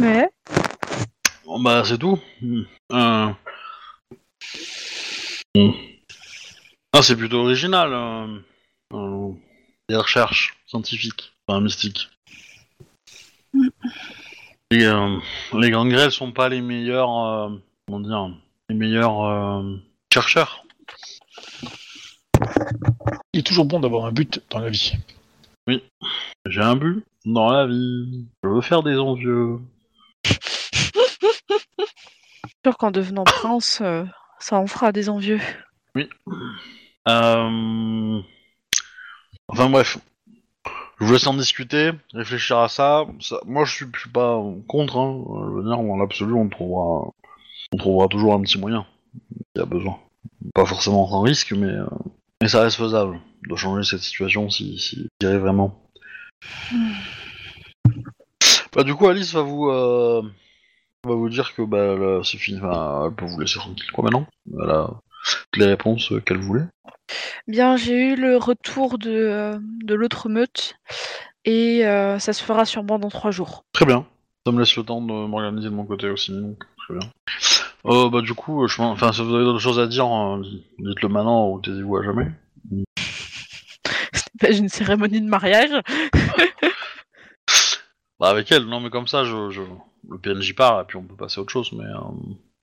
[SPEAKER 3] Ouais.
[SPEAKER 1] bon, bah c'est tout. Euh. Ah, c'est plutôt original. euh, euh, les recherches scientifiques, enfin mystiques. Les, euh, les gangrels sont pas les meilleurs, euh, comment dire, les meilleurs euh, chercheurs.
[SPEAKER 2] Il est toujours bon d'avoir un but dans la vie.
[SPEAKER 1] J'ai un but dans la vie. Je veux faire des envieux.
[SPEAKER 3] Sûr qu'en devenant prince, euh, ça en fera des envieux.
[SPEAKER 1] Euh... Enfin bref. Je vous laisse en discuter, réfléchir à ça. Ça- moi, je suis, je suis pas contre. Hein. Je veux dire, dans l'absolu, on trouvera, on trouvera toujours un petit moyen. Il y a besoin. Pas forcément sans risque, mais, euh, mais ça reste faisable de changer cette situation si, si y arrive vraiment. Bah, du coup, Alice va vous, euh, va vous dire que bah, c'est fini. Enfin, elle peut vous laisser tranquille, quoi, maintenant. Elle a toutes les réponses euh, qu'elle voulait.
[SPEAKER 3] Bien, j'ai eu le retour de, euh, de l'autre meute et euh, ça se fera sûrement dans trois jours.
[SPEAKER 1] Très bien. Ça me laisse le temps de m'organiser de mon côté aussi, donc très bien. Euh, bah du coup, je m'en- enfin, si vous avez d'autres choses à dire, euh, dites-le maintenant ou taisez-vous à jamais.
[SPEAKER 3] C'est pas une cérémonie de mariage.
[SPEAKER 1] Bah avec elle, non mais comme ça, je, je... le PNJ part et puis on peut passer à autre chose. Mais euh,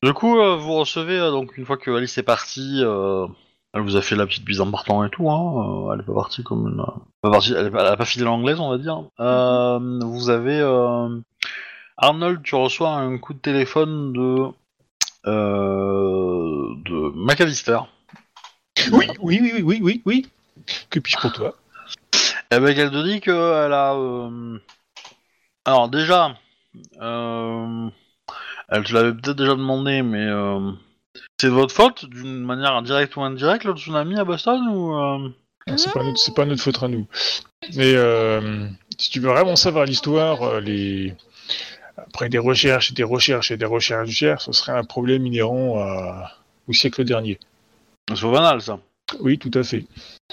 [SPEAKER 1] du coup, euh, vous recevez euh, donc une fois que Alice est partie, euh, elle vous a fait la petite bise en partant et tout. Hein, euh, elle est pas partie comme une, pas partie, elle, est pas, elle a pas filé l'anglaise, on va dire. Euh, vous avez euh, Arnold, tu reçois un coup de téléphone de euh, de McAllister.
[SPEAKER 2] Oui, oui, oui, oui, oui, oui, oui. Que puis-je pour toi?
[SPEAKER 1] Eh ben, elle te dit qu'elle a. euh, Alors, déjà, euh, elle te l'avait peut-être déjà demandé, mais euh, c'est de votre faute, d'une manière directe ou indirecte, le tsunami à Boston ou. euh,
[SPEAKER 2] C'est pas, notre- c'est pas notre faute à nous. Mais euh, si tu veux vraiment savoir l'histoire, euh, les... après des recherches et des recherches et des recherches, ce serait un problème inhérent à- au siècle dernier.
[SPEAKER 1] C'est banal, ça.
[SPEAKER 2] Oui, tout à fait.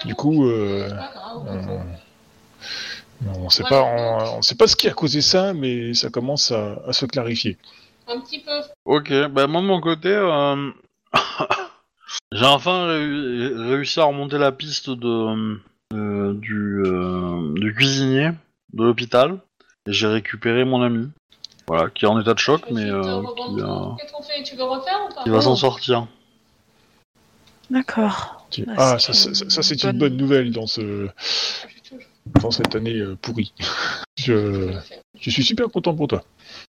[SPEAKER 2] Du coup, euh,
[SPEAKER 4] C'est pas grave.
[SPEAKER 2] on, sait pas, on, on sait pas ce qui a causé ça, mais ça commence à, à se clarifier.
[SPEAKER 4] Un petit peu.
[SPEAKER 1] Ok, bah moi de mon côté, euh, j'ai enfin réu- réussi à remonter la piste de euh, du, euh, du cuisinier de l'hôpital et j'ai récupéré mon ami, voilà, qui est en état de choc, mais euh, qui,
[SPEAKER 4] tout. Qu'est-ce qu'on fait? Tu veux refaire ou pas?
[SPEAKER 1] Qui va s'en sortir.
[SPEAKER 3] D'accord. Bah,
[SPEAKER 2] ah,
[SPEAKER 3] c'est
[SPEAKER 2] ça, ça- ça- ça, c'est une
[SPEAKER 3] bonne-
[SPEAKER 2] nouvelle dans ce dans cette année pourrie. Je, je suis super content pour toi.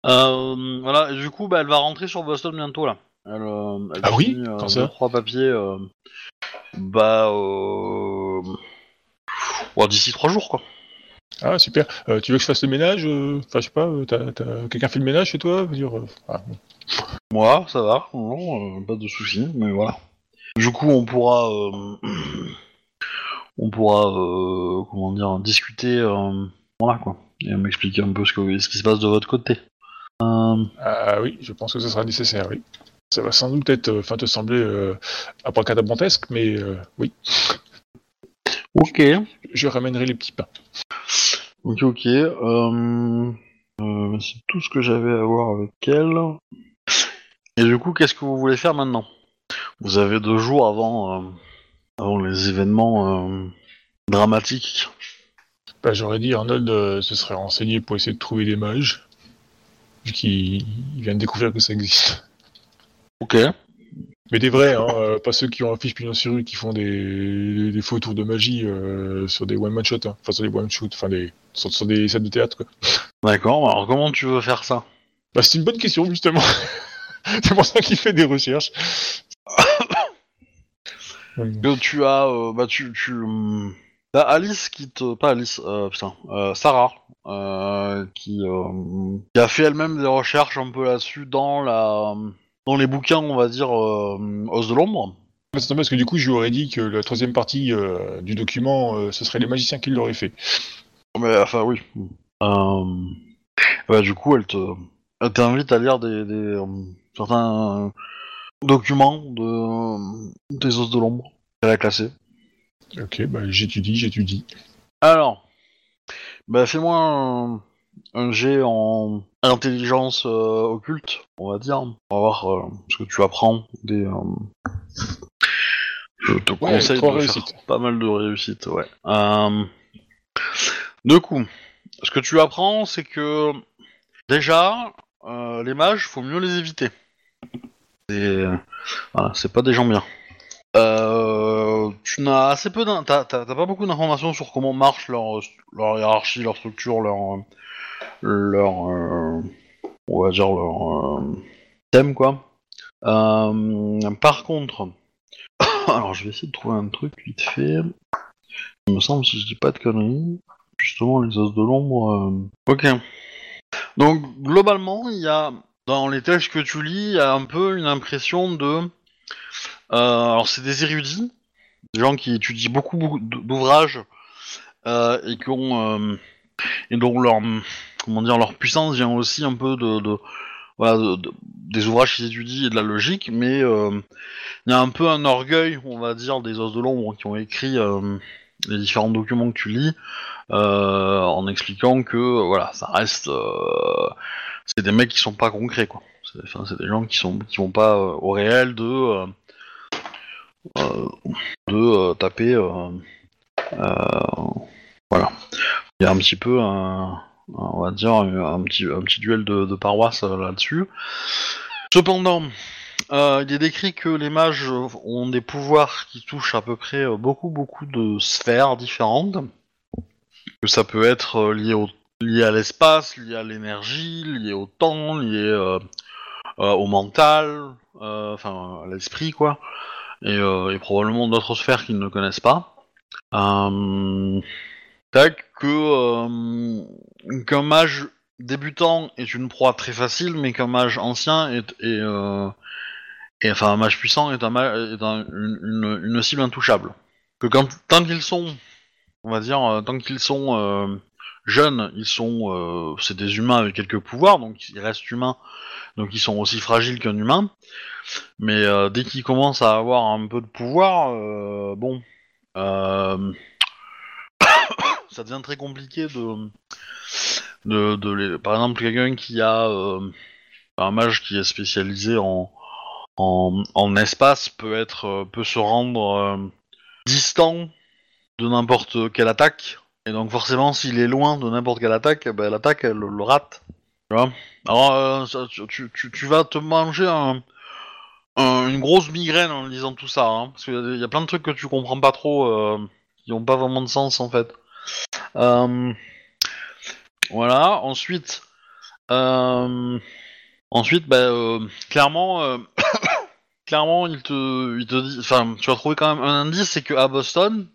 [SPEAKER 1] Euh, voilà, et du coup, bah, elle va rentrer sur Boston bientôt là. Elle, euh, elle
[SPEAKER 2] Ah oui
[SPEAKER 1] finit, euh,
[SPEAKER 2] Quand ça
[SPEAKER 1] deux, trois papiers. euh, bah, ouais, d'ici trois jours quoi.
[SPEAKER 2] Ah super. Tu veux que je fasse le ménage Enfin, je sais pas. Quelqu'un fait le ménage chez toi dire, ah, bon.
[SPEAKER 1] Moi, ça va, non, pas de soucis, mais voilà. Du coup, on pourra, on pourra, euh, comment dire, discuter, euh, voilà quoi, et m'expliquer un peu ce, que, ce qui se passe de votre côté. Euh,
[SPEAKER 2] Ah oui, je pense que ce sera nécessaire. Oui. Ça va sans doute être, euh, enfin, te sembler euh, abracadabrantesque, mais euh, oui,
[SPEAKER 1] ok,
[SPEAKER 2] je ramènerai les petits pains.
[SPEAKER 1] ok, ok. Euh, c'est tout ce que j'avais à voir avec elle. Et du coup, qu'est-ce que vous voulez faire maintenant? Vous avez deux jours avant, avant les événements dramatiques.
[SPEAKER 2] Bah, J'aurais dit Arnold se serait renseigné pour essayer de trouver des mages, vu qu'il il vient de découvrir que ça existe.
[SPEAKER 1] Ok.
[SPEAKER 2] Mais des vrais, hein, euh, pas ceux qui ont un fiche pignon sur rue, qui font des, des faux tours de magie euh, sur des one-man shots, hein. enfin sur des one-shoot, enfin des, sur, sur des scènes de théâtre. Quoi.
[SPEAKER 1] D'accord. Alors comment tu veux faire ça?
[SPEAKER 2] Bah, c'est une bonne question, justement. c'est pour ça qu'il fait des recherches. Hum.
[SPEAKER 1] que tu as, euh, bah tu, tu, hum, t'as Alice qui te, pas Alice, euh, putain, euh, Sarah, qui, qui a fait elle-même des recherches un peu là-dessus dans la, dans les bouquins, on va dire, euh, Os de l'ombre.
[SPEAKER 2] C'est parce que du coup, je lui aurais dit que la troisième partie euh, du document, euh, ce serait les magiciens qui l'auraient fait.
[SPEAKER 1] Mais enfin oui. Bah du coup, elle te, t'invite à lire des, des certains documents de des Os de l'ombre qu'elle a classés.
[SPEAKER 2] Ok, bah j'étudie, j'étudie.
[SPEAKER 1] Alors, bah fais-moi un, un jet en intelligence euh, occulte, on va dire. On va voir euh, ce que tu apprends. Des, euh, Je te
[SPEAKER 2] Ouais,
[SPEAKER 1] conseille de
[SPEAKER 2] trois
[SPEAKER 1] faire
[SPEAKER 2] réussites.
[SPEAKER 1] pas mal de réussites, ouais. Euh, Du coup, ce que tu apprends, c'est que déjà, euh, les mages, faut mieux les éviter. C'est voilà, c'est pas des gens bien. Euh, tu n'as assez peu d'in- t'as, t'as- t'as pas beaucoup d'informations sur comment marche leur, leur hiérarchie, leur structure, leur leur euh, on va dire leur euh, thème quoi. Euh, par contre, alors je vais essayer de trouver un truc vite fait. Il me semble si je dis pas de conneries, justement les os de l'ombre. Ok. Donc globalement, il y a dans les textes que tu lis, il y a un peu une impression de alors c'est des érudits, des gens qui étudient beaucoup, d'ouvrages et qui ont et dont leur comment dire leur puissance vient aussi un peu de, des ouvrages qu'ils étudient et de la logique, mais euh, il y a un peu un orgueil, on va dire, des os de l'ombre qui ont écrit euh, les différents documents que tu lis euh, en expliquant que voilà ça reste c'est des mecs qui sont pas concrets quoi. C'est des gens qui sont qui vont pas au réel de de taper. voilà. Il y a un petit peu un, on va dire un petit, duel de, paroisse euh, là-dessus. Cependant, euh, il est décrit que les mages ont des pouvoirs qui touchent à peu près euh, beaucoup beaucoup de sphères différentes. Que ça peut être lié, à l'espace, lié à l'énergie, lié au temps, lié au mental, enfin à l'esprit quoi. Et, probablement d'autres sphères qu'ils ne connaissent pas. Tac, que euh, qu'un mage débutant est une proie très facile, mais qu'un mage ancien est, euh, enfin un mage puissant est, un, est un- une, cible intouchable. Que quand tant qu'ils sont, on va dire, euh, tant qu'ils sont euh, jeunes, ils sont, euh, c'est des humains avec quelques pouvoirs, donc ils restent humains, donc ils sont aussi fragiles qu'un humain. Mais euh, dès qu'ils commencent à avoir un peu de pouvoir, bon, euh, ça devient très compliqué de, de, par exemple quelqu'un qui a euh, un mage qui est spécialisé en en, en espace peut être euh, peut se rendre euh, distant de n'importe quelle attaque. Et donc forcément s'il est loin de n'importe quelle attaque eh ben, l'attaque elle le rate. Tu vois? Alors tu, vas te manger un, un- une grosse migraine en lisant tout ça hein, parce qu'il y a plein de trucs que tu comprends pas trop qui ont pas vraiment de sens en fait voilà, ensuite, euh, ensuite, bah, euh, clairement, euh, clairement, il te, il te enfin, tu vas trouver quand même un indice, c'est que à Boston,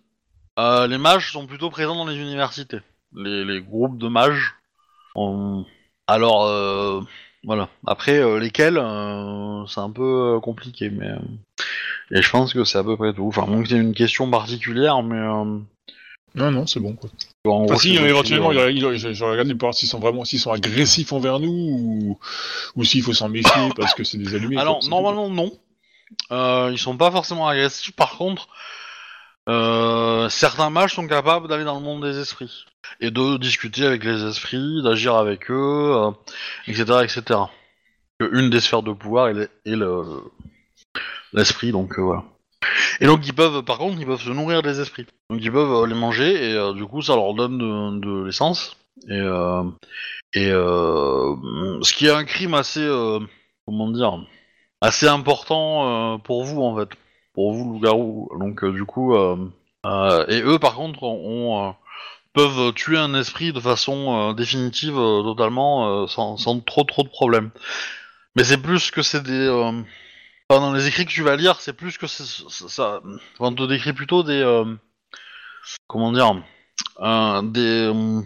[SPEAKER 1] euh, les mages sont plutôt présents dans les universités, les, groupes de mages. Alors, euh, voilà. Après, euh, lesquels, euh, c'est un peu euh, compliqué, mais euh, et je pense que c'est à peu près tout. Enfin, que c'est une question particulière, mais euh,
[SPEAKER 2] Non, non, c'est bon, quoi.
[SPEAKER 1] en
[SPEAKER 2] Enfin,
[SPEAKER 1] gros,
[SPEAKER 2] si, éventuellement, il il j'aurais regardé pour voir s'ils sont vraiment, s'ils sont agressifs envers nous, ou, ou s'il faut s'en méfier parce que c'est des allumés.
[SPEAKER 1] Alors,
[SPEAKER 2] quoi,
[SPEAKER 1] normalement, non. Euh, ils sont pas forcément agressifs. Par contre, euh, certains mages sont capables d'aller dans le monde des esprits et de discuter avec les esprits, d'agir avec eux, euh, etc., etc. Que Une des sphères de pouvoir est, le- est le l'esprit, donc euh, voilà. Et donc ils peuvent, par contre, ils peuvent se nourrir des esprits. Donc ils peuvent euh, les manger et euh, du coup ça leur donne de, l'essence. Et, euh, et ce qui est un crime assez, comment dire, assez important pour vous en fait, pour vous loup-garou. Donc du coup, et eux par contre ont, peuvent tuer un esprit de façon définitive, totalement, sans, sans trop trop de problèmes. Mais c'est plus que c'est des, enfin, dans les écrits que tu vas lire, c'est plus que ça, on te décrit plutôt des, euh, comment dire, euh, des euh,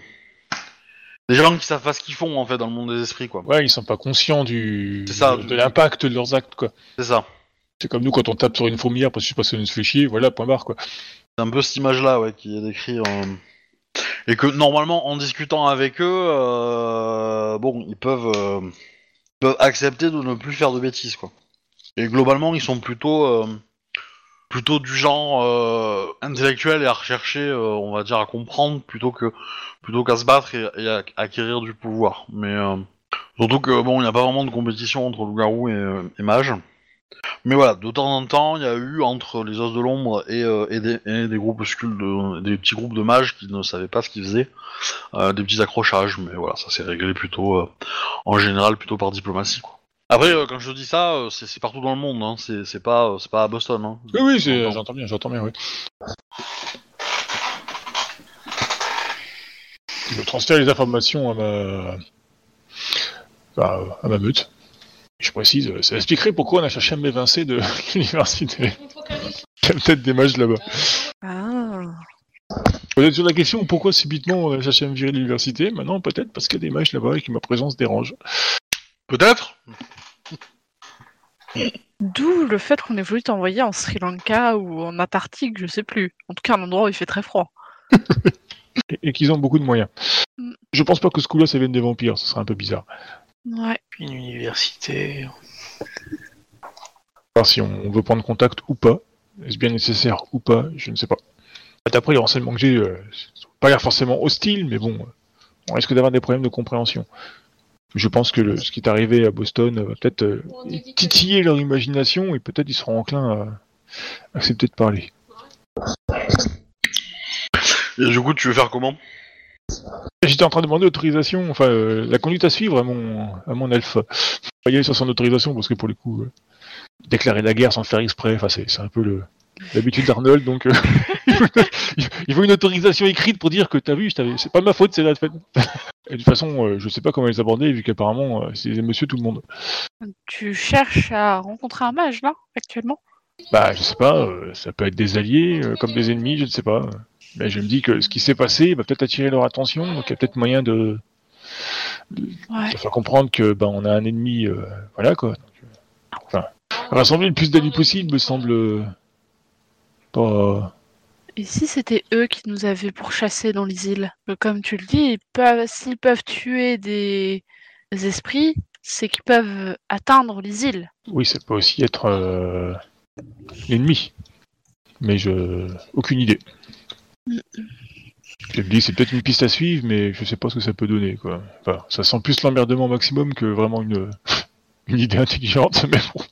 [SPEAKER 1] des gens qui savent pas ce qu'ils font en fait dans le monde des esprits quoi.
[SPEAKER 2] Ouais, ils sont pas conscients du,
[SPEAKER 1] ça,
[SPEAKER 2] de, l'impact de leurs actes, quoi.
[SPEAKER 1] C'est ça.
[SPEAKER 2] C'est comme nous quand on tape sur une fourmilière parce que personne ne se fait chier, voilà, point barre, quoi.
[SPEAKER 1] C'est un peu cette image-là, ouais, qui est décrite. Et que normalement, en discutant avec eux, bon, ils peuvent, euh, peuvent accepter de ne plus faire de bêtises, quoi. Et globalement, ils sont plutôt, euh, plutôt du genre euh, intellectuel et à rechercher, euh, on va dire, à comprendre plutôt que, plutôt qu'à se battre et, à acquérir du pouvoir. Mais euh, surtout que bon, il n'y a pas vraiment de compétition entre loup-garou et, mage. Mais voilà, de temps en temps, il y a eu entre les os de l'ombre et, et, des, groupuscules de, des petits groupes de mages qui ne savaient pas ce qu'ils faisaient, des petits accrochages, mais voilà, ça s'est réglé plutôt, en général, plutôt par diplomatie, quoi. Après, euh, quand je dis ça, euh, c'est c'est partout dans le monde, hein, c'est c'est pas, euh, c'est pas à Boston. Hein.
[SPEAKER 2] Oui, oui,
[SPEAKER 1] J'entends.
[SPEAKER 2] bien, j'entends bien, oui. Je transfère les informations à ma, à, à ma meute. Je précise, ça expliquerait pourquoi on a cherché à m'évincer de l'université. Il y a peut-être des mages là-bas.
[SPEAKER 3] Ah.
[SPEAKER 2] Vous êtes sur la question pourquoi subitement on a cherché à me virer de l'université? Maintenant, peut-être parce qu'il y a des mages là-bas et que ma présence dérange.
[SPEAKER 1] Peut-être
[SPEAKER 3] D'où le fait qu'on ait voulu t'envoyer en Sri Lanka ou en Antarctique, je sais plus. En tout cas, un endroit où il fait très froid.
[SPEAKER 2] Et, et qu'ils ont beaucoup de moyens.
[SPEAKER 3] Mm.
[SPEAKER 2] Je pense pas que ce coup-là, ça vienne des vampires, ce serait un peu bizarre.
[SPEAKER 3] Ouais.
[SPEAKER 5] Une université.
[SPEAKER 2] voir si on veut prendre contact ou pas. Est-ce bien nécessaire ou pas Je ne sais pas. D'après les renseignements que j'ai, euh, pas l'air forcément hostiles, mais bon, euh, on risque d'avoir des problèmes de compréhension. Je pense que le- ce qui est arrivé à Boston va peut-être euh,
[SPEAKER 4] dit que-
[SPEAKER 2] titiller leur imagination et peut-être ils seront enclins à accepter de parler.
[SPEAKER 1] Et du coup, tu veux faire comment?
[SPEAKER 2] J'étais en train de demander l'autorisation, enfin euh, la conduite à suivre à mon, à mon alpha. Pas y aller sur son autorisation parce que pour le coup, euh, déclarer la guerre sans le faire exprès, enfin c'est c'est un peu le l'habitude d'Arnold, donc euh, il faut une autorisation écrite pour dire que t'as vu, c'est pas ma faute, c'est la fête. Et de toute façon, euh, je sais pas comment les aborder vu qu'apparemment euh, c'est monsieur tout le monde.
[SPEAKER 3] Tu cherches à rencontrer un mage, là, actuellement?
[SPEAKER 2] Bah je sais pas, euh, ça peut être des alliés euh, comme des ennemis, je ne sais pas. Mais je me dis que ce qui s'est passé va peut-être attirer leur attention, donc il y a peut-être moyen de
[SPEAKER 3] Ouais.
[SPEAKER 2] de faire comprendre que ben on a un ennemi, euh, voilà quoi. Donc, enfin, rassembler le plus d'alliés possible me semble pas.
[SPEAKER 3] Et si c'était eux qui nous avaient pourchassés dans les îles? Comme tu le dis, s'ils peuvent tuer des, des esprits, c'est qu'ils peuvent atteindre les îles.
[SPEAKER 2] Oui, ça peut aussi être euh, l'ennemi, mais je aucune idée. Je me dis c'est peut-être une piste à suivre, mais je sais pas ce que ça peut donner quoi. Enfin, ça sent plus l'emmerdement maximum que vraiment une une idée intelligente, mais bon.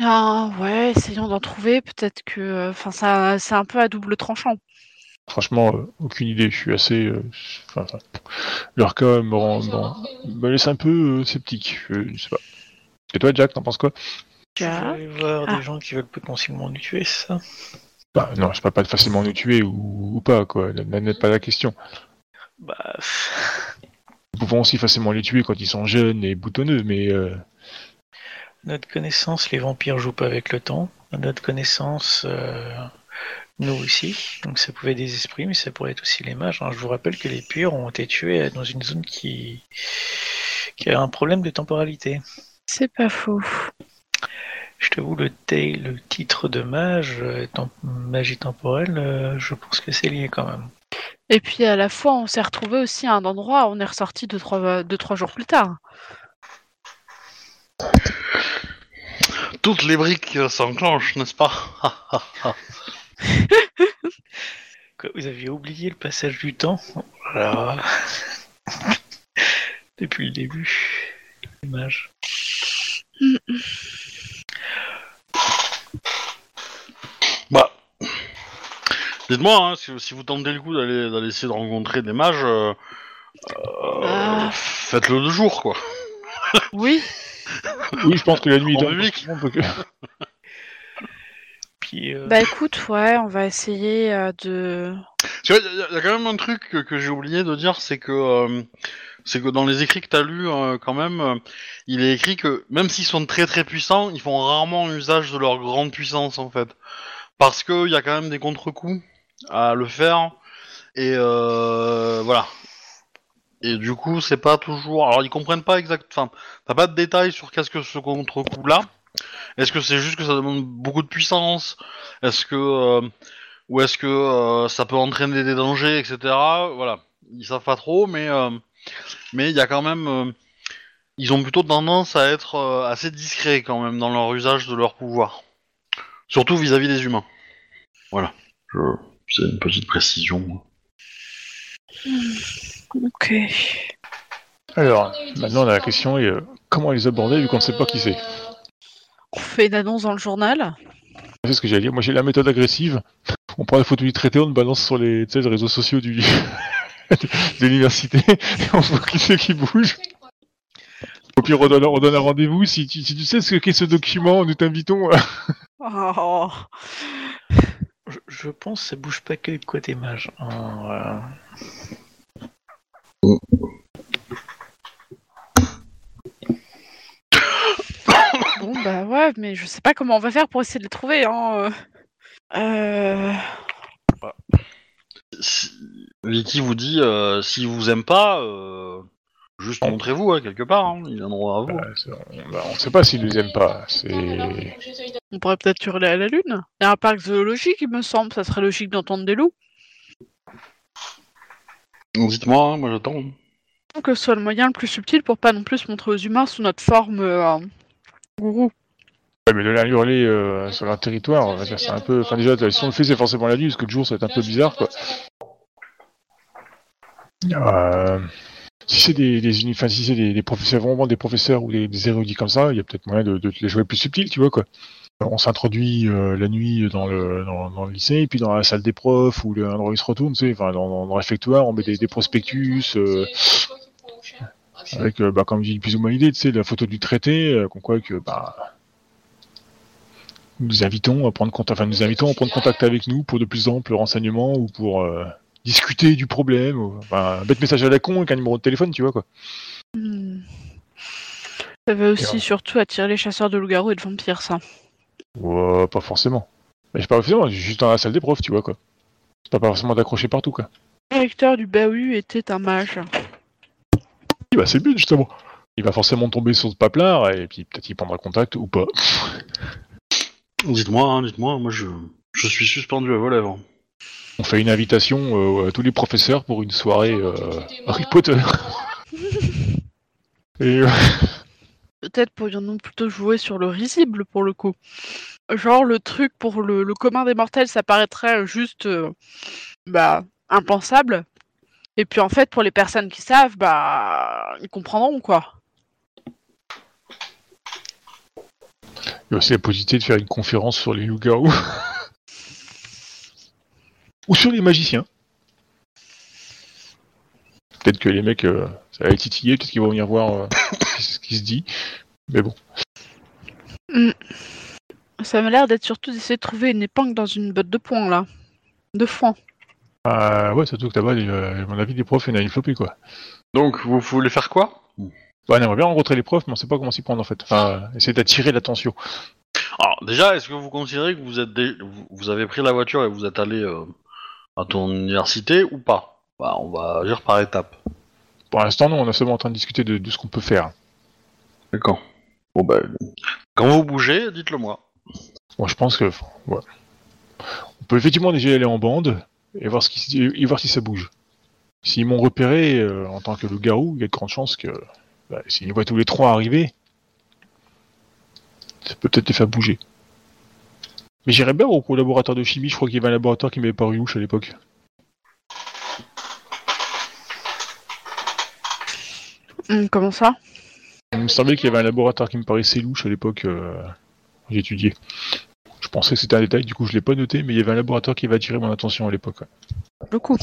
[SPEAKER 3] Ah ouais, essayons d'en trouver. Peut-être que, enfin, ça, c'est un peu à double tranchant.
[SPEAKER 2] Franchement, euh, aucune idée. Je suis assez. euh, enfin, enfin, leur cas me, rend, me, rend- me laisse un peu euh, sceptique. Je, je sais pas. Et toi, Jack, t'en penses quoi?
[SPEAKER 5] Tu
[SPEAKER 3] Ah.
[SPEAKER 5] aller voir
[SPEAKER 3] Ah.
[SPEAKER 5] des gens qui veulent potentiellement nous tuer, c'est ça?
[SPEAKER 2] Bah, Non, je parle pas de facilement nous tuer ou, ou pas, quoi. Là n'est pas la question.
[SPEAKER 5] Bah, pff,
[SPEAKER 2] Nous pouvons aussi facilement les tuer quand ils sont jeunes et boutonneux, mais euh,
[SPEAKER 5] notre connaissance, les vampires jouent pas avec le temps. À notre connaissance, euh, nous aussi. Donc ça pouvait être des esprits, mais ça pourrait être aussi les mages. hein. Je vous rappelle que les purs ont été tués dans une zone qui, qui a un problème de temporalité.
[SPEAKER 3] C'est pas faux.
[SPEAKER 5] Je t'avoue, le, le titre de mage, euh, tem- magie temporelle, euh, je pense que c'est lié quand même.
[SPEAKER 3] Et puis à la fois, on s'est retrouvé aussi à un endroit où on est ressorti deux trois, deux, trois jours plus tard.
[SPEAKER 1] Toutes les briques euh, s'enclenchent, n'est-ce pas
[SPEAKER 5] Quoi, vous aviez oublié le passage du temps Voilà. Depuis le début. Dommage.
[SPEAKER 1] Bah, dites-moi hein, si, si vous tentez le coup d'aller d'aller essayer de rencontrer des mages, euh, euh,
[SPEAKER 3] Ah.
[SPEAKER 1] faites-le de jour, quoi.
[SPEAKER 3] Oui,
[SPEAKER 2] oui, je pense que la nuit
[SPEAKER 1] En public.
[SPEAKER 5] Puis, euh,
[SPEAKER 3] bah écoute, ouais, on va essayer euh, de.
[SPEAKER 1] Y, il y a quand même un truc que, que j'ai oublié de dire, c'est que euh, c'est que dans les écrits que t'as lus, euh, quand même, euh, il est écrit que même s'ils sont très très puissants, ils font rarement usage de leur grande puissance en fait, parce qu'il y a quand même des contre-coups à le faire et euh, voilà. Et du coup, c'est pas toujours. Alors, ils comprennent pas exactement. Enfin, t'as pas de détails sur qu'est-ce que ce contre-coup là. Est-ce que c'est juste que ça demande beaucoup de puissance? Est-ce que euh, ou est-ce que euh, ça peut entraîner des dangers, etc. Voilà, ils savent pas trop, mais euh, mais il y a quand même, ils ont plutôt tendance à être assez discrets quand même dans leur usage de leur pouvoir, surtout vis-à-vis des humains. Voilà, c'est une petite précision.
[SPEAKER 3] Ok.
[SPEAKER 2] Alors, maintenant la question est euh, comment les aborder vu qu'on ne sait pas qui c'est.
[SPEAKER 3] On fait une annonce dans le journal.
[SPEAKER 2] C'est ce que j'allais dire. Moi j'ai la méthode agressive. On prend la photo du traité, on le balance sur les, tu sais, les réseaux sociaux du de l'université et on voit qui c'est qui bouge. Au pire, on donne, on donne un rendez-vous. Si tu, si tu sais ce qu'est ce document, nous t'invitons. à-
[SPEAKER 3] Oh.
[SPEAKER 5] je, je pense que ça bouge pas que du côté mage. hein, euh.
[SPEAKER 3] Bon bah ouais, mais je sais pas comment on va faire pour essayer de les trouver. Hein. euh. Euh...
[SPEAKER 1] Si... Vicky vous dit, euh, s'ils vous aiment pas, euh, juste montrez-vous hein, quelque part, hein, ils viendront à vous.
[SPEAKER 2] On, bah, on sait pas s'ils nous aiment pas.
[SPEAKER 3] On pourrait peut-être hurler à la lune. Il y a un parc zoologique, il me semble. Ça serait logique d'entendre des loups.
[SPEAKER 1] Dites-moi, hein, moi j'attends.
[SPEAKER 3] Que ce soit le moyen le plus subtil pour pas non plus se montrer aux humains sous notre forme euh, gourou.
[SPEAKER 2] Ouais, mais de la hurler euh, sur leur territoire, c'est un peu. Enfin, déjà, si on le fait, c'est forcément la nuit, parce que le jour, ça va être un peu bizarre, quoi. Euh, si c'est des, des, uni- enfin, si c'est des, des professeurs, vraiment des professeurs ou des, des érudits comme ça, il y a peut-être moyen de, de les jouer plus subtil, tu vois, quoi. On s'introduit euh, la nuit dans le, dans, dans le lycée, et puis dans la salle des profs où le Android se retourne, tu sais, enfin, dans, le réfectoire, on met des, des prospectus euh, avec, euh, bah, comme j'ai plus ou moins l'idée, tu sais, la photo du traité, qu'on quoi que, bah, nous invitons à prendre contact, enfin, nous invitons à prendre contact avec nous pour de plus amples renseignements ou pour discuter du problème, ou, enfin, un bête message à la con avec un numéro de téléphone, tu vois, quoi.
[SPEAKER 3] Hmm. Ça va aussi surtout attirer les chasseurs de loups-garous et de vampires, ça.
[SPEAKER 2] Ouais, pas forcément. Mais je pas forcément, juste dans la salle des profs, tu vois, quoi. C'est pas forcément d'accrocher partout, quoi.
[SPEAKER 3] Le directeur du bahut était un mage.
[SPEAKER 2] Oui, bah, c'est le but, justement. Il va forcément tomber sur ce paplard, et puis peut-être il prendra contact ou pas.
[SPEAKER 1] Dites-moi, hein, dites-moi, moi je, je suis suspendu à vos lèvres.
[SPEAKER 2] On fait une invitation euh, à tous les professeurs pour une soirée euh, Harry Potter. et euh,
[SPEAKER 3] Peut-être pourrions-nous plutôt jouer sur le risible pour le coup. Genre le truc pour le, commun des mortels, ça paraîtrait juste euh, bah impensable. Et puis en fait pour les personnes qui savent, bah ils comprendront quoi.
[SPEAKER 2] il y a aussi la possibilité de faire une conférence sur les loups-garous. ou sur les magiciens. Peut-être que les mecs, euh, ça va les titiller, peut-être qu'ils vont venir voir euh, qui se dit. Mais bon.
[SPEAKER 3] Ça m'a l'air d'être surtout d'essayer de trouver une épingle dans une botte de poing là. De foin.
[SPEAKER 2] Euh, ouais, surtout que là-bas, euh, à mon avis, les profs, il y en a une flopée, quoi.
[SPEAKER 1] Donc, vous voulez faire quoi?
[SPEAKER 2] Ouais, on aimerait bien rencontrer les profs, mais on sait pas comment s'y prendre, en fait. Enfin, essayer d'attirer l'attention.
[SPEAKER 1] Alors, déjà, est-ce que vous considérez que vous êtes dé- vous, vous avez pris la voiture et vous êtes allé euh, à ton université ou pas? Bah, on va agir par étapes.
[SPEAKER 2] Pour l'instant, non, on est seulement en train de discuter de, de ce qu'on peut faire.
[SPEAKER 1] D'accord. Bon, bah, quand vous bougez, dites-le moi.
[SPEAKER 2] Bon, je pense que, ouais. On peut effectivement déjà aller en bande et voir, ce qui, se- et voir si ça bouge. S'ils m'ont repéré euh, en tant que loup-garou, il y a de grandes chances que, bah, s'ils voient tous les trois arriver, ça peut peut-être les faire bouger. Mais j'irais bien au laboratoire de chimie, je crois qu'il y avait un laboratoire qui m'avait paru louche à l'époque.
[SPEAKER 3] Hum, comment ça?
[SPEAKER 2] Il me semblait qu'il y avait un laboratoire qui me paraissait louche à l'époque euh, où j'étudiais. Je pensais que c'était un détail, du coup je l'ai pas noté, mais il y avait un laboratoire qui avait attiré mon attention à l'époque. ouais.
[SPEAKER 3] Le coup.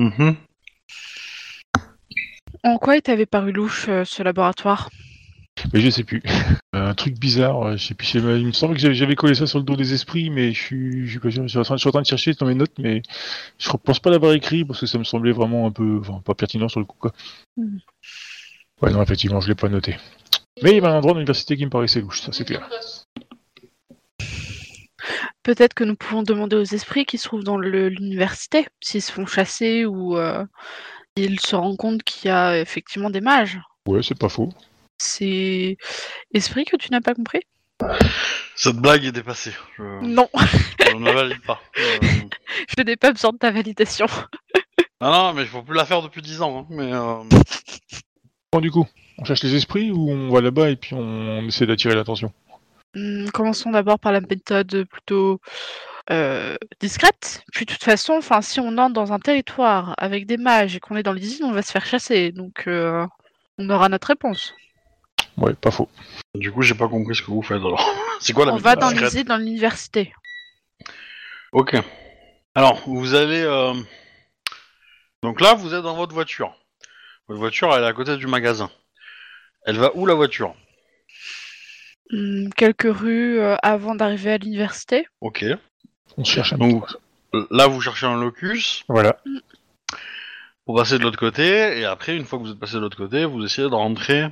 [SPEAKER 1] Mhm.
[SPEAKER 3] En quoi il t'avait paru louche euh, ce laboratoire?
[SPEAKER 2] Mais je sais plus. un truc bizarre, je sais plus. Il me semble que j'avais- collé ça sur le dos des esprits, mais je suis, je suis pas sûr. Je suis en train, je suis en train de chercher dans mes notes, mais je pense pas l'avoir écrit parce que ça me semblait vraiment un peu, enfin, pas pertinent sur le coup, quoi.
[SPEAKER 3] Mhm.
[SPEAKER 2] Ouais, non, effectivement, je l'ai pas noté. Mais il y avait un endroit dans l'université qui me paraissait louche, ça c'est clair.
[SPEAKER 3] Peut-être que nous pouvons demander aux esprits qui se trouvent dans l'université, s'ils se font chasser ou euh, ils se rendent compte qu'il y a effectivement des mages.
[SPEAKER 2] Ouais, c'est pas faux.
[SPEAKER 3] C'est esprit que tu n'as pas compris?
[SPEAKER 1] Cette blague est dépassée. Je,
[SPEAKER 3] Non,
[SPEAKER 1] je ne la valide pas. Euh,
[SPEAKER 3] je n'ai pas besoin de ta validation.
[SPEAKER 1] Non, non, mais il faut plus la faire depuis 10 ans. hein, mais euh,
[SPEAKER 2] Bon, du coup, on cherche les esprits ou on va là-bas et puis on, essaie d'attirer l'attention
[SPEAKER 3] Hum, commençons d'abord par la méthode plutôt euh, discrète. Puis de toute façon, enfin, si on entre dans un territoire avec des mages et qu'on est dans les îles, on va se faire chasser. Donc euh, on aura notre réponse.
[SPEAKER 2] Ouais, pas faux.
[SPEAKER 1] du coup, j'ai pas compris ce que vous faites alors. C'est quoi la
[SPEAKER 3] On va dans
[SPEAKER 1] discrète
[SPEAKER 3] îles, dans l'université.
[SPEAKER 1] Ok. Alors, vous allez. euh, Donc là, vous êtes dans votre voiture. Votre voiture, elle est à côté du magasin. Elle va où la voiture?
[SPEAKER 3] Hum, quelques rues euh, avant d'arriver à l'université.
[SPEAKER 1] Ok.
[SPEAKER 2] On cherche un
[SPEAKER 1] Donc,
[SPEAKER 2] peu.
[SPEAKER 1] Là, vous cherchez un locus
[SPEAKER 2] Voilà.
[SPEAKER 1] pour passer de l'autre côté, et après, une fois que vous êtes passé de l'autre côté, vous essayez de rentrer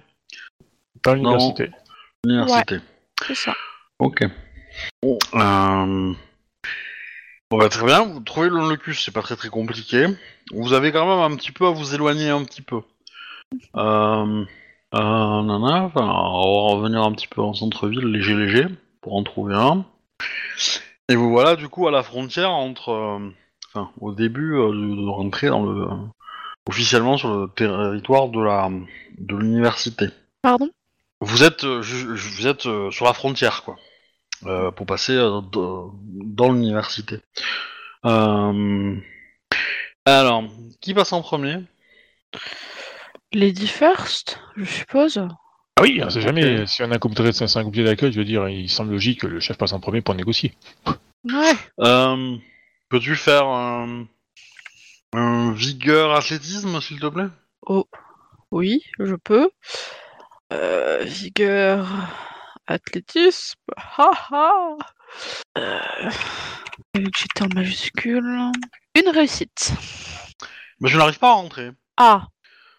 [SPEAKER 2] Dans l'université.
[SPEAKER 1] à l'université.
[SPEAKER 3] C'est ça.
[SPEAKER 1] Ok. Bon, euh... bon, bah, très bien, vous trouvez le locus, c'est pas très très compliqué. Vous avez quand même un petit peu à vous éloigner un petit peu. Euh... Euh, nana, enfin, on va revenir un petit peu en centre-ville, léger léger, pour en trouver un. Et vous voilà du coup à la frontière entre... euh, Enfin, au début euh, de, de rentrer dans le... officiellement sur le territoire de la de l'université.
[SPEAKER 3] Pardon?
[SPEAKER 1] Vous êtes, euh, vous êtes euh, sur la frontière, quoi, euh, pour passer euh, dans l'université. Euh, Alors, qui passe en premier?
[SPEAKER 3] Lady First, je suppose.
[SPEAKER 2] Ah oui, on sait jamais. Si on a un comité, c'est un comité d'accueil, je veux dire, il semble logique que le chef passe en premier pour négocier.
[SPEAKER 3] Ouais.
[SPEAKER 1] Euh, Peux-tu faire un, un vigueur athlétisme, s'il te plaît?
[SPEAKER 3] Oui, je peux. Euh, vigueur, athlétisme, haha. Euh, j'étais en majuscule. Une réussite.
[SPEAKER 1] Mais je n'arrive pas à rentrer.
[SPEAKER 3] Ah.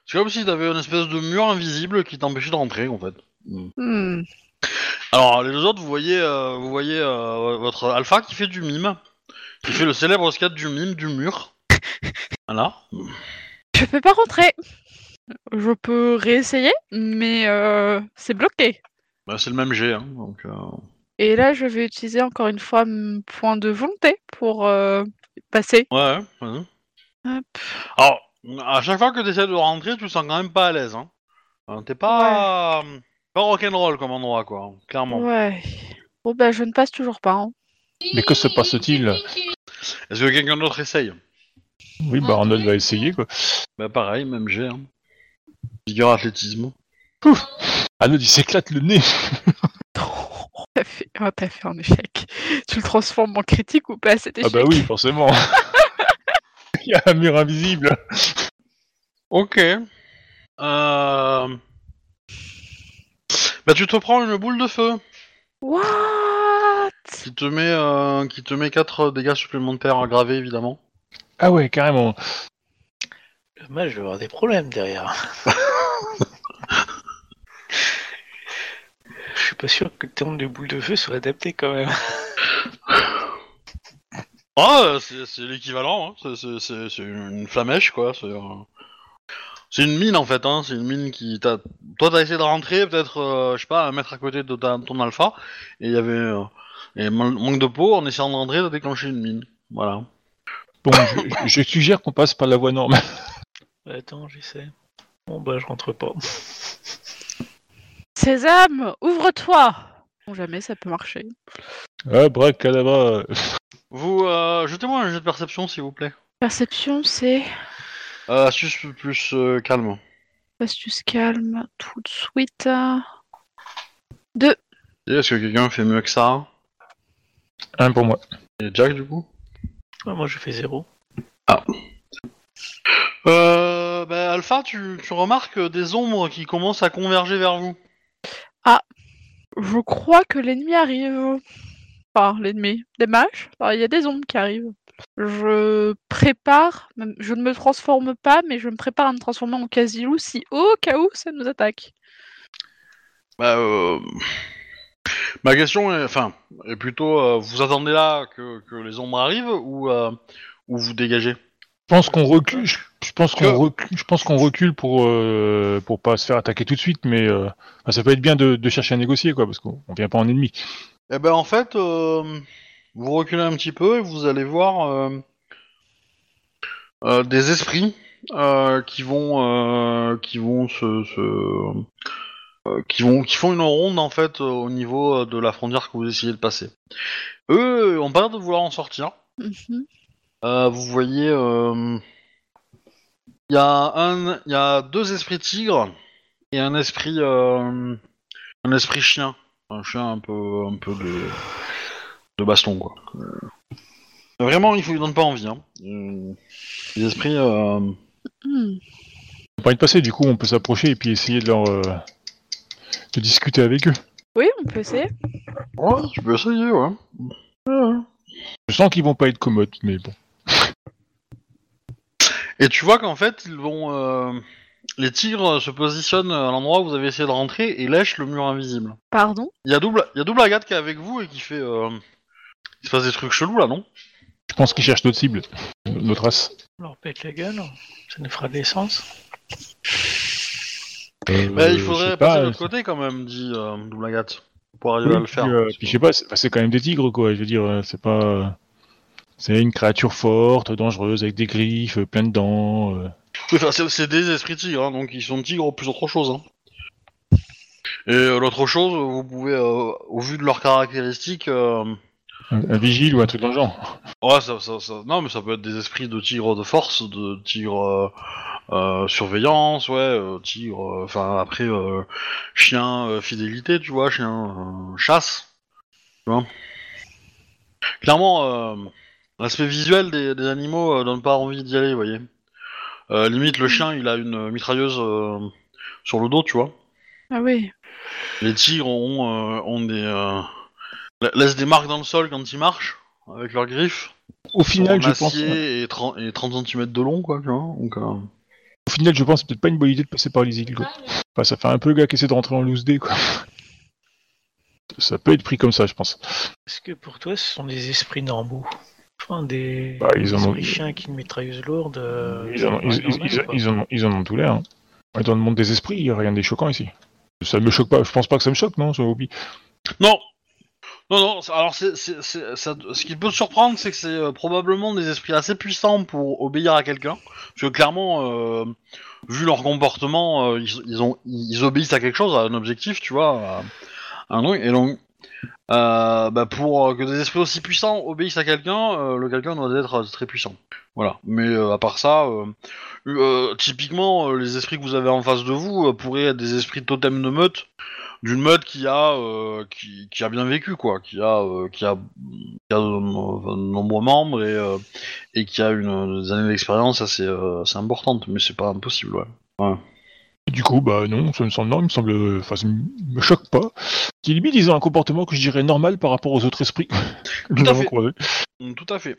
[SPEAKER 1] C'est comme si t'avais une espèce de mur invisible qui t'empêchait de rentrer, en fait.
[SPEAKER 3] Hmm.
[SPEAKER 1] Alors, les deux autres, vous voyez, euh, vous voyez euh, votre alpha qui fait du mime, qui fait le célèbre skate du mime du mur. Voilà.
[SPEAKER 3] Je peux pas rentrer. Je peux réessayer, mais euh, c'est bloqué.
[SPEAKER 1] Bah, c'est le même jet, hein, donc... euh,
[SPEAKER 3] Et là, je vais utiliser encore une fois mon point de volonté pour euh, passer.
[SPEAKER 1] Ouais, ouais, vas-y.
[SPEAKER 3] Hop.
[SPEAKER 1] Alors, à chaque fois que tu essaies de rentrer, tu te sens quand même pas à l'aise. Hein. Euh, T'es pas, pas rock'n'roll comme endroit, quoi, clairement.
[SPEAKER 3] Ouais. Bon, bah, je ne passe toujours pas. hein.
[SPEAKER 2] Mais que se passe-t-il?
[SPEAKER 1] Est-ce que quelqu'un d'autre essaye?
[SPEAKER 2] Oui, bah Arnold va essayer, quoi.
[SPEAKER 1] Bah pareil, même jet. Hein. Vigueur athlétisme.
[SPEAKER 2] Arnold, il s'éclate le nez.
[SPEAKER 3] T'as fait... oh, t'as fait un échec. Tu le transformes en critique ou pas cet
[SPEAKER 2] Ah
[SPEAKER 3] échec
[SPEAKER 2] bah oui, forcément. il y a un mur invisible.
[SPEAKER 1] Ok. Euh... Bah tu te prends une boule de feu
[SPEAKER 3] What?
[SPEAKER 1] Qui te met, euh, qui te met 4 dégâts supplémentaires aggravés évidemment.
[SPEAKER 2] Ah ouais, carrément.
[SPEAKER 5] Le mage va avoir des problèmes derrière. suis pas sûr que le terme de boule de feu soit adapté quand même.
[SPEAKER 1] Ah, c'est c'est l'équivalent, hein. c'est- c'est c'est- c'est une flamèche quoi. C'est euh, c'est une mine en fait, hein. c'est une mine qui. t'a- Toi t'as essayé de rentrer peut-être, euh, je sais pas, un mètre à côté de ta- ton alpha, et il y avait. euh, et man- manque de peau, en essayant de rentrer, t'as déclenché une mine. Voilà.
[SPEAKER 2] Bon, je, je suggère qu'on passe par la voie normale.
[SPEAKER 5] Attends, j'essaie. Bon bah je rentre pas.
[SPEAKER 3] Sésame, ouvre-toi Bon, jamais ça peut marcher.
[SPEAKER 2] Ah, bracadabra.
[SPEAKER 1] Vous, euh, jetez-moi un jet de perception s'il vous plaît.
[SPEAKER 3] Perception, c'est
[SPEAKER 1] Euh, astuce plus euh, calme.
[SPEAKER 3] astuce calme, tout de suite.
[SPEAKER 1] Et Est-ce que quelqu'un fait mieux que ça?
[SPEAKER 2] Un pour moi.
[SPEAKER 1] Et Jack du coup?
[SPEAKER 5] Ouais, moi je fais zéro.
[SPEAKER 1] Euh, bah, Alpha, tu, tu remarques des ombres qui commencent à converger vers vous.
[SPEAKER 3] Je crois que l'ennemi arrive. Enfin, l'ennemi. Des mages. Il y a des ombres qui arrivent. Je prépare, je ne me transforme pas, mais je me prépare à me transformer en Casilou si au cas où ça nous attaque.
[SPEAKER 1] Bah, euh... Ma question est, enfin, est plutôt, euh, vous attendez là que, les ombres arrivent ou, euh, ou vous dégagez?
[SPEAKER 2] Pense qu'on recule. Je je pense qu'on recule, je pense qu'on recule pour euh, pour pas se faire attaquer tout de suite, mais euh, enfin, ça peut être bien de, de chercher à négocier quoi, parce qu'on on vient pas en ennemi.
[SPEAKER 1] Eh ben en fait, euh, vous reculez un petit peu et vous allez voir euh, euh, des esprits euh, qui vont euh, qui vont se, se- euh, qui vont qui font une ronde en fait au niveau de la frontière que vous essayez de passer. Eux ont pas l'air de vouloir en sortir.
[SPEAKER 3] Mhm.
[SPEAKER 1] Euh, vous voyez, euh, il y a un, il y a deux esprits tigres et un esprit, euh, un esprit chien, un chien un peu, un peu de, de baston quoi. Euh, Vraiment, il faut lui donne pas envie. Hein. Euh, les esprits, euh,
[SPEAKER 3] Hmm.
[SPEAKER 2] On pas envie de passer, du coup on peut s'approcher et puis essayer de leur euh, de discuter avec eux.
[SPEAKER 3] Oui, on peut essayer.
[SPEAKER 1] ouais, tu peux essayer, ouais. Ouais.
[SPEAKER 2] Je sens qu'ils vont pas être commodes, mais bon.
[SPEAKER 1] Et tu vois qu'en fait, ils vont, euh, les tigres se positionnent à l'endroit où vous avez essayé de rentrer et lèchent le mur invisible.
[SPEAKER 3] Pardon?
[SPEAKER 1] Il y a double, il y a double Agathe qui est avec vous et qui fait, euh, il se passe des trucs chelous là, non?
[SPEAKER 2] Je pense qu'ils cherchent d'autres cibles, notre race.
[SPEAKER 5] On leur pète la gueule, ça nous fera de l'essence.
[SPEAKER 1] Bah, il
[SPEAKER 2] Euh,
[SPEAKER 1] faudrait
[SPEAKER 2] sais
[SPEAKER 1] passer
[SPEAKER 2] pas,
[SPEAKER 1] de l'autre côté quand même, dit euh, double Agathe, pour arriver
[SPEAKER 2] Oui,
[SPEAKER 1] à le faire.
[SPEAKER 2] Puis, euh, puis je sais pas, c'est quand même des tigres, quoi. Je veux dire, euh, c'est pas. C'est une créature forte, dangereuse, avec des griffes, euh, plein de dents. euh.
[SPEAKER 1] Oui, enfin, c'est, c'est des esprits tigres, hein, donc ils sont tigres plus autre chose. Hein. Et euh, l'autre chose, vous pouvez, euh, au vu de leurs caractéristiques, euh,
[SPEAKER 2] Un, un vigile ou un truc dans le genre.
[SPEAKER 1] ouais, ça, ça, ça- non, mais ça peut être des esprits de tigres de force, de tigres, euh, euh, surveillance, ouais, euh, tigre, euh, enfin après euh, chien euh, fidélité, tu vois, chien euh, chasse, tu vois. Clairement, euh, l'aspect visuel des, des animaux euh, donne pas envie d'y aller, vous voyez. Euh, limite, le chien, il a une mitrailleuse euh, sur le dos, tu vois.
[SPEAKER 3] Ah oui.
[SPEAKER 1] Les tigres ont, euh, ont des euh, la- laissent des marques dans le sol quand ils marchent avec leurs griffes.
[SPEAKER 2] Au final, je pense,
[SPEAKER 1] et 30, et 30 cm de long, quoi, tu vois. Donc, euh,
[SPEAKER 2] au final, je pense, que c'est peut-être pas une bonne idée de passer par les îles. quoi. Enfin, ça fait un peu le gars qui essaie de rentrer en loose day, quoi. Ça peut être pris comme ça, je pense.
[SPEAKER 5] Est-ce que pour toi, ce sont des esprits normaux? Enfin, des,
[SPEAKER 2] Bah, ils
[SPEAKER 5] des
[SPEAKER 2] en ont-
[SPEAKER 5] esprits chiens qui une mitrailleuse lourde. euh,
[SPEAKER 2] Ils en, ont- ils- ils-
[SPEAKER 5] normal,
[SPEAKER 2] ils-
[SPEAKER 5] quoi.
[SPEAKER 2] ils en ont, ils en ont tout l'air. Hein. Dans le monde des esprits, il n'y a rien de choquant ici. Ça me choque pas. Je pense pas que ça me choque, non, ça Obi.
[SPEAKER 1] Non Non, non, alors c'est, c'est- c'est- ça- ce qui peut te surprendre, c'est que c'est euh, probablement des esprits assez puissants pour obéir à quelqu'un. Parce que clairement, euh, vu leur comportement, euh, ils, ils ont, ils obéissent à quelque chose, à un objectif, tu vois, à, à un truc. Et donc, bah, pour que des esprits aussi puissants obéissent à quelqu'un, euh, le quelqu'un doit être euh, très puissant. Voilà. Mais euh, à part ça, euh, euh, typiquement, euh, les esprits que vous avez en face de vous euh, pourraient être des esprits totem de meute d'une meute qui a euh, qui, a bien vécu quoi, qui a euh, qui a, qui a de, nombreux membres et euh, et qui a une des années d'expérience assez euh, assez importante, mais c'est pas impossible ouais.
[SPEAKER 2] Du coup, bah non, ça me semble non, il me semble, enfin, ça me choque pas. Qui limite, ils ont un comportement que je dirais normal par rapport aux autres esprits que nous
[SPEAKER 1] à
[SPEAKER 2] avons croisés.
[SPEAKER 1] Tout à fait.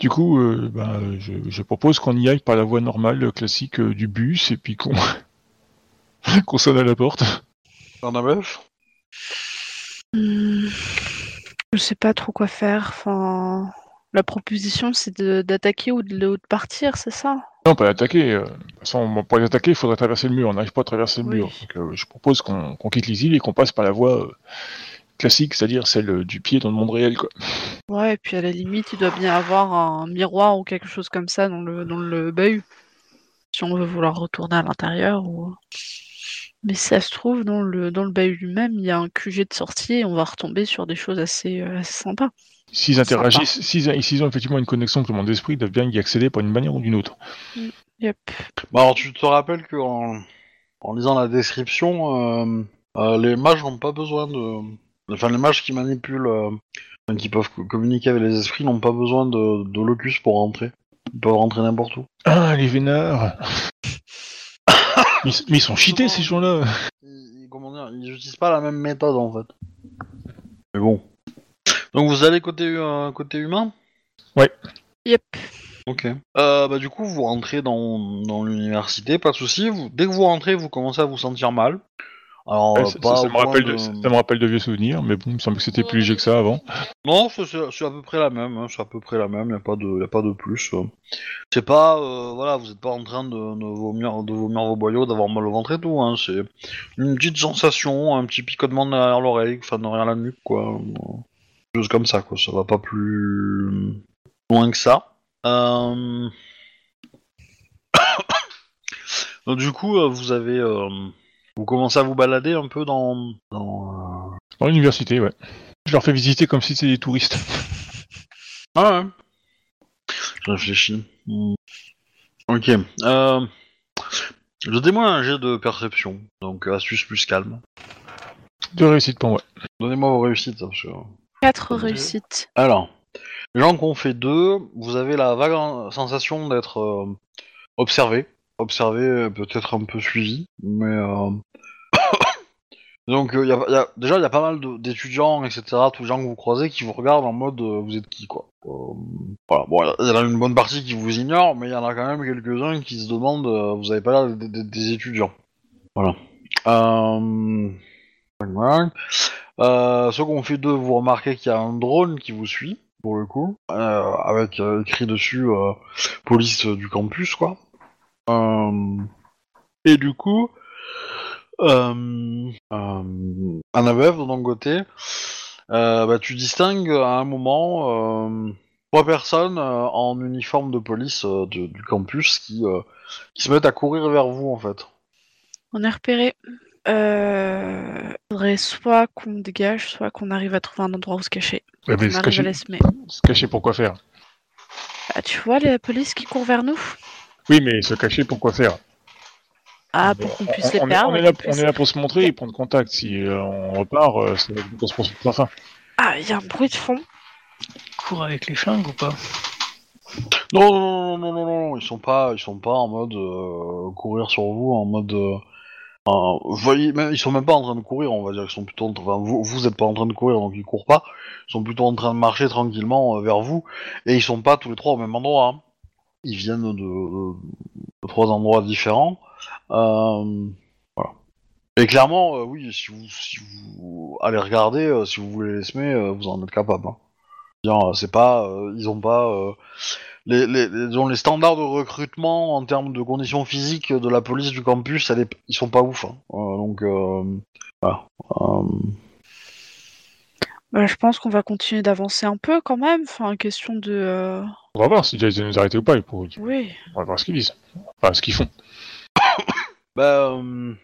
[SPEAKER 2] Du coup, euh, bah, je, je propose qu'on y aille par la voie normale, classique euh, du bus, et puis qu'on qu'on sonne à la porte.
[SPEAKER 1] Meuf
[SPEAKER 3] Hmm, Je sais pas trop quoi faire. Enfin, la proposition, c'est d'attaquer ou de, ou de partir, c'est ça?
[SPEAKER 2] Non, pas l'attaquer. euh, pour les attaquer, il faudrait traverser le mur. On n'arrive pas à traverser le
[SPEAKER 3] Oui.
[SPEAKER 2] mur. Donc, euh, je propose qu'on quitte les îles et qu'on passe par la voie euh, classique, c'est-à-dire celle du pied dans le monde réel. Quoi.
[SPEAKER 3] Ouais, et puis à la limite, il doit bien avoir un miroir ou quelque chose comme ça dans le, dans le bahut. Si on veut vouloir retourner à l'intérieur ou. Mais si ça se trouve, dans le, dans le bahut lui-même, il y a un QG de sortie et on va retomber sur des choses assez, assez sympas.
[SPEAKER 2] S'ils interagissent, s'ils ont effectivement une connexion avec le monde d'esprit, ils doivent bien y accéder par une manière ou d'une autre.
[SPEAKER 3] Yep.
[SPEAKER 1] Bah alors tu te rappelles que en, lisant la description, euh, euh, les mages n'ont pas besoin de, enfin les mages qui manipulent, euh, qui peuvent co- communiquer avec les esprits n'ont pas besoin de, de locus pour rentrer. Ils peuvent rentrer n'importe où.
[SPEAKER 2] Ah, les vénards mais, ils- mais ils sont cheatés, ces gens-là
[SPEAKER 1] ils, ils- comment dire, ils utilisent pas la même méthode en fait. Mais bon. Donc vous allez côté euh, côté humain?
[SPEAKER 3] Yep.
[SPEAKER 1] Ok. Euh, bah du coup vous rentrez dans, dans l'université, pas de souci. Vous, dès que vous rentrez, vous commencez à vous sentir mal. Alors
[SPEAKER 2] Ouais, ça,
[SPEAKER 1] pas
[SPEAKER 2] ça- ça
[SPEAKER 1] au
[SPEAKER 2] me rappelle de,
[SPEAKER 1] de-
[SPEAKER 2] ça me rappelle de vieux souvenirs, mais bon, il me semble que c'était plus léger que ça avant.
[SPEAKER 1] Non, c'est- à peu près la même. hein, c'est à peu près la même. Y a pas de, y a pas de plus. euh. C'est pas, euh, voilà, vous êtes pas en train de, de vomir, de vomir vos boyaux, d'avoir mal au ventre et tout. Hein, c'est une petite sensation, un petit picotement derrière l'oreille, enfin derrière la nuque, quoi. Comme ça, quoi. Ça va pas plus loin que ça. Euh... Donc, du coup, euh, vous avez, euh, vous commencez à vous balader un peu dans, dans, euh,
[SPEAKER 2] Dans l'université, ouais. Je leur fais visiter comme si c'était des touristes.
[SPEAKER 1] Ah ouais. Je réfléchis. Hmm. Ok. Euh... Donnez-moi un jet de perception. Donc astuce plus calme.
[SPEAKER 2] De réussite pour moi.
[SPEAKER 1] Donnez-moi vos réussites. parce que-
[SPEAKER 3] Quatre
[SPEAKER 1] Ok.
[SPEAKER 3] réussites.
[SPEAKER 1] Alors, les gens qui ont fait deux, vous avez la vague en- sensation d'être euh, observé. Observé, euh, peut-être un peu suivi. Mais... euh, Donc euh, y a, y a- déjà, il y a pas mal d'étudiants, etc., tous les gens que vous croisez qui vous regardent en mode euh, vous êtes qui, quoi. Euh, voilà, bon, il y en a une bonne partie qui vous ignore, mais il y en a quand même quelques-uns qui se demandent euh, vous avez pas l'air des, des étudiants. Voilà. Euh... Euh, ont fait deux, vous remarquez qu'il y a un drone qui vous suit, pour le coup, euh, avec euh, écrit dessus euh, police du campus, quoi. Et du coup, euh, Annabeth, de ton côté, bah, tu distingues à un moment trois personnes en uniforme de police du campus qui, qui se mettent à courir vers vous, en fait.
[SPEAKER 3] On est repéré. Euh... faudrait soit qu'on dégage, soit qu'on arrive à trouver un endroit où se cacher.
[SPEAKER 2] Ouais, mais
[SPEAKER 3] on
[SPEAKER 2] se cacher, se cacher pour quoi faire?
[SPEAKER 3] Ah, tu vois la police qui court vers nous
[SPEAKER 2] Oui, mais se cacher, pourquoi faire?
[SPEAKER 3] Ah, pour qu'on
[SPEAKER 2] on-
[SPEAKER 3] puisse
[SPEAKER 2] on,
[SPEAKER 3] les
[SPEAKER 2] on est-
[SPEAKER 3] perdre.
[SPEAKER 2] on est là, on est pour se montrer et prendre contact. Si euh, on repart, euh, ça va être une course poursuite sans fin.
[SPEAKER 3] Ah, il y a un bruit de fond.
[SPEAKER 5] Cours avec les flingues ou pas?
[SPEAKER 1] Non, non, non, non, non, non, ils sont pas, ils sont pas en mode euh, courir sur vous, en mode. Euh, ils sont même pas en train de courir, on va dire qu'ils sont plutôt. en train- Enfin, vous, vous pas en train de courir, donc ils courent pas. Ils sont plutôt en train de marcher tranquillement euh, vers vous, et ils sont pas tous les trois au même endroit. hein. Ils viennent de, trois endroits différents. Euh. Et clairement, oui, si vous, allez regarder, si vous voulez les semer, vous en êtes capable. Hein. C'est pas, ils ont pas. Les, les, les, disons, les standards de recrutement en termes de conditions physiques de la police du campus, elle est- ils sont pas ouf. hein. Euh, donc, euh, voilà. Euh,
[SPEAKER 3] Bah, je pense qu'on va continuer d'avancer un peu quand même. Enfin, question de. euh,
[SPEAKER 2] On va voir si déjà ils nous arrêter ou pas. Pour...
[SPEAKER 3] Oui.
[SPEAKER 2] On va voir ce qu'ils disent. Enfin, ce qu'ils font.
[SPEAKER 1] bah, euh,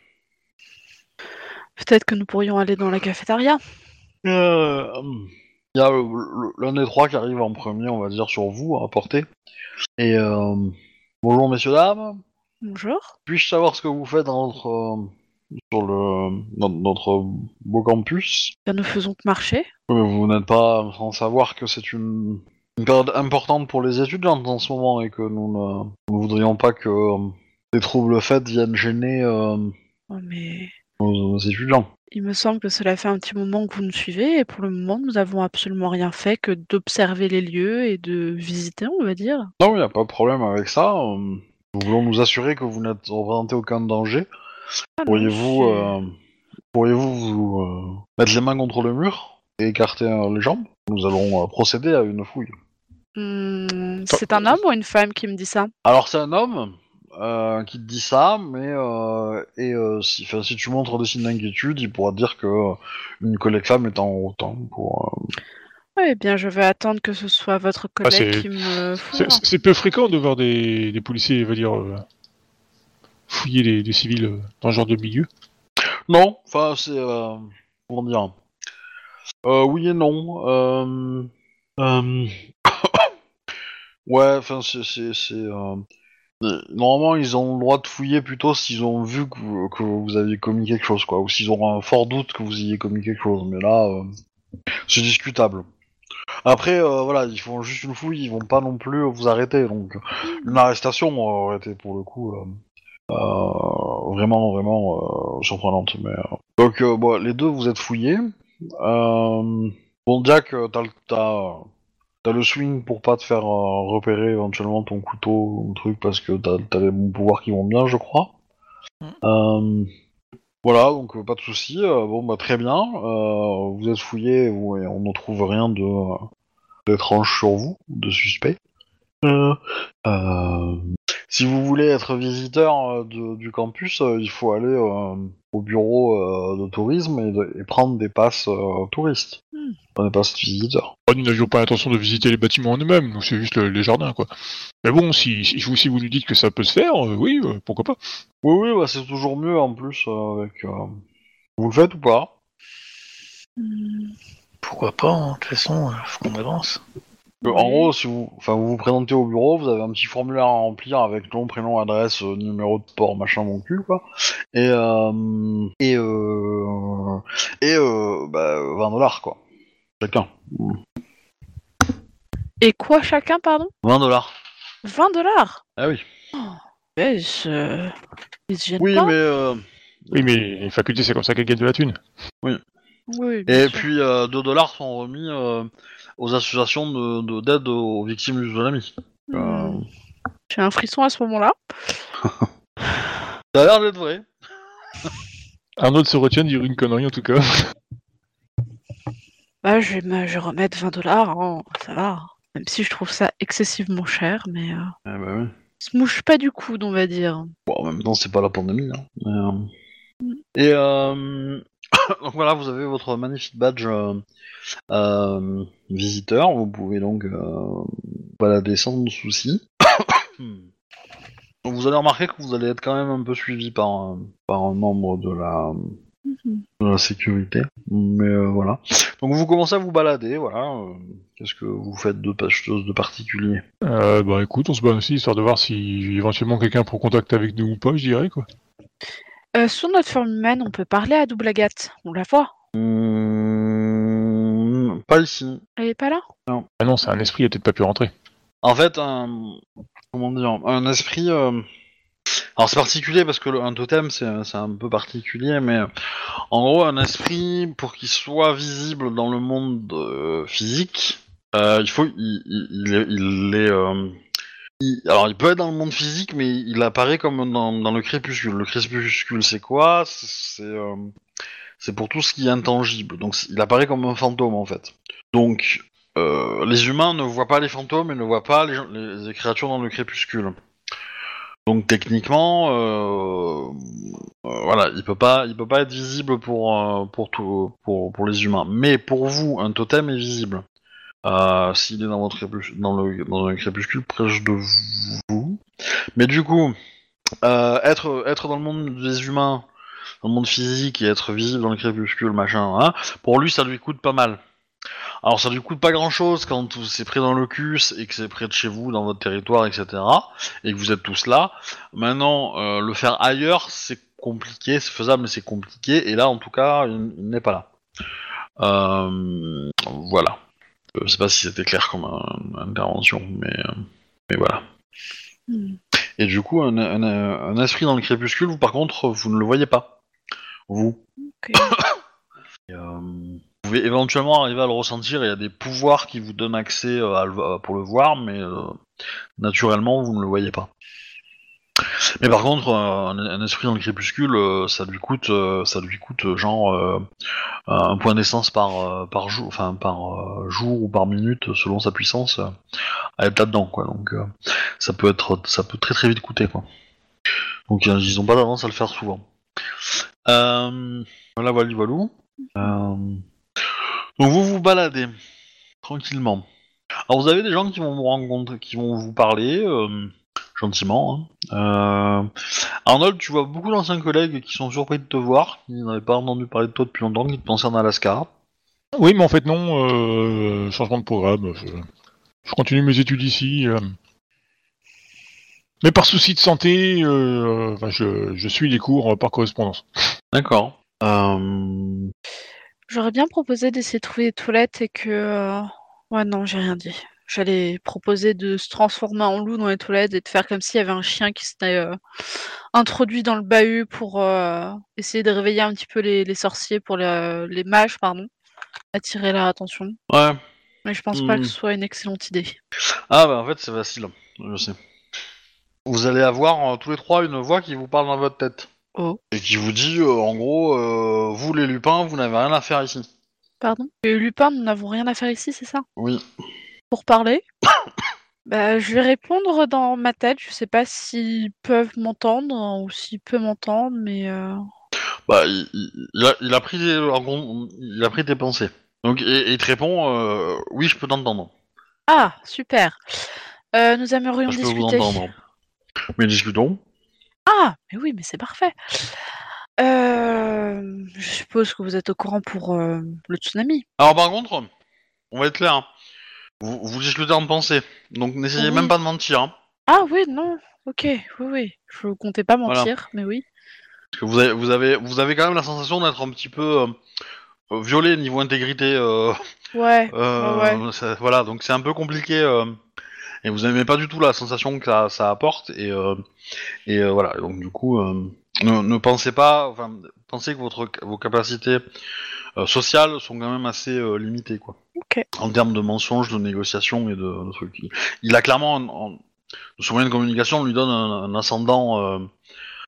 [SPEAKER 3] Peut-être que nous pourrions aller dans la cafétéria.
[SPEAKER 1] euh, il y a l'un des trois qui arrive en premier, on va dire, sur vous, à porter. Et euh, bonjour messieurs dames.
[SPEAKER 3] Bonjour.
[SPEAKER 1] Puis-je savoir ce que vous faites dans notre, euh, sur le, dans notre beau campus?
[SPEAKER 3] Bien, nous faisons que marcher.
[SPEAKER 1] Mais Vous n'êtes pas sans savoir que c'est une, une période importante pour les étudiantes en ce moment et que nous ne, nous voudrions pas que euh, des troubles faits viennent gêner euh,
[SPEAKER 3] Oh, mais
[SPEAKER 1] nos, nos étudiants.
[SPEAKER 3] Il me semble que cela fait un petit moment que vous nous suivez et pour le moment, nous avons absolument rien fait que d'observer les lieux et de visiter, on va dire.
[SPEAKER 1] Non, il n'y a pas de problème avec ça. nous voulons nous assurer que vous n'êtes représenté aucun danger.
[SPEAKER 3] Ah
[SPEAKER 1] Pourriez-vous euh, pourriez-vous vous euh, mettre les mains contre le mur et écarter euh, les jambes? Nous allons euh, procéder à une fouille.
[SPEAKER 3] Hmm, c'est un homme ou une femme qui me dit ça?
[SPEAKER 1] Alors c'est un homme euh, qui te dit ça, mais euh, et euh, si, tu montres des signes d'inquiétude, il pourra te dire que euh, une collègue femme est en route hein, pour. euh,
[SPEAKER 3] Eh bien, je vais attendre que ce soit votre collègue
[SPEAKER 2] c'est-
[SPEAKER 3] qui me
[SPEAKER 2] C'est
[SPEAKER 3] fouille.
[SPEAKER 2] c'est peu fréquent de voir des, des policiers, va dire, euh, fouiller les, des civils euh, dans ce genre de milieu.
[SPEAKER 1] Non, enfin c'est euh, comment dire. Euh, oui et non. Euh, euh, ouais, enfin c'est euh, Normalement, ils ont le droit de fouiller plutôt s'ils ont vu que vous, que vous aviez commis quelque chose, quoi, ou s'ils ont un fort doute que vous ayez commis quelque chose. Mais là, euh, c'est discutable. Après, euh, voilà, ils font juste une fouille, ils vont pas non plus vous arrêter. Donc, une arrestation aurait été pour le coup euh, vraiment, vraiment surprenante. Mais, Donc, bon, les deux, vous êtes fouillés. Bon, Jack, t'as t'as le swing pour pas te faire euh, repérer éventuellement ton couteau ou truc parce que t'as t'as les bons pouvoirs qui vont bien, je crois. Euh, voilà, donc euh, pas de souci. bon, bah très bien. vous êtes fouillés vous- et on ne trouve rien de d'étrange sur vous, de suspect. Euh, si vous voulez être visiteur euh, de- du campus, euh, il faut aller euh, au bureau euh, de tourisme et, de- et prendre des passes euh, touristes. Pas des passes visiteurs.
[SPEAKER 2] Oh, nous n'avions pas l'intention de visiter les bâtiments en eux-mêmes, donc c'est juste le- les jardins, quoi. Mais bon, si, si, vous, si vous nous dites que ça peut se faire, euh, oui, euh, pourquoi pas.
[SPEAKER 1] Oui, oui, bah, c'est toujours mieux en plus euh, avec. euh, Vous le faites ou pas
[SPEAKER 3] Hmm,
[SPEAKER 5] Pourquoi pas, hein, de toute façon, faut qu'on avance.
[SPEAKER 1] Euh, En
[SPEAKER 3] oui.
[SPEAKER 1] gros, si vous, enfin, vous vous présentez au bureau, vous avez un petit formulaire à remplir avec nom, prénom, adresse, euh, numéro de port, machin, mon cul, quoi. Et euh, et euh, et euh, bah, 20 dollars, quoi. Chacun.
[SPEAKER 3] Et quoi chacun, pardon?
[SPEAKER 1] 20 dollars.
[SPEAKER 3] 20 dollars?
[SPEAKER 1] Ah oui.
[SPEAKER 3] Ouais, ils se... ils se
[SPEAKER 1] Oui,
[SPEAKER 3] pas.
[SPEAKER 1] mais euh,
[SPEAKER 2] Oui, mais les facultés, c'est comme ça qu'elles gagnent de la thune.
[SPEAKER 3] Oui,
[SPEAKER 1] et
[SPEAKER 3] bien sûr.
[SPEAKER 1] puis euh, 2 dollars sont remis euh, aux associations de de- d'aide aux victimes du tsunami. Euh.
[SPEAKER 3] J'ai un frisson à ce moment-là.
[SPEAKER 1] Ça a l'air d'être vrai.
[SPEAKER 2] Un autre se retient de dire une connerie, en tout cas.
[SPEAKER 3] Bah, je vais, me- je vais remettre 20 dollars, hein, ça va. Même si je trouve ça excessivement cher, mais euh,
[SPEAKER 1] Eh bah oui.
[SPEAKER 3] il se mouche pas du coude, on va dire.
[SPEAKER 1] Bon, en même temps, c'est pas la pandémie. Hein. Mais, euh, Et euh... donc voilà, vous avez votre magnifique badge euh, euh, visiteur. Vous pouvez donc euh, balader sans souci. Donc vous allez remarquer que vous allez être quand même un peu suivi par, un- par un membre de la de la sécurité. Mais euh, voilà. Donc vous commencez à vous balader, voilà. euh, Qu'est-ce que vous faites de chose de particulier?
[SPEAKER 2] Euh, bah écoute, on se bat aussi, histoire de voir si éventuellement quelqu'un prend contact avec nous ou pas, je dirais, quoi.
[SPEAKER 3] Euh, sur notre forme humaine, on peut parler à double agate. On la voit.
[SPEAKER 1] Hum, Pas ici.
[SPEAKER 3] Elle est pas là?
[SPEAKER 2] Ah non, c'est un esprit, il a peut-être pas pu rentrer.
[SPEAKER 1] En fait, un, comment dire, un esprit. euh, alors c'est particulier parce que le, un totem c'est c'est un peu particulier, mais euh, en gros un esprit pour qu'il soit visible dans le monde euh, physique, euh, il faut il, il, il est, il est, euh, alors il peut être dans le monde physique, mais il apparaît comme dans, le crépuscule. Le crépuscule c'est quoi? C'est euh, c'est pour tout ce qui est intangible. Donc il apparaît comme un fantôme en fait. Donc euh, les humains ne voient pas les fantômes et ne voient pas les, créatures dans le crépuscule. Donc techniquement, euh, voilà, il peut pas, il peut pas être visible pour pour tout, pour pour les humains. Mais pour vous, un totem est visible. S'il est dans votre le crépuscule proche de vous. Mais du coup, euh, être être dans le monde des humains, dans le monde physique et être visible dans le crépuscule, machin, hein, pour lui, ça lui coûte pas mal. Alors ça lui coûte pas grand chose quand c'est près dans le et que c'est près de chez vous, dans votre territoire, etc. Et que vous êtes tous là. Maintenant, euh, le faire ailleurs, c'est compliqué, c'est faisable, mais c'est compliqué. Et là, en tout cas, il, il n'est pas là. Euh, voilà. Je sais pas si c'était clair comme intervention, mais, euh, mais voilà.
[SPEAKER 3] Hmm.
[SPEAKER 1] Et du coup, un, un- un esprit dans le crépuscule, vous par contre, vous ne le voyez pas. Vous. Et, euh, vous pouvez éventuellement arriver à le ressentir. Il y a des pouvoirs qui vous donnent accès euh, à le- à- pour le voir, mais euh, naturellement, vous ne le voyez pas. Mais par contre, un, esprit dans le crépuscule, euh, ça lui coûte, euh, ça lui coûte euh, genre un point d'essence par par jour, enfin par jour ou par minute, selon sa puissance, à être là-dedans, quoi. Donc ça peut être, ça peut très très vite coûter, quoi. Donc ils ont pas tendance à le faire souvent. Euh, voilà, voilà, voilà. Donc vous vous baladez tranquillement. Alors vous avez des gens qui vont vous rencontrer, qui vont vous parler gentiment. hein. Euh, Arnold, tu vois beaucoup d'anciens collègues qui sont surpris de te voir, qui n'avaient pas entendu parler de toi depuis longtemps, qui te pensaient en Alaska.
[SPEAKER 2] Oui, mais en fait, non, euh, changement de programme. Je, je continue mes études ici. euh. Mais par souci de santé, euh, enfin, je, je suis les cours par correspondance.
[SPEAKER 1] D'accord. Euh,
[SPEAKER 3] J'aurais bien proposé d'essayer de trouver des toilettes et que. Ouais, non, j'ai rien dit. J'allais proposer de se transformer en loup dans les toilettes et de faire comme s'il y avait un chien qui s'était euh, introduit dans le bahut pour euh, essayer de réveiller un petit peu les, les sorciers, pour les, les mages, pardon. Attirer leur attention.
[SPEAKER 1] Ouais.
[SPEAKER 3] Mais je pense pas
[SPEAKER 1] Hmm.
[SPEAKER 3] que ce soit une excellente idée.
[SPEAKER 1] Ah bah en fait c'est facile, je sais. Vous allez avoir euh, tous les trois une voix qui vous parle dans votre tête.
[SPEAKER 3] Oh.
[SPEAKER 1] Et qui vous dit en gros, vous les lupins, vous n'avez rien à faire ici.
[SPEAKER 3] Pardon? Et Lupin, nous n'avons rien à faire ici, c'est ça?
[SPEAKER 1] Oui.
[SPEAKER 3] Pour parler? Bah, je vais répondre dans ma tête. Je sais pas s'ils peuvent m'entendre ou s'ils peuvent m'entendre, mais. euh,
[SPEAKER 1] Bah il, a, il a pris des- en gros, il a pris tes pensées. Donc il te répond euh, oui je peux t'entendre.
[SPEAKER 3] Ah, super. Euh, nous aimerions
[SPEAKER 1] Je peux vous
[SPEAKER 3] discuter.
[SPEAKER 1] entendre. Mais discutons.
[SPEAKER 3] Ah, mais oui, mais c'est parfait. Euh, je suppose que vous êtes au courant pour euh, le tsunami.
[SPEAKER 1] Alors par contre, on va être clair. hein. Vous, vous discutez en pensée. Donc n'essayez
[SPEAKER 3] Oui.
[SPEAKER 1] même pas de mentir. hein.
[SPEAKER 3] Ah oui, non. Ok, oui, oui. Je comptais pas
[SPEAKER 1] Voilà.
[SPEAKER 3] mentir, mais oui.
[SPEAKER 1] Parce que vous avez, vous avez, vous avez quand même la sensation d'être un petit peu euh, euh, violé niveau intégrité. euh,
[SPEAKER 3] Ouais.
[SPEAKER 1] Euh,
[SPEAKER 3] Ouais,
[SPEAKER 1] ça- voilà, donc c'est un peu compliqué. euh, et vous n'aimez pas du tout la sensation que ça, ça apporte. Et, euh, et euh, voilà, donc du coup, euh, ne, ne pensez pas, enfin, pensez que votre, vos capacités euh, sociales sont quand même assez euh, limitées, quoi. En termes de mensonges, de négociations et de, de trucs. Il, il a clairement, un- un- son moyen de communication lui donne un, un ascendant, euh,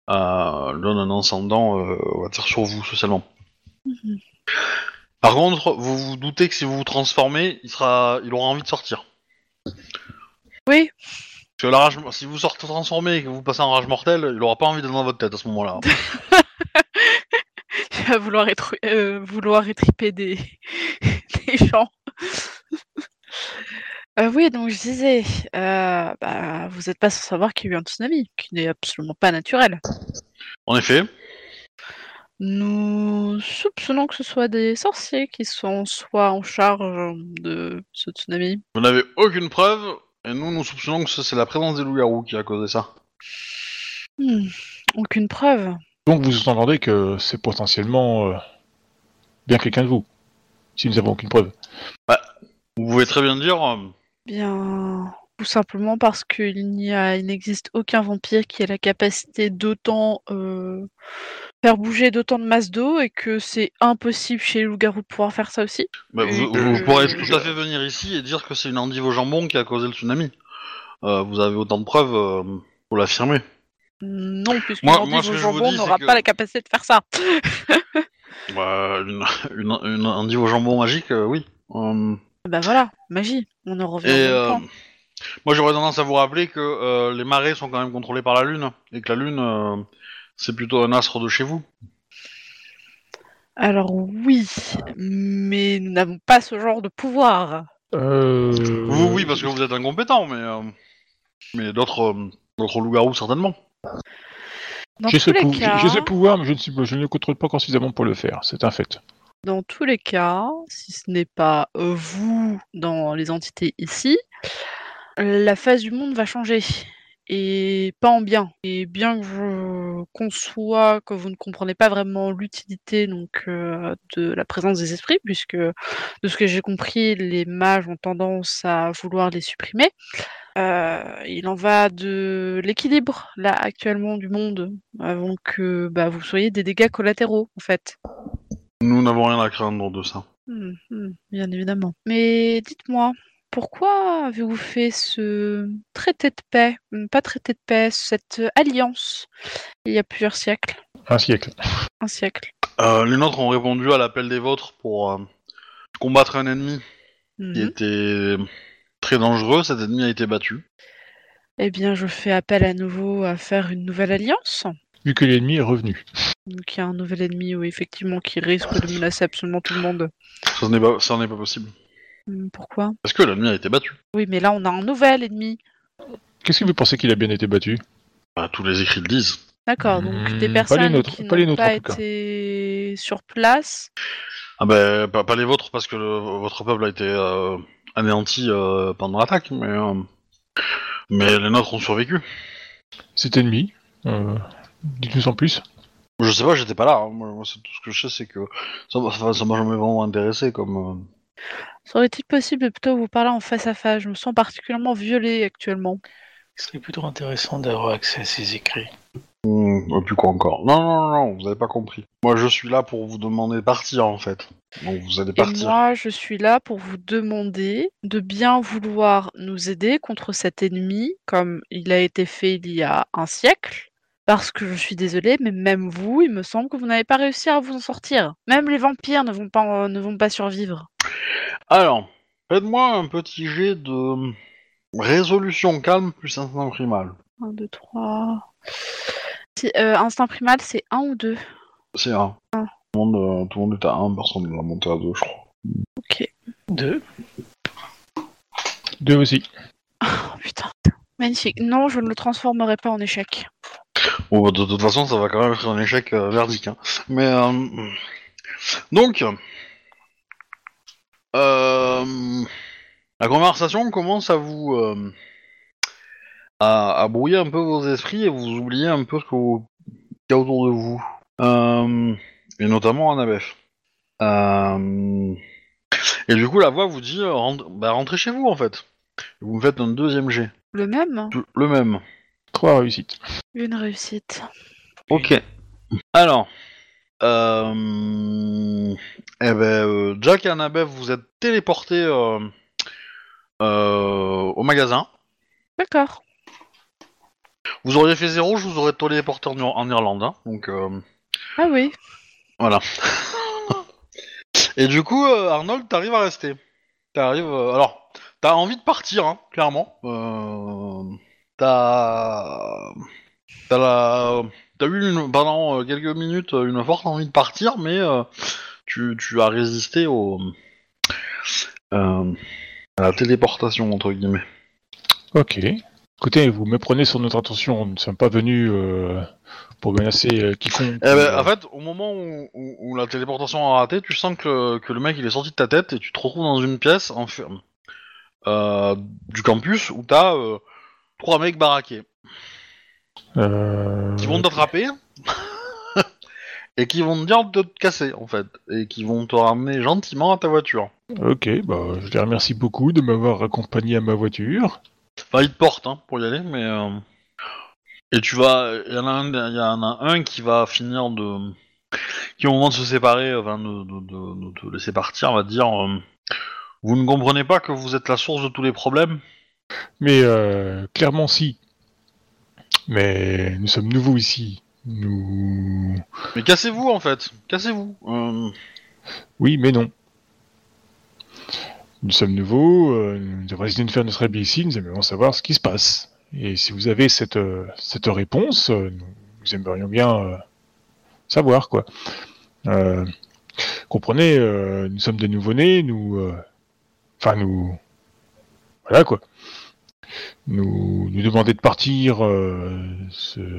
[SPEAKER 1] donne un ascendant, on va dire, sur vous socialement. Par contre, vous vous doutez que si vous vous transformez, il sera, il aura envie de sortir.
[SPEAKER 3] Oui.
[SPEAKER 1] Parce que la rage, si vous sortez transformé et que vous passez en rage mortelle, il aura pas envie d'être dans votre tête à ce moment-là.
[SPEAKER 3] Il va vouloir, être, euh, vouloir étriper des, des gens. Euh, oui, donc je disais, euh, bah, vous n'êtes pas sans savoir qu'il y a eu un tsunami, qui n'est absolument pas naturel.
[SPEAKER 1] En effet,
[SPEAKER 3] Nous soupçonnons que ce soit des sorciers qui sont soit en charge de ce tsunami.
[SPEAKER 1] Vous n'avez aucune preuve, et nous, nous soupçonnons que c'est la présence des loups-garous qui a causé ça.
[SPEAKER 3] Hmm, aucune preuve.
[SPEAKER 2] Donc vous entendez que c'est potentiellement euh, bien quelqu'un de vous, si nous avons aucune preuve.
[SPEAKER 1] Vous pouvez très bien dire, euh,
[SPEAKER 3] Bien, tout simplement parce qu'il n'y a, il n'existe aucun vampire qui ait la capacité d'autant euh, faire bouger d'autant de masse d'eau et que c'est impossible chez les loups-garous de pouvoir faire ça aussi.
[SPEAKER 1] bah, vous, vous pourrez
[SPEAKER 3] je-
[SPEAKER 1] tout à fait venir ici et dire que c'est une endive au jambon qui a causé le tsunami. Euh, vous avez autant de preuves euh, pour l'affirmer.
[SPEAKER 3] Non, puisque
[SPEAKER 1] Moi-
[SPEAKER 3] au jambon n'aura
[SPEAKER 1] que-
[SPEAKER 3] pas la capacité de faire ça.
[SPEAKER 1] Bah, une, une, une endive au jambon magique, euh, oui. Euh,
[SPEAKER 3] Bah voilà, magie, on en revient
[SPEAKER 1] Et
[SPEAKER 3] au même point.
[SPEAKER 1] moi j'aurais tendance à vous rappeler que euh, les marées sont quand même contrôlées par la Lune et que la Lune euh, c'est plutôt un astre de chez vous.
[SPEAKER 3] Alors oui, mais nous n'avons pas ce genre de pouvoir.
[SPEAKER 2] Euh...
[SPEAKER 1] Vous oui parce que vous êtes incompétent mais euh, mais d'autres euh, d'autres loups-garous certainement.
[SPEAKER 3] Dans
[SPEAKER 2] J'ai ce,
[SPEAKER 3] tous les
[SPEAKER 2] pou-
[SPEAKER 3] cas,
[SPEAKER 2] j'ai ce pouvoir, mais je ne, suis, je ne le contrôle pas suffisamment pour le faire. C'est un fait.
[SPEAKER 3] dans tous les cas, si ce n'est pas euh, vous dans les entités ici, la face du monde va changer. Et pas en bien. Et bien que je conçois que vous ne comprenez pas vraiment l'utilité donc euh, de la présence des esprits, puisque de ce que j'ai compris, les mages ont tendance à vouloir les supprimer. euh, il en va de l'équilibre là actuellement du monde avant que bah, vous soyez des dégâts collatéraux en fait.
[SPEAKER 1] Nous n'avons rien à craindre de ça.
[SPEAKER 3] Hmm, hmm, bien évidemment. Mais dites-moi, pourquoi avez-vous fait ce traité de paix, hmm, pas traité de paix, cette euh, alliance il y a plusieurs siècles,
[SPEAKER 2] Un siècle.
[SPEAKER 3] un siècle
[SPEAKER 1] Euh, les nôtres ont répondu à l'appel des vôtres pour euh, combattre un ennemi qui
[SPEAKER 3] Mhm.
[SPEAKER 1] était très dangereux. Cet ennemi a été battu.
[SPEAKER 3] Eh bien, je fais appel à nouveau à faire une nouvelle alliance.
[SPEAKER 2] Vu que l'ennemi est revenu.
[SPEAKER 3] Donc il y a un nouvel ennemi, oui, effectivement, qui risque de menacer absolument tout le monde.
[SPEAKER 1] Ça n'est pas, ça n'est pas possible.
[SPEAKER 3] Hmm, Pourquoi?
[SPEAKER 1] Parce que l'ennemi a été battu.
[SPEAKER 3] Oui, mais là, on a un nouvel ennemi.
[SPEAKER 2] Qu'est-ce que vous pensez qu'il a bien été battu?
[SPEAKER 1] Bah, tous les écrits le disent.
[SPEAKER 3] D'accord, donc
[SPEAKER 2] Hmm, pas
[SPEAKER 3] des
[SPEAKER 2] les
[SPEAKER 3] personnes
[SPEAKER 2] nôtres,
[SPEAKER 3] qui
[SPEAKER 2] pas les
[SPEAKER 3] n'ont
[SPEAKER 2] nôtres,
[SPEAKER 3] pas
[SPEAKER 2] en tout cas.
[SPEAKER 3] été sur place.
[SPEAKER 1] Ah ben, pas, pas les vôtres parce que le- votre peuple a été euh, anéanti euh, pendant l'attaque, mais euh, mais les nôtres ont survécu.
[SPEAKER 2] Cet ennemi euh, Dites-nous en plus.
[SPEAKER 1] Je sais pas, j'étais pas là. hein. Moi, moi, c'est tout ce que je sais, c'est que ça m'a ça m'a jamais vraiment intéressé comme.
[SPEAKER 3] Serait-il possible de plutôt vous parler en face à face Je me sens particulièrement violée actuellement.
[SPEAKER 5] Ce serait plutôt intéressant d'avoir accès à ces écrits.
[SPEAKER 1] hmm, et puis quoi encore? Non, non, non, non, vous avez pas compris. Moi, je suis là pour vous demander de partir en fait. Donc vous allez
[SPEAKER 3] Et
[SPEAKER 1] partir.
[SPEAKER 3] moi, je suis là pour vous demander de bien vouloir nous aider contre cet ennemi, comme il a été fait il y a un siècle. Parce que je suis désolée, mais même vous, il me semble que vous n'avez pas réussi à vous en sortir. Même les vampires ne vont pas, ne vont pas survivre.
[SPEAKER 1] Alors, faites-moi un petit jet de résolution calme plus instinct primal.
[SPEAKER 3] 1, 2, 3. Si, euh, instinct primal, c'est 1 ou 2
[SPEAKER 1] C'est un.
[SPEAKER 3] Un.
[SPEAKER 1] Tout, le monde, euh, tout le monde est à 1, personne ne l'a monté à 2, je crois.
[SPEAKER 3] Ok.
[SPEAKER 5] Deux.
[SPEAKER 2] Deux aussi.
[SPEAKER 3] Oh putain. Magnifique. Non, je ne le transformerai pas en échec.
[SPEAKER 1] Bon, bah, de toute façon, ça va quand même être un échec euh, verdict. hein. Mais, euh, donc, euh, la conversation commence à vous. euh, à, à brouiller un peu vos esprits et vous oubliez un peu ce qu'il y a autour de vous. Et notamment Annabeth. Euh, et du coup, la voix vous dit euh, rentre- bah, rentrez chez vous en fait. Vous me faites un deuxième jet.
[SPEAKER 3] Le même?
[SPEAKER 1] Le même.
[SPEAKER 2] Trois réussites.
[SPEAKER 3] Une réussite.
[SPEAKER 1] Ok. Alors, euh, eh ben, euh, Jack et Annabeth, vous êtes téléportés euh, euh, au magasin.
[SPEAKER 3] D'accord.
[SPEAKER 1] Vous auriez fait zéro, je vous aurais téléporté en, Ir- en Irlande. hein, donc euh,
[SPEAKER 3] Ah oui.
[SPEAKER 1] voilà. et du coup, euh, Arnold, t'arrives à rester. T'arrives. euh, alors, t'as envie de partir, hein, clairement. Euh, t'as. T'as la. T'as eu une- pendant euh, quelques minutes euh, une forte envie de partir, mais euh, tu, tu as résisté au. euh, à la téléportation, entre guillemets.
[SPEAKER 2] Ok. Écoutez, vous me prenez sur notre attention. Nous ne sommes pas venus euh, pour menacer quiconque.
[SPEAKER 1] Eh ben, en fait, au moment où, où- où la téléportation a raté, tu sens que, que le mec il est sorti de ta tête et tu te retrouves dans une pièce euh, du campus où t'as trois mecs baraqués
[SPEAKER 2] euh,
[SPEAKER 1] qui vont t'attraper et qui vont te dire de te casser en fait et qui vont te ramener gentiment à ta voiture.
[SPEAKER 2] Ok, bah, je les remercie beaucoup de m'avoir accompagné à ma voiture.
[SPEAKER 1] Enfin, ils te portent hein, pour y aller, mais euh, et tu vas, il y en a un, il y en a un qui va finir de, qui au moment de se séparer, enfin de, de, de- de te laisser partir, va dire, euh, vous ne comprenez pas que vous êtes la source de tous les problèmes.
[SPEAKER 2] Mais euh, clairement, si. Mais nous sommes nouveaux ici. Nous.
[SPEAKER 1] Mais cassez-vous en fait, cassez-vous. Euh,
[SPEAKER 2] Oui, mais non. Nous sommes nouveaux, euh, nous avons décidé de faire notre habit ici, nous aimerions savoir ce qui se passe. Et si vous avez cette, euh, cette réponse, nous, aimerions bien savoir, quoi. Comprenez, nous sommes des nouveau-nés, nous... Enfin, nous... Voilà, quoi. Nous, nous demander de partir, euh,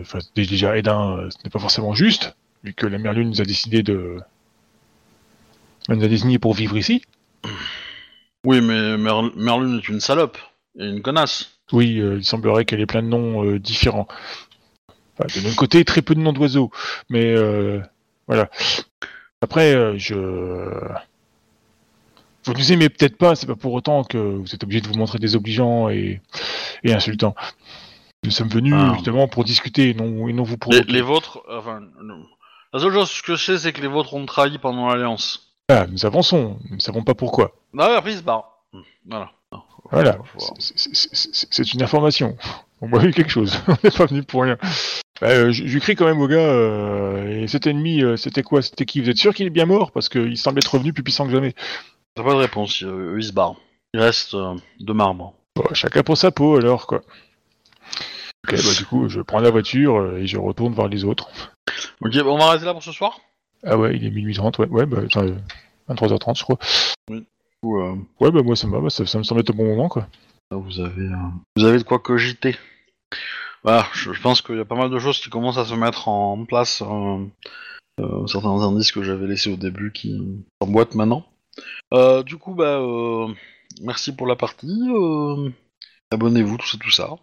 [SPEAKER 2] enfin, déjà, Edin, euh, ce n'est pas forcément juste, vu que la Merlune nous a décidé de... Elle nous a désigné pour vivre ici.
[SPEAKER 1] Oui, mais Mer- Merlune est une salope et une connasse.
[SPEAKER 2] Oui, euh, il semblerait qu'elle ait plein de noms euh, différents. Enfin, de notre côté, très peu de noms d'oiseaux. Mais voilà. Après, je. Vous nous aimez peut-être pas, c'est pas pour autant que vous êtes obligé de vous montrer désobligeant et, et insultant. Nous sommes venus
[SPEAKER 1] Ah.
[SPEAKER 2] justement pour discuter et non, et non vous provoquer.
[SPEAKER 1] les vôtres, enfin, non. la seule chose que je sais, c'est que les vôtres ont trahi pendant l'alliance.
[SPEAKER 2] Ah, nous avançons, nous ne savons pas pourquoi.
[SPEAKER 1] Ah ouais, après ils se barrent. Voilà.
[SPEAKER 2] Voilà, C'est- une information. On m'a vu quelque chose. On n'est pas venu pour rien. Bah, euh, je, crie quand même au gars. euh, et cet ennemi, euh, c'était quoi? C'était qui? Vous êtes sûr qu'il est bien mort? Parce qu'il semble être revenu plus puissant que jamais.
[SPEAKER 1] T'as pas de réponse, euh, eux ils se barrent. Il reste euh, de marbre.
[SPEAKER 2] Bon, chacun pour sa peau alors quoi. Ok, bah du coup, je prends la voiture euh, et je retourne voir les autres.
[SPEAKER 1] Ok, bah, on va arrêter là pour ce soir?
[SPEAKER 2] Ah ouais, il est minuit 30, ouais, ouais, bah, enfin, euh, 23h30 je crois.
[SPEAKER 1] Ou euh,
[SPEAKER 2] Ouais, bah moi ça me va, bah, ça, ça me semble être au bon moment quoi.
[SPEAKER 1] là, vous avez, euh, vous avez de quoi cogiter. Voilà, je, je pense qu'il y a pas mal de choses qui commencent à se mettre en place. euh, euh, certains indices que j'avais laissés au début qui s'emboîtent maintenant. Euh, du coup, bah, euh, merci pour la partie. euh, Abonnez-vous, tout ça, tout ça.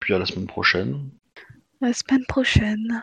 [SPEAKER 1] Puis à la semaine prochaine.
[SPEAKER 3] La semaine prochaine.